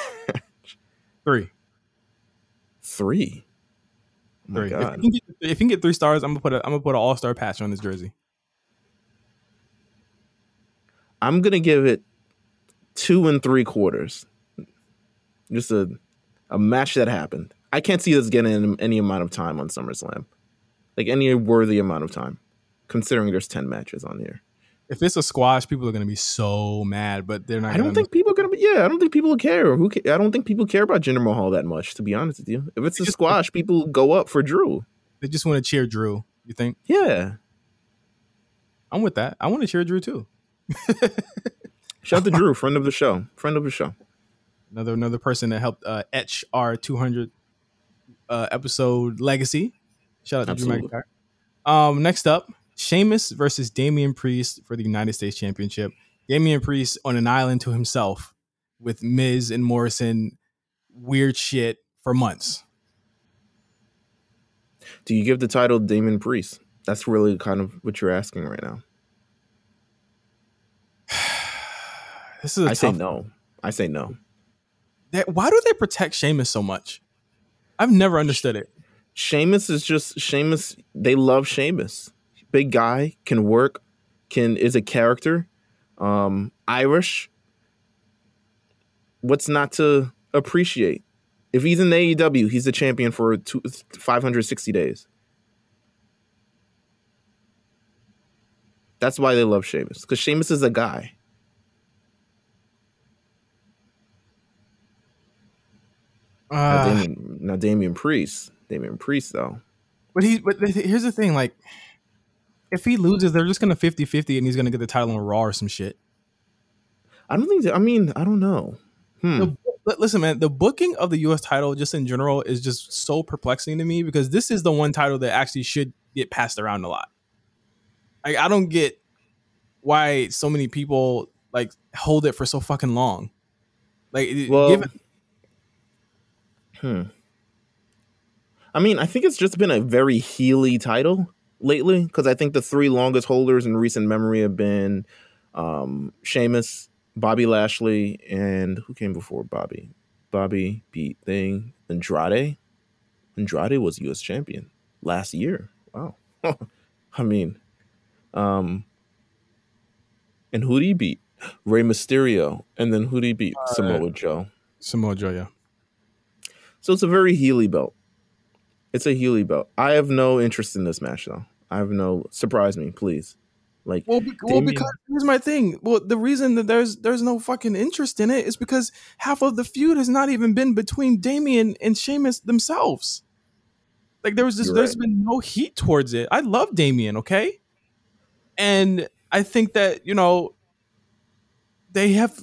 Three, Three. Oh three. If can get, if he can get three stars, I'm gonna put a, I'm gonna put an all star patch on this jersey. I'm gonna give it two and three quarters. Just a a match that happened. I can't see this getting any amount of time on SummerSlam, like any worthy amount of time, considering there's ten matches on here. If it's a squash, people are gonna be so mad, but they're not. I don't think people are gonna be. Yeah, I don't think people will care. Who? Ca- I don't think people care about Jinder Mahal that much. To be honest with you, if it's a just- squash, people go up for Drew. they just want to cheer Drew. You think? Yeah. I'm with that. I want to cheer Drew too. Shout out to Drew, friend of the show, friend of the show. Another another person that helped uh, etch our 200 uh, episode legacy. Shout out to Drew McIntyre. Um, next up, Sheamus versus Damian Priest for the United States Championship. Damian Priest on an island to himself with Miz and Morrison. Weird shit for months. Do you give the title Damian Priest? That's really kind of what you're asking right now. This is a I say no. I say no. Why do they protect Sheamus so much? I've never understood it. Sheamus is just Sheamus. They love Sheamus. Big guy can work. Can is a character. Um, Irish. What's not to appreciate? If he's in AEW, he's the champion for two, 560 days. That's why they love Sheamus because Sheamus is a guy. Now, Uh, Damian, now Damian Priest, Damian Priest though. But he but here's the thing, like if he loses, they're just gonna 50-50 and he's gonna get the title on Raw or some shit. I don't think. That, I mean, I don't know. Hmm. The, li- listen, man, the booking of the US title just in general is just so perplexing to me because this is the one title that actually should get passed around a lot. Like I don't get why so many people like hold it for so fucking long. Like Well, give it, hmm. I mean, I think it's just been a very heely title lately because I think the three longest holders in recent memory have been um, Sheamus, Bobby Lashley, and who came before Bobby? Bobby beat Thing Andrade. Andrade was U.S. champion last year. Wow. I mean, um, and who did he beat? Rey Mysterio, and then who did he beat? Samoa Joe. Samoa Joe, yeah. So it's a very Healy belt. It's a Healy belt. I have no interest in this match though. I have no surprise me, please. Like Well, be- well, because here's my thing. Well, the reason that there's there's no fucking interest in it is because half of the feud has not even been between Damian and Sheamus themselves. Like there was just You're there's right. been no heat towards it. I love Damian, okay, and I think that you know they have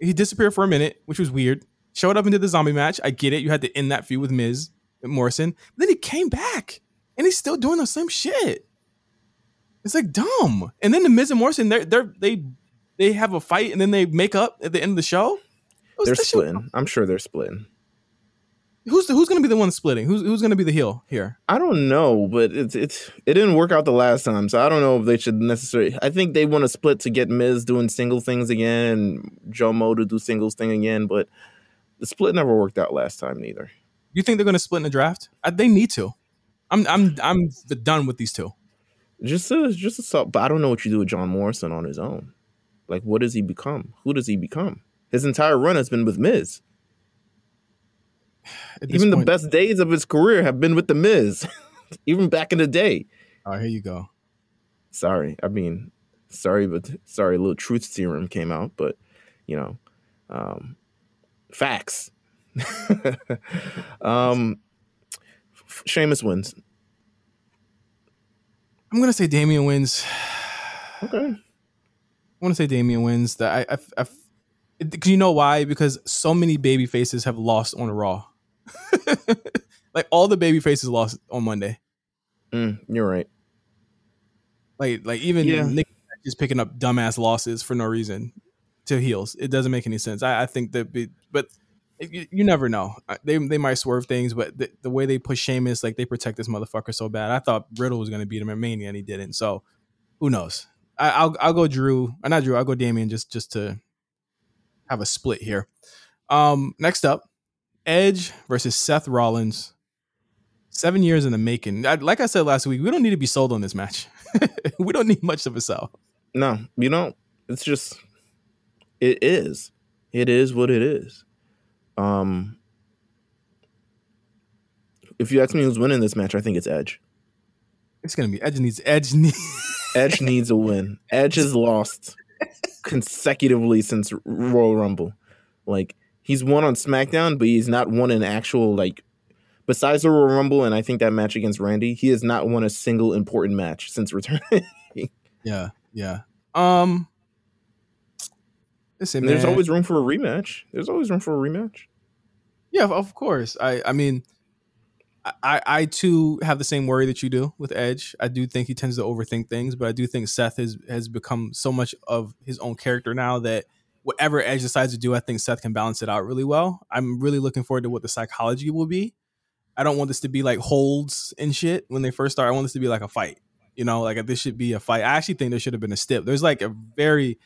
he disappeared for a minute, which was weird. Showed up into the zombie match. I get it. You had to end that feud with Miz and Morrison. then he came back and he's still doing the same shit. It's like dumb. And then the Miz and Morrison, they're, they're they they have a fight and then they make up at the end of the show. They're splitting. I'm sure they're splitting. Who's the, who's going to be the one splitting? Who's who's going to be the heel here? I don't know, but it's it's it didn't work out the last time, so I don't know if they should necessarily. I think they want to split to get Miz doing single things again, and Joe Mo to do singles thing again, but the split never worked out last time neither. You think they're going to split in the draft? I, they need to. I'm I'm I'm done with these two. Just a just a salt, but I don't know what you do with John Morrison on his own. Like, what does he become? Who does he become? His entire run has been with Miz. Even the point- best days of his career have been with the Miz. Even back in the day. All right, here you go. sorry i mean sorry but sorry a little truth serum came out but you know um facts um Sheamus wins I'm going to say Damian wins. okay I want to say Damian wins. That I, I, I because you know why? Because so many baby faces have lost on Raw. like all the baby faces lost on Monday. Mm, you're right Like like even Yeah. Nick just picking up dumbass losses for no reason to heels. It doesn't make any sense. I, I think that, be, but you, you never know. They they might swerve things, but the, the way they push Sheamus, like they protect this motherfucker so bad. I thought Riddle was gonna beat him at Mania, and he didn't. So who knows? I, I'll I'll go Drew. Uh, not Drew. I'll go Damian just just to have a split here. Um, next up, Edge versus Seth Rollins. Seven years in the making. I, like I said last week, we don't need to be sold on this match. we don't need much of a sell. no you don't it's just it is it is what it is um if you ask me who's winning this match i think it's edge It's gonna be Edge needs Edge needs. Edge needs a win. Edge has lost consecutively since Royal Rumble. Like he's won on SmackDown, but he's not won an actual like. Besides the Royal Rumble, and I think that match against Randy, he has not won a single important match since returning. Yeah, yeah. Um, listen, there's always room for a rematch. There's always room for a rematch. yeah, of- course. I, I mean, I, I too have the same worry that you do with Edge. I do think he tends to overthink things, but I do think Seth has has become so much of his own character now that whatever Edge decides to do, I think Seth can balance it out really well. I'm really looking forward to what the psychology will be. I don't want this to be like holds and shit when they first start. I want this to be like a fight. You know, like this should be a fight. I actually think there should have been a stip. There's like a very,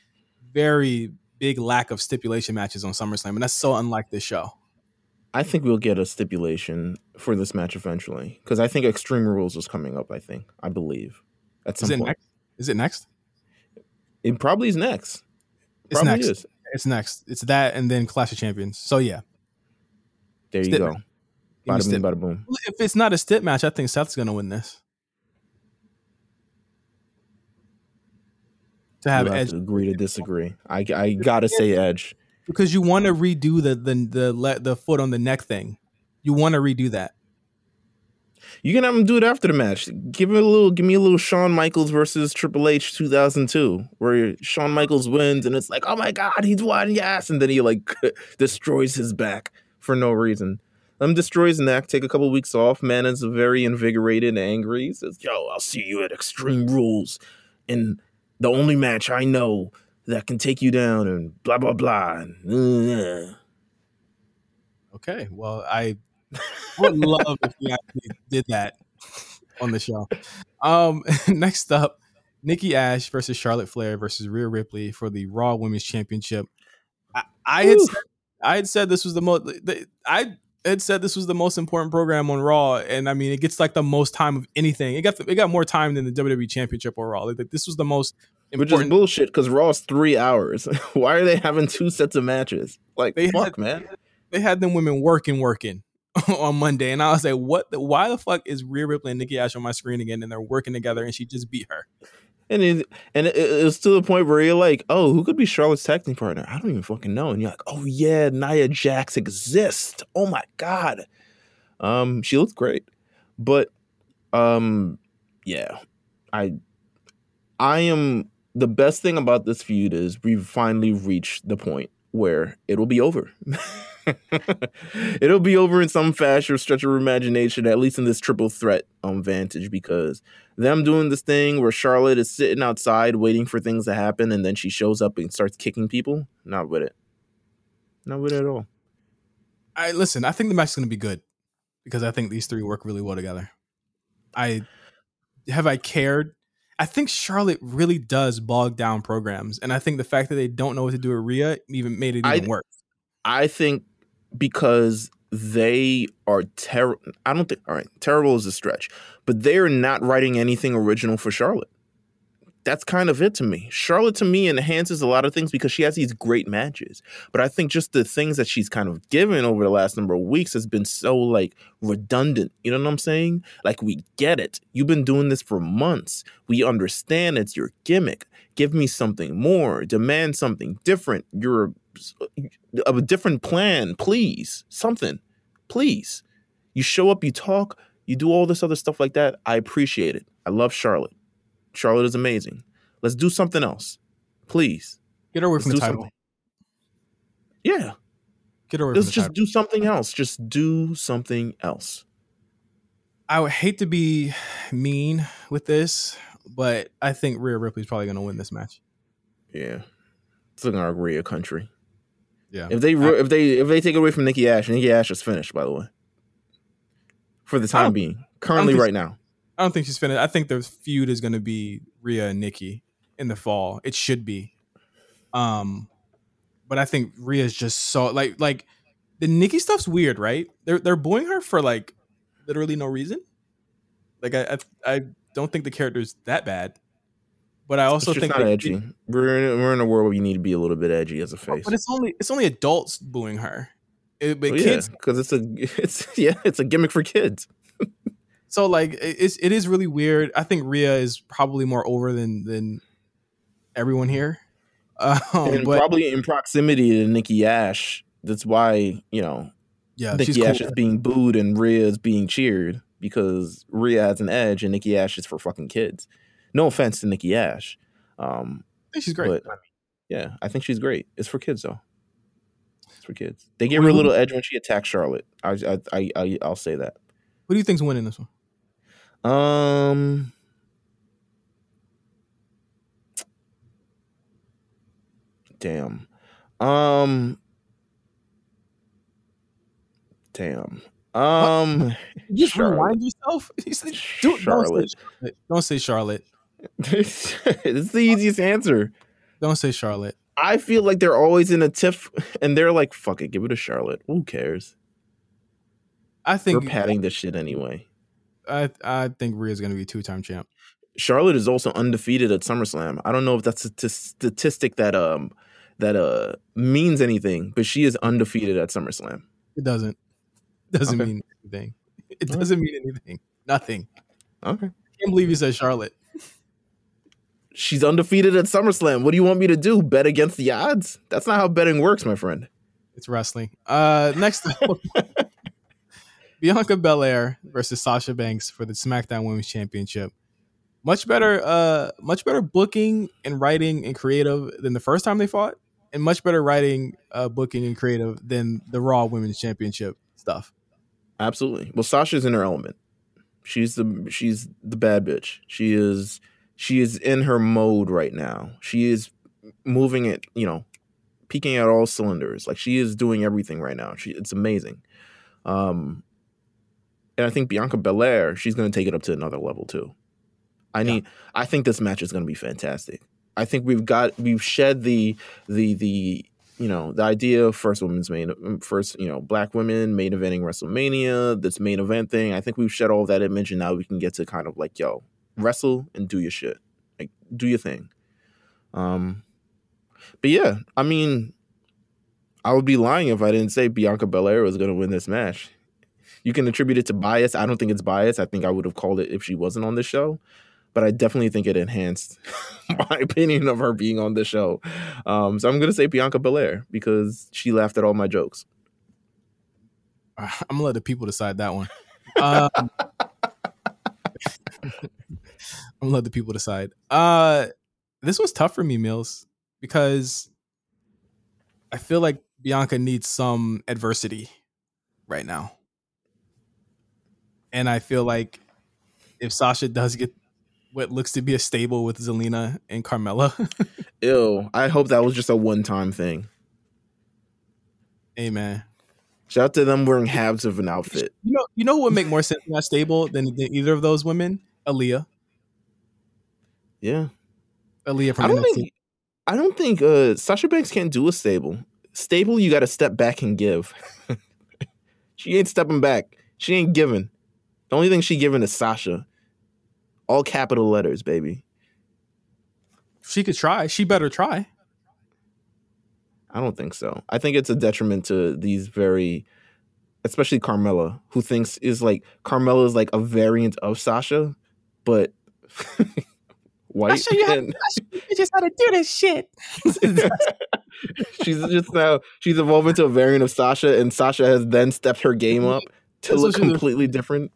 very big lack of stipulation matches on SummerSlam, and that's so unlike this show. I think we'll get a stipulation for this match eventually because I think Extreme Rules is coming up. I think, I believe, at some Is it point. next? Is it next? It probably is next. It's Probably next. is. It's next. It's that and then Clash of Champions. So yeah. There you Stip go. Bada boom, bada boom. If it's not a stip match, I think Seth's gonna win this. To have Edge to agree to disagree. I, I gotta say Edge. because you want to redo the the the the foot on the neck thing. You want to redo that. You can have him do it after the match. Give me a little, give me a little Shawn Michaels versus Triple H 2002, where Shawn Michaels wins and it's like, oh my god, he's won, yes, and then he like destroys his back for no reason. Let him destroy his neck, take a couple weeks off. Man is very invigorated and angry. He says, "Yo, I'll see you at Extreme Rules, and the only match I know that can take you down." And blah blah blah. And, uh, Okay. Well, I would love if we actually did that on the show. Um, next up, Nikki Ash versus Charlotte Flair versus Rhea Ripley for the Raw Women's Championship. I, I had said, I had said this was the most. I had said this was the most important program on Raw, and I mean, it gets like the most time of anything. It got it got more time than the WWE Championship or Raw. Like, this was the most Which is important. bullshit because Raw's three hours. Why are they having two sets of matches? Like, They fuck, had- man. they had them women working, working on Monday, and I was like, "What? The, why the fuck is Rhea Ripley and Nikki Ash on my screen again? And they're working together, and she just beat her." And it, and it, it was to the point where you're like, oh, who could be Charlotte's tag team partner? I don't even fucking know. And you're like, oh yeah, Nia Jax exists. Oh my god. Um, she looks great, but um, yeah, I, I am the best thing about this feud is we've finally reached the point where it'll be over. it'll be over in some fashion or stretch of imagination, at least in this triple threat um vantage, because them doing this thing where Charlotte is sitting outside waiting for things to happen and then she shows up and starts kicking people. Not with it. Not with it at all. I listen. I think the match is going to be good because I think these three work really well together. I have I cared. I think Charlotte really does bog down programs, and I think the fact that they don't know what to do with Rhea even made it I- even worse. I think because they are terrible. I don't think, all right, terrible is a stretch, but they're not writing anything original for Charlotte. That's kind of it to me. Charlotte to me enhances a lot of things because she has these great matches. But I think just the things that she's kind of given over the last number of weeks has been so like redundant. You know what I'm saying? Like we get it. You've been doing this for months. We understand it's your gimmick. Give me something more. Demand something different. You're a, a different plan, please. Something. Please. You show up, you talk, you do all this other stuff like that. I appreciate it. I love Charlotte. Charlotte is amazing. Let's do something else. Please. Get her away Let's from the title. something. Yeah. Get her away Let's from the just title. do something else. Just do something else. I would hate to be mean with this, but I think Rhea Ripley's probably going to win this match. Yeah. It's like Rhea country. Yeah. If they if they if they take away from Nikki Ash, Nikki Ash is finished, by the way. For the time being. Currently right now. I don't think she's finished. I think the feud is going to be Rhea and Nikki in the fall. It should be. Um, but I think Rhea's just so like like the Nikki stuff's weird, right? They're they're booing her for like literally no reason. Like I I, I don't think the character's that bad, but I also think not edgy. We're in, we're in a world where you need to be a little bit edgy as a face. But it's only it's only adults booing her. It- but Well, kids because it's a it's yeah, it's a gimmick for kids. So like it's it is really weird. I think Rhea is probably more over than than everyone here. Um, and but probably in proximity to Nikki Ash. That's why, you know, yeah, Nikki Ash cool. is being booed and Rhea is being cheered because Rhea has an edge and Nikki Ash is for fucking kids. No offense to Nikki Ash. Um, I think she's great. But yeah, I think she's great. It's for kids though. It's for kids. They gave her a little edge when she attacked Charlotte. I I I, I I'll say that. Who do you think's winning this one? Um Damn. Um Damn. Um Just Charlotte. rewind yourself. Dude, Charlotte. Don't say Charlotte. Don't say Charlotte. it's the easiest answer. Don't say Charlotte. I feel like they're always in a tiff and they're like, fuck it, give it to Charlotte. Who cares? I think We're padding this shit anyway. I I think Rhea's gonna be two time champ. Charlotte is also undefeated at SummerSlam. I don't know if that's a t- statistic that um that uh means anything, but she is undefeated at SummerSlam. It doesn't. Doesn't Okay. mean anything. It doesn't mean anything. Nothing. Okay. I can't believe you said Charlotte. She's undefeated at SummerSlam. What do you want me to do? Bet against the odds? That's not how betting works, my friend. It's wrestling. Uh, next, Bianca Belair versus Sasha Banks for the SmackDown Women's Championship. Much better, uh, much better booking and writing and creative than the first time they fought, and much better writing, uh, booking and creative than the Raw Women's Championship stuff. Absolutely. Well, Sasha's in her element. She's the she's the bad bitch. She is she is in her mode right now. She is moving it, you know, peaking at all cylinders. Like she is doing everything right now. She it's amazing. Um and I think Bianca Belair, she's going to take it up to another level too. I need I think this match is going to be fantastic. I think we've got we've shed the the the you know the idea of first women's main first you know black women main eventing WrestleMania this main event thing. I think we've shed all that image and now we can get to kind of like yo wrestle and do your shit like do your thing. Um, but yeah, I mean, I would be lying if I didn't say Bianca Belair was going to win this match. You can attribute it to bias. I don't think it's bias. I think I would have called it if she wasn't on the show, but I definitely think it enhanced my opinion of her being on the show. Um, so I'm going to say Bianca Belair because she laughed at all my jokes. I'm gonna let the people decide that one. Um, I'm gonna let the people decide. Uh, this was tough for me, Meelz, because I feel like Bianca needs some adversity right now. And I feel like if Sasha does get what looks to be a stable with Zelina and Carmella, Ew. I hope that was just a one time thing. hey man, Shout out to them wearing halves of an outfit. you know, you know who would make more sense in that stable than, than either of those women? Aliyah, Yeah. Aliyah from I don't NXT. think I don't think uh Sasha Banks can't do a stable. Stable, you gotta step back and give. she ain't stepping back. She ain't giving. The only thing she giving is Sasha. All capital letters, baby. she could try. She better try. I don't think so. I think it's a detriment to these very, especially Carmella, who thinks is like Carmella is like a variant of Sasha, but white. show you how- and- You just how to do this shit. she's just now she's evolved into a variant of Sasha, and Sasha has then stepped her game up to look completely different.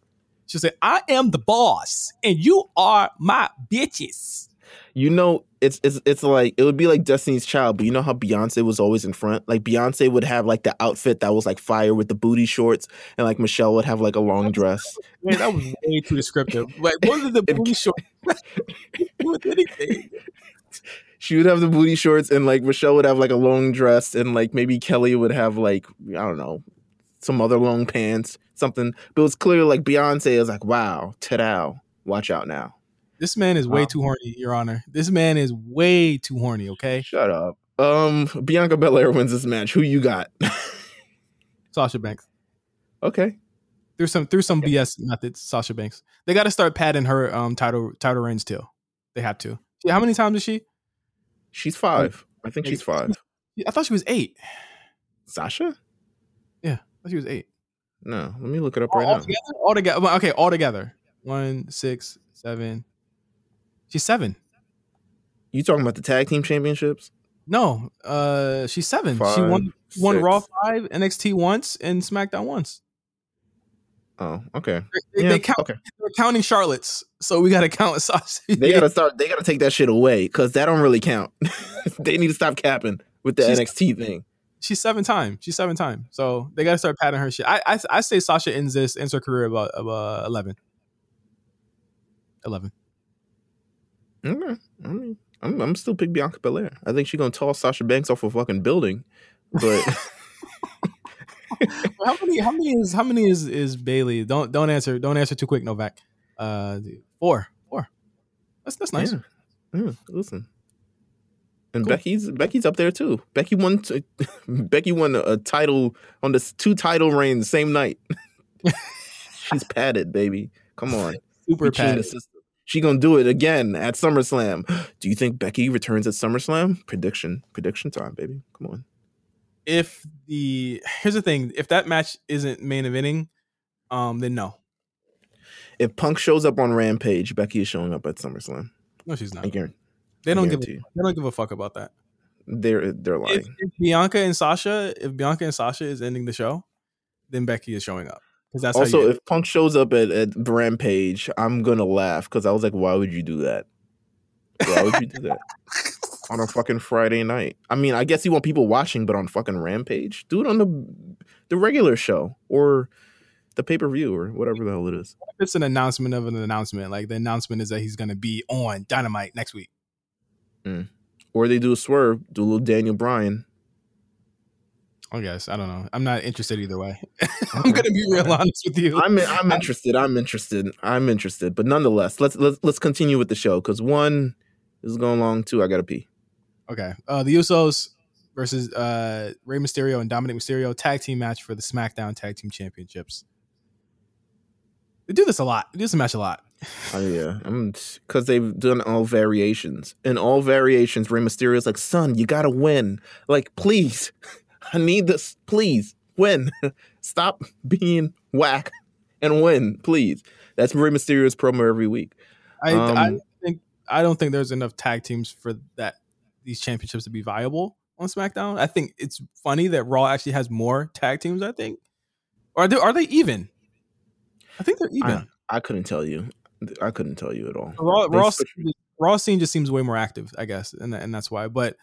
She said, "I am the boss, and you are my bitches." You know, it's it's it's like it would be like Destiny's Child, but you know how Beyonce was always in front. Like Beyonce would have like the outfit that was like fire with the booty shorts, and like Michelle would have like a long dress. Man, that was way too descriptive. Like, what are the booty shorts? with anything? She would have the booty shorts, and like Michelle would have like a long dress, and like maybe Kelly would have like I don't know some other long pants, something. But it was clear like Beyonce is like, wow, ta watch out now. This man is way Wow. too horny, Your Honor. This man is way too horny. Okay, Shut up. Um, Bianca Belair wins this match. Who you got? Sasha Banks. okay. Through some through some BS methods, Sasha Banks. They got to start padding her um title title reigns too. They have to. Yeah, how many times is she? She's five. I think she's five. I thought she was eight. Sasha? Yeah. I thought she was eight. No, let me look it up right all now. together? All together. Okay, all together. One, six, seven. She's seven. You talking about the tag team championships? No, uh, she's seven. she Five, won won Raw five, NXT once, and SmackDown once. Oh, okay. They, Yeah, they count. okay. They're counting Charlotte's, so we got to count Sasha. They gotta start. They gotta take that shit away because that don't really count. they need to stop capping with the She's- NXT thing. She's seven time. She's seven time. So they got to start patting her shit. I, I I say Sasha ends this ends her career about about eleven. Eleven. Okay. I mean, I'm, I'm still pick Bianca Belair. I think she's gonna toss Sasha Banks off a fucking building. But how many? How many is? How many is is Bayley? Don't don't answer. Don't answer too quick, Novak. Uh, four. Four. That's that's nice. Yeah. Yeah, listen. And Cool. Becky's Becky's up there too. Becky won t- Becky won a, a title on this two title reigns same night. She's padded, baby. Come on. Super We cheating padded. system. She gonna do it again at SummerSlam. Do you think Becky returns at SummerSlam? Prediction, prediction time, baby. Come on. If the here's the thing, if that match isn't main eventing, um, then no, If Punk shows up on Rampage, Becky is showing up at SummerSlam. no, she's not. I guarantee. They don't give. A, they don't give a fuck about that. They're they're lying. If, if Bianca and Sasha, if Bianca and Sasha is ending the show, then Becky is showing up because that's how also, you, if Punk shows up at, at Rampage, I'm gonna laugh because I was like, why would you do that? Why would you do that on a fucking Friday night? I mean, I guess you want people watching, but on fucking Rampage, do it on the the regular show or the pay per view or whatever the hell it is. it's an announcement of an announcement. Like the announcement is that he's going to be on Dynamite next week. Mm. Or they do a swerve, do a little Daniel Bryan. I guess I don't know. I'm not interested either way. I'm gonna be real honest with you. I'm I'm interested. I'm interested. I'm interested. But nonetheless, let's let's let's continue with the show because one is going long. Two, I gotta pee. Okay. Uh, the Usos versus uh, Rey Mysterio and Dominic Mysterio tag team match for the SmackDown Tag Team Championships. They do this a lot. They do this match a lot. Oh yeah, I'm because they've done all variations. In all variations, Rey Mysterio's like, "Son, you gotta win. Like, please, I need this. Please win. Stop being whack and win, please." That's Rey Mysterio's promo every week. I, I Um, think I don't think there's enough tag teams for that these championships to be viable on SmackDown. I think it's funny that Raw actually has more tag teams. I think, or are they are they even? I think they're even. I couldn't tell you. I couldn't tell you at all. Raw, Raw, Raw scene just seems way more active, I guess, and and that's why. But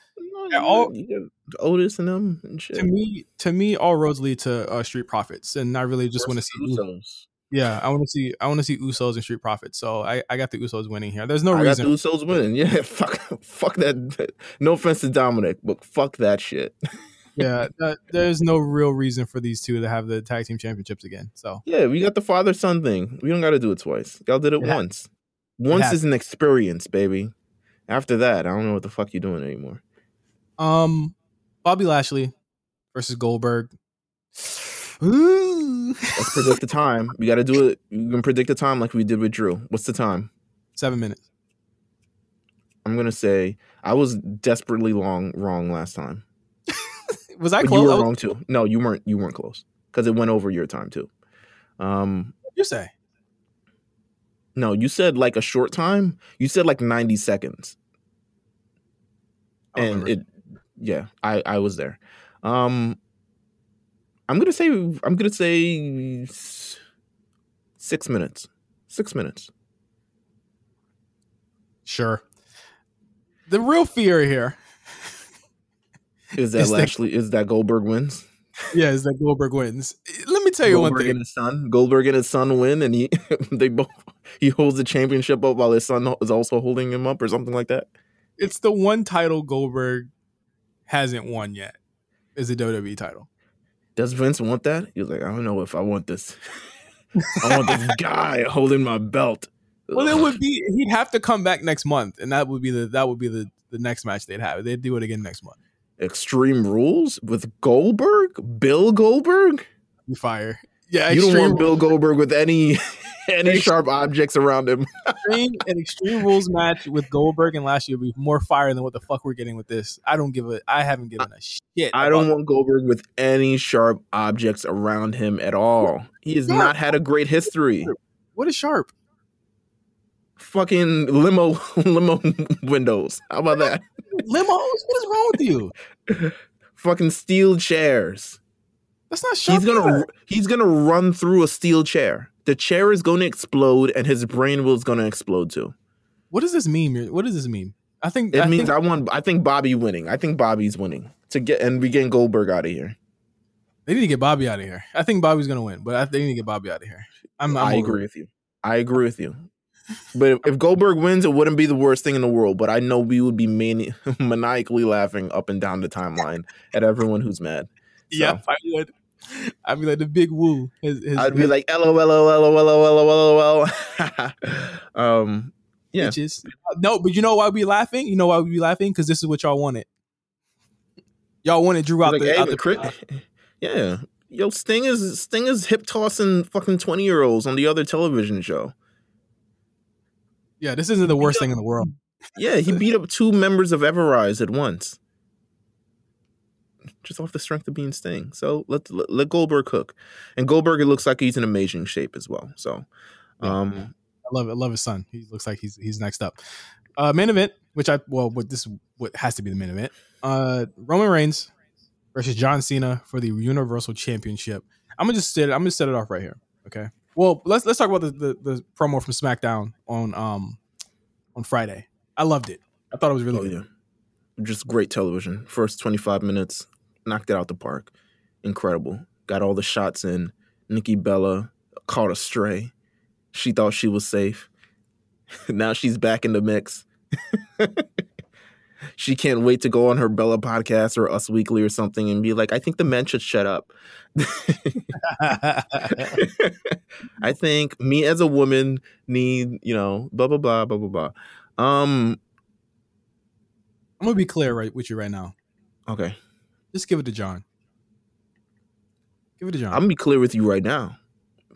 Yeah, all- got- got Otis and them and shit. to me, to me, all roads lead to uh, Street Profits, and I really just want to see. Usos. Yeah, I want to see. I want to see Usos and Street Profits. So I, I got the Usos winning here. There's no I got reason. the Usos winning. Yeah, fuck, fuck that. No offense to Dominic, but fuck that shit. yeah, that, there's no real reason for these two to have the tag team championships again. So Yeah, we got the father son thing. We don't got to do it twice. Y'all did it once. Once is an experience, baby. After that, I don't know what the fuck you're doing anymore. Um, Bobby Lashley versus Goldberg. Ooh. Let's predict the time. We got to do it. You can predict the time like we did with Drew. What's the time? Seven minutes. I'm gonna say I was desperately long wrong last time. Was I But close? you were was- wrong too. No, you weren't. You weren't close because it went over your time too. Um, You say no, you said like a short time. You said like 90 seconds. And remember. it yeah i i was there um i'm gonna say i'm gonna say six minutes six minutes sure. The real fear here, is that Is that- lashley is that goldberg wins yeah, is that Goldberg wins. Let me tell you one goldberg thing. and his son goldberg and his son win and he they both he holds the championship up while his son is also holding him up or something like that It's the one title Goldberg hasn't won yet. Is the WWE title. does vince want that he was like i don't know if i want this i want this guy holding my belt Well, it would be he'd have to come back next month, and that would be the that would be the the next match they'd have. They'd do it again next month. extreme rules with goldberg bill goldberg You fire. Yeah, you don't want Bill Goldberg with any any sharp objects around him. extreme an extreme rules match with Goldberg and Lashley would be more fire than what the fuck we're getting with this. I don't give a I haven't given a shit. I don't want Goldberg with any sharp objects around him at all. He has Yeah. not had a great history. what is sharp. Fucking limo limo windows. How about that? Limos? What is wrong with you? Fucking steel chairs. That's not sharp. He's gonna he's gonna run through a steel chair. The chair is going to explode, and his brain will is to explode too. What does this mean? What does this mean? I think It I means think, I want. I think Bobby winning. I think Bobby's winning to get and we getting Goldberg out of here. they need to get Bobby out of here. I think Bobby's gonna win, but I, they need to get Bobby out of here. I'm, I'm I agree with you. I agree with you. But if, if Goldberg wins, it wouldn't be the worst thing in the world. But I know we would be mani- maniacally laughing up and down the timeline at everyone who's mad. Yeah, I would. I'd be like the big woo. His, his, I'd be like, LOL, LOL, LOL, LOL, LOL. um, yeah. bitches. No, but you know why we laughing? You know why we be laughing? Because this is what y'all wanted. Y'all wanted Drew out like, the, hey, out the Chris- yeah. Yo, Sting is Sting is hip tossing fucking twenty year olds on the other television show. Yeah, this isn't the worst thing in the world. Yeah, he beat up two members of Everrise at once. Just off the strength of being Sting. So let, let let Goldberg cook. And Goldberg it looks like he's in amazing shape as well. So um I love it. I love his son. He looks like he's he's next up. Uh main event, which I well, what this is what has to be the main event. Uh Roman Reigns versus John Cena for the Universal Championship. I'm gonna just set it, I'm gonna set it off right here. Okay. Well, let's let's talk about the, the the promo from SmackDown on um on Friday. I loved it. I thought it was really oh, good. yeah. Just great television. First 25 minutes, knocked it out the park. Incredible. Got all the shots in. Nikki Bella caught a stray. She thought she was safe. now she's back in the mix. she can't wait to go on her Bella podcast or Us Weekly or something and be like, I think the men should shut up. I think me as a woman need, you know, blah blah blah blah blah blah. Um, I'm gonna be clear right with you right now. okay. Just give it to John. Give it to John. I'm gonna be clear with you right now.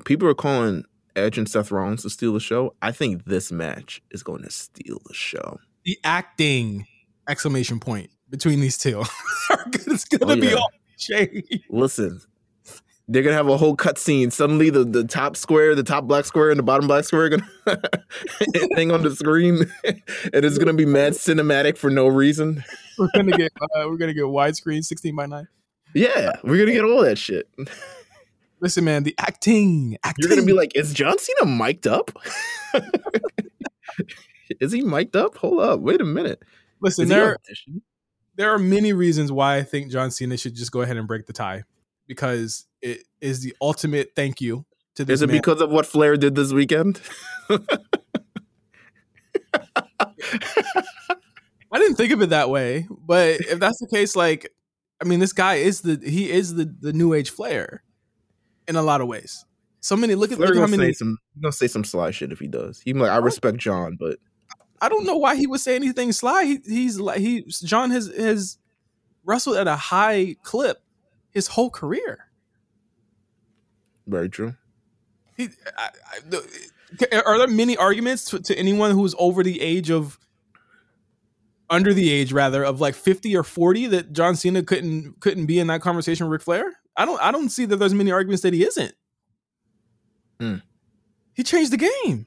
People are calling Edge and Seth Rollins to steal the show. I think this match is going to steal the show. The acting exclamation point between these two. it's gonna Oh, be yeah. all shade. Listen, they're gonna have a whole cutscene. Suddenly, the, the top square, the top black square, and the bottom black square are gonna hang on the screen, and it's gonna be mad cinematic for no reason. We're gonna get uh, we're gonna get widescreen 16 by 9. Yeah, we're gonna get all that shit. Listen, man, the acting, acting. You're gonna be like, is John Cena mic'd up? is he mic'd up? Hold up, wait a minute. listen, Is there there are many reasons why I think John Cena should just go ahead and break the tie because it is the ultimate thank you to this Is it man. because of what Flair did this weekend? I didn't think of it that way, but if that's the case, like, I mean, this guy is the he is the the new age Flair in a lot of ways. So many look at look how gonna many. say some he gonna say some sly shit if he does. He like, I respect John, but I don't know why he would say anything sly. He, he's like he John has has wrestled at a high clip his whole career. very true. He, I, I, the, are there many arguments to, to anyone who's over the age of under the age rather of like 50 or 40 that John Cena couldn't couldn't be in that conversation with Ric Flair? I don't I don't see that there's many arguments that he isn't. Hmm. He changed the game.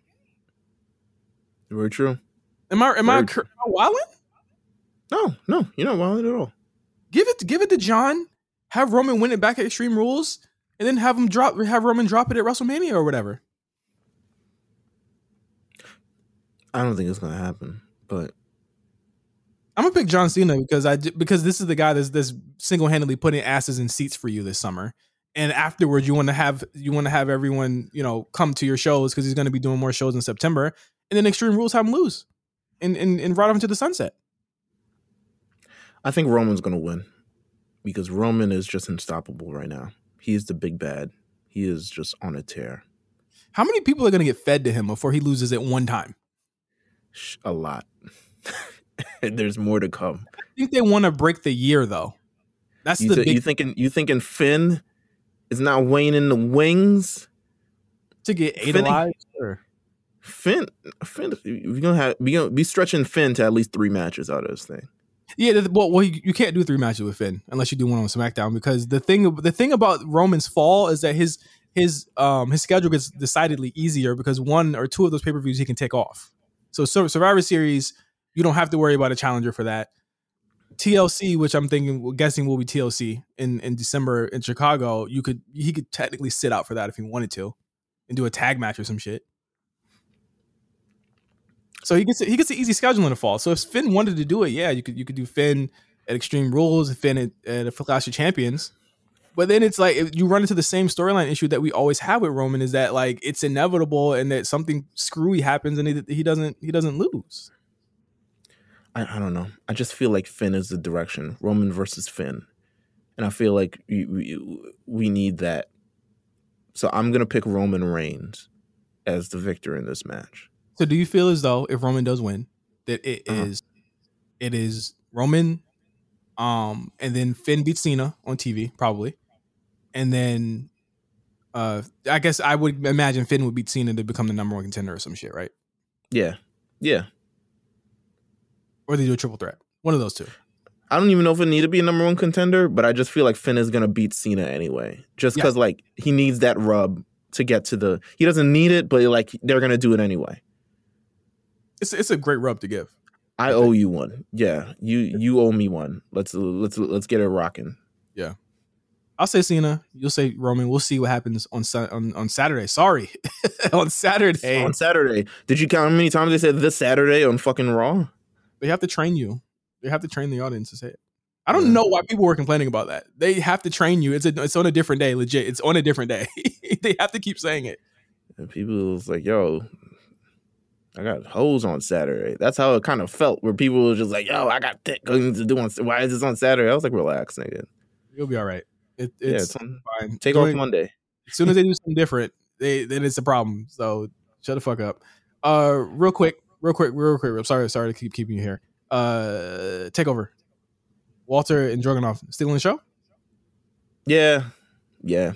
Very true. Am I am I, Very cur- am I wilding? No, no, you're not wild at all. Give it give it to John. Have Roman win it back at Extreme Rules, and then have him drop have Roman drop it at WrestleMania or whatever. I don't think it's gonna happen, but I'm gonna pick John Cena because I because this is the guy that's that's single handedly putting asses in seats for you this summer. And afterwards, you want to have you want to have everyone you know come to your shows because he's going to be doing more shows in September. And then Extreme Rules have him lose, and and, and ride him to the sunset. I think Roman's gonna win because Roman is just unstoppable right now. He is the big bad. He is just on a tear. How many people are going to get fed to him before he loses at one time? A lot. there's more to come. I think they want to break the year though. That's You, the th- big you thinking you thinking Finn is not weighing in the wings? to get eight Finny- alive. Sure. Finn, Finn, we're gonna have we gonna be stretching Finn to at least three matches out of this thing. Yeah, well, well, you, you can't do three matches with Finn unless you do one on SmackDown because the thing the thing about Roman's fall is that his his um his schedule gets decidedly easier because one or two of those pay per views he can take off. So Sur- Survivor Series, you don't have to worry about a challenger for that. TLC, which I'm thinking guessing will be TLC in in December in Chicago, you could he could technically sit out for that if he wanted to, and do a tag match or some shit. So he gets he gets an easy schedule in the fall. So if Finn wanted to do it, yeah, you could you could do Finn at Extreme Rules, and Finn at, at Clash of Champions. But then it's like you run into the same storyline issue that we always have with Roman is that like it's inevitable and that something screwy happens and he, he doesn't he doesn't lose. I, I don't know. I just feel like Finn is the direction. Roman versus Finn, and I feel like we we, we need that. So I'm gonna pick Roman Reigns as the victor in this match. So do you feel as though if Roman does win, that it is Uh-huh. it is Roman, um, and then Finn beats Cena on TV probably, and then uh, I guess I would imagine Finn would beat Cena to become the number one contender or some shit, right? Yeah, yeah. Or they do a triple threat, one of those two. I don't even know if it need to be a number one contender, but I just feel like Finn is gonna beat Cena anyway, just Yeah. because like he needs that rub to get to the. He doesn't need it, but like they're gonna do it anyway. It's it's a great rub to give. I owe you one. Yeah, you you owe me one. Let's let's let's get it rocking. Yeah, I'll say Cena. You'll say Roman. We'll see what happens on on, on Saturday. Sorry, on Saturday. On Saturday, did you count how many times they said this Saturday on fucking Raw? They have to train you. They have to train the audience to say it. I don't Yeah. know why people were complaining about that. They have to train you. It's a, it's on a different day. Legit, it's on a different day. they have to keep saying it. And people was like, "Yo, I got hoes on Saturday." That's how it kind of felt, where people were just like, "Yo, I got thick things to do on. Why is this on Saturday?" I was like, "Relax, nigga. You'll be all right. It, Yeah, it's it's on, fine. take Going- off Monday." As soon as they do something different, they then it's a problem. So shut the fuck up. Uh, real quick, real quick, real quick. I'm sorry, sorry to keep keeping you here. Uh, take over. Walter and Dragunov stealing the show. Yeah, yeah.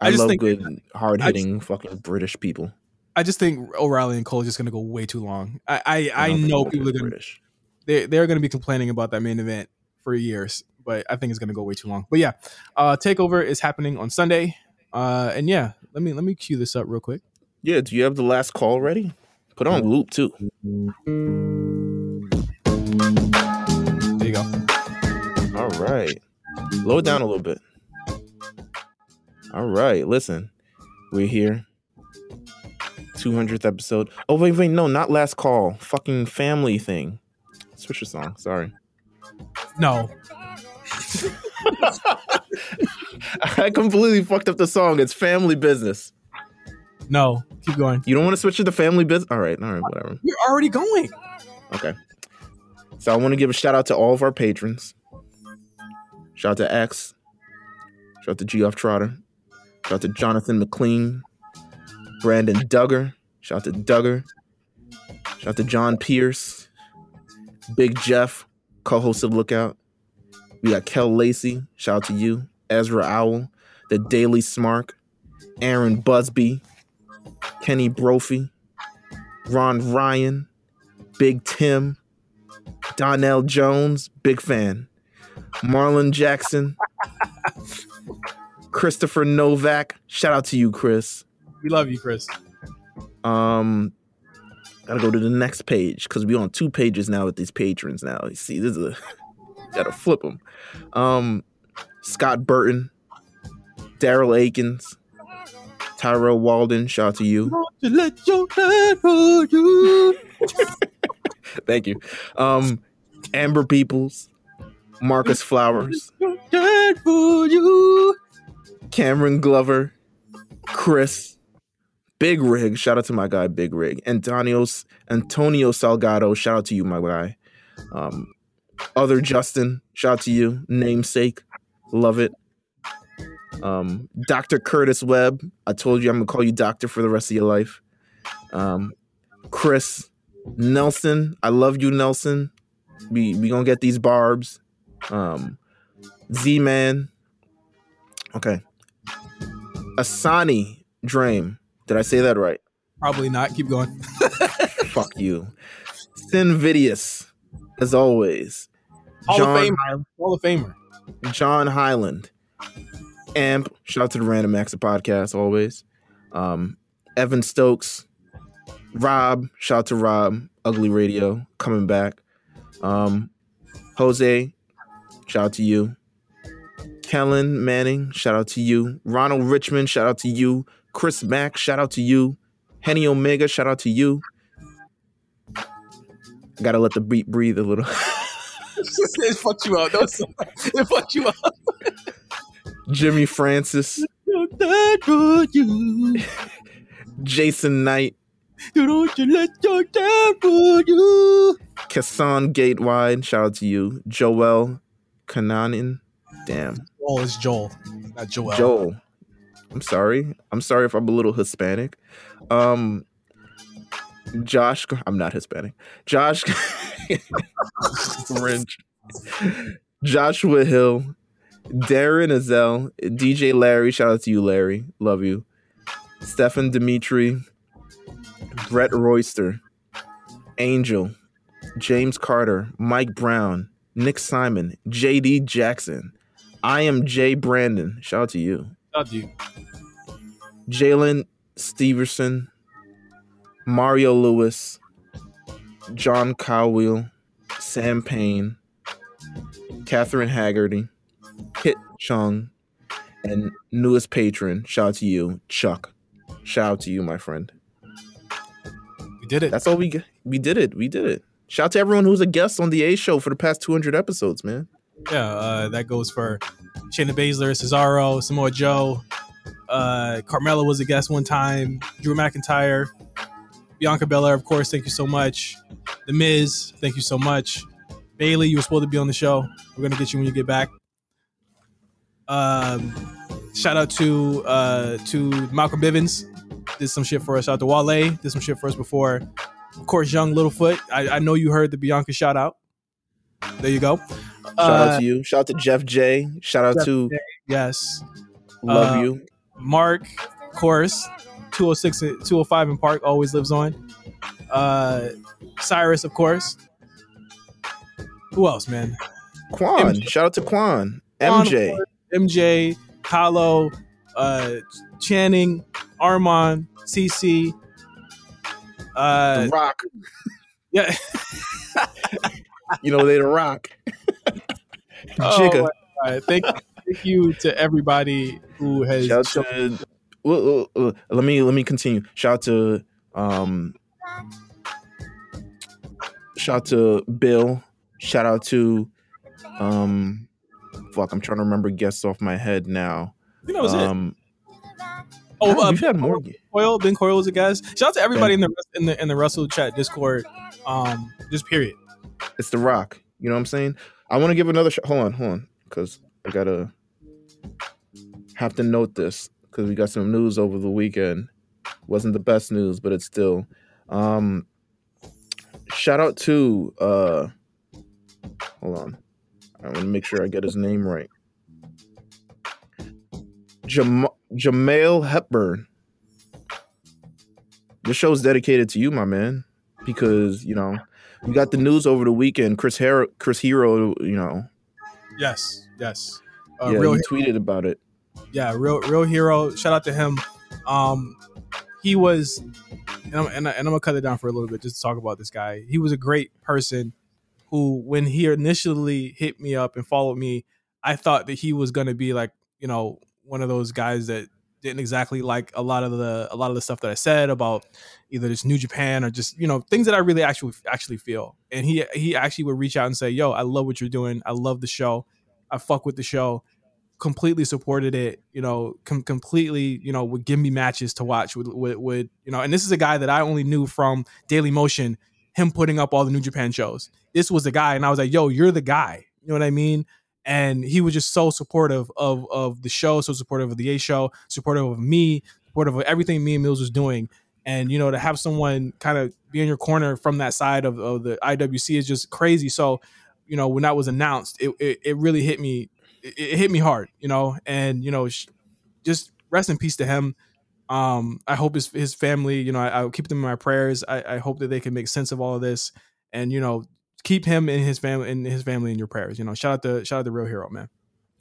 I, I love think- good, hard hitting fucking British people. I just think O'Reilly and Cole are just gonna go way too long. I I, I don't know people are gonna British. they they're gonna be complaining about that main event for years, but I think it's gonna go way too long. But yeah, uh, Takeover is happening on Sunday, uh, and yeah, let me let me cue this up real quick. Yeah, do you have the last call ready? Put on loop too. There you go. All right. Low it down a little bit. All right. Listen, we're here. 200th episode. Oh, wait, wait. No, not last call. Fucking family thing. Switch the song. Sorry. No, I completely fucked up the song. It's family business. No, keep going. You don't want to switch to the family business? All right. All right. Whatever. You're already going. Okay. So I want to give a shout out to all of our patrons. Shout out to X. Shout out to Geoff Trotter. Shout out to Jonathan McLean. Brandon Duggar. Shout out to Duggar. Shout out to John Pierce. Big Jeff, co-host of Lookout. We got Kel Lacey. Shout out to you. Ezra Owl. The Daily Smark. Aaron Busby. Kenny Brophy. Ron Ryan. Big Tim, Donnell Jones, big fan. Marlon Jackson, Christopher Novak, shout out to you, Chris. We love you, Chris. Um, gotta go to the next page because we on two pages now with these patrons. Now you see, this is a gotta flip them. Um, Scott Burton, Daryl Akins, Tyrell Walden, shout out to you. let your you. Thank you. Um, Amber Peoples, Marcus Flowers, Your dad for you. Cameron Glover, Chris, Big Rig. Shout out to my guy Big Rig. And Antonio Antonio Salgado. Shout out to you, my guy. Um, other Justin. Shout out to you. Namesake. Love it. Um, Dr. Curtis Webb. I told you I'm gonna call you Doctor for the rest of your life. Um, Chris Nelson. I love you, Nelson. We we gonna get these barbs. Um, Z Man. Okay. Asani Dream. Did I say that right? Probably not. Keep going. Fuck you. Sinvidius, as always. Hall of Fame. Hi- Hall of Famer. John Highland. Amp. Shout out to the Random Acts of Podcast, always. Um, Evan Stokes. Rob. Shout out to Rob. Ugly Radio. Coming back. Um, Jose. Shout out to you. Kellen Manning. Shout out to you. Ronald Richmond. Shout out to you. Chris Mack. Shout out to you. Henny Omega. Shout out to you. I gotta let the beat breathe a little. it fucked you up. So- it fucked you up. Jimmy Francis. Your dad for you. Jason Knight. Don't you let your dad you. Kassan Gatewide, shout out to you. Joel Kananin. Damn. Oh, it's Joel, not Joel. Joel. I'm sorry. I'm sorry if I'm a little Hispanic. Um Josh I'm not Hispanic. Josh French. Joshua Hill. Darren Azell. DJ Larry. Shout out to you, Larry. Love you. Stefan Dimitri. Brett Royster. Angel. James Carter, Mike Brown, Nick Simon, JD Jackson. I am Jay Brandon. Shout out to you. Shout to you. Jalen Steverson, Mario Lewis, John Cowwheel, Sam Payne, Catherine Haggerty, Kit Chung, and newest patron. Shout out to you, Chuck. Shout out to you, my friend. We did it. That's all we we did it. We did it. Shout out to everyone who's a guest on the A show for the past 200 episodes, man. yeah, uh, that goes for Shayna Baszler, Cesaro, Samoa Joe. Uh, Carmella was a guest one time. Drew McIntyre, Bianca Belair, of course. Thank you so much. The Miz, thank you so much. Bayley, you were supposed to be on the show. We're gonna get you when you get back. Um, shout out to uh, to Malcolm Bivens. Did some shit for us. Shout out to Wale. Did some shit for us before. Of course, Young Littlefoot. I, I know you heard the Bianca shout out. There you go. Shout out to you. Shout out to Jeff J. Shout out Jeff to Yes. Love Uh, You. Mark, of course, 206, 205 in Park always lives on. Uh, Cyrus, of course. Who else, man? Quan. MJ. Shout out to Quan. Quan, MJ. MJ, Kahlo, uh, Channing, Armand, CC. Uh, the Rock. yeah. You know they the Rock. Oh, Jigga. God. Thank, thank you to everybody who has. Shout shown- to. Well, let me let me continue. Shout out to um. Shout out to Bill. Shout out to um. Fuck, I'm trying to remember guests off my head now. you know, was it. um, Oh, God, uh, we've had more. Coyle, Ben Coyle was a guest. Shout out to everybody in the in the in the Russell chat Discord. Um, just period. It's the Rock. You know what I'm saying? I want to give another. Sh- hold on, hold on, because I gotta have to note this because we got some news over the weekend. Wasn't the best news, but it's still. Um, shout out to. uh Hold on, I want to make sure I get his name right. Jam- Jamail Hepburn. This show's dedicated to you, my man, because you know we got the news over the weekend. Chris Hero, Chris Hero, you know, Yes, yes. Uh, yeah, real, he tweeted about it. yeah, real, real hero. Shout out to him. Um, he was, and I'm, and, I, and I'm gonna cut it down for a little bit just to talk about this guy. He was a great person who, when he initially hit me up and followed me, I thought that he was gonna be like, you know, one of those guys that didn't exactly like a lot of the a lot of the stuff that I said about either just New Japan or just you know things that I really actually actually feel. And he he actually would reach out and say, "Yo, I love what you're doing. I love the show. I fuck with the show." Completely supported it. You know, com- completely. You know, would give me matches to watch. Would, would would you know? And this is a guy that I only knew from Daily Motion. Him putting up all the New Japan shows. This was the guy, and I was like, "Yo, you're the guy." You know what I mean? and he was just so supportive of of the show, so supportive of the A show, supportive of me, supportive of everything me and Meelz was doing. And you know, to have someone kind of be in your corner from that side of, of the IWC is just crazy. So, you know, when that was announced, it it, it really hit me. It, it hit me hard, you know, and you know, just rest in peace to him. Um, I hope his his family, you know, I, I'll keep them in my prayers. I, I hope that they can make sense of all of this, and you know, keep him and his family and his family in your prayers. You know, shout out to shout out to real hero, man.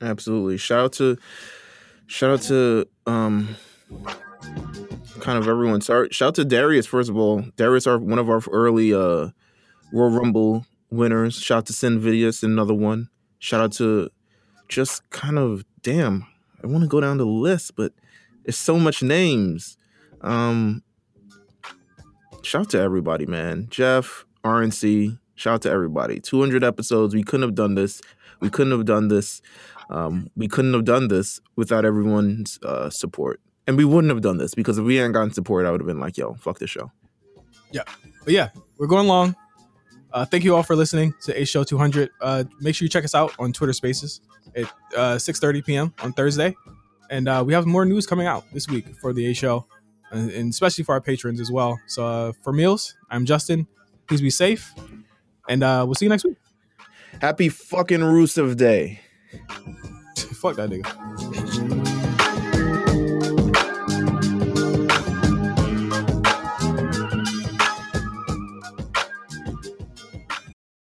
Absolutely. Shout out to shout out to um kind of everyone. Sorry, shout out to Darius first of all. Darius are one of our early uh Royal Rumble winners. Shout out to Sinvidius, another one. Shout out to just kind of damn. I want to go down the list, but it's so much names. Um shout out to everybody, man. Jeff, RNC, shout out to everybody. 200 episodes. We couldn't have done this. We couldn't have done this. Um, we couldn't have done this without everyone's uh, support. And we wouldn't have done this because if we hadn't gotten support, I would have been like, yo, fuck this show. Yeah. But yeah, we're going long. Uh, thank you all for listening to A Show 200. Uh, make sure you check us out on Twitter Spaces at uh, 6:30 p.m. on Thursday, and uh, we have more news coming out this week for the A Show, and, and especially for our patrons as well. So uh, for Meelz, I'm Justin. Please be safe, and uh, we'll see you next week. Happy fucking Rusev Day. Fuck that nigga.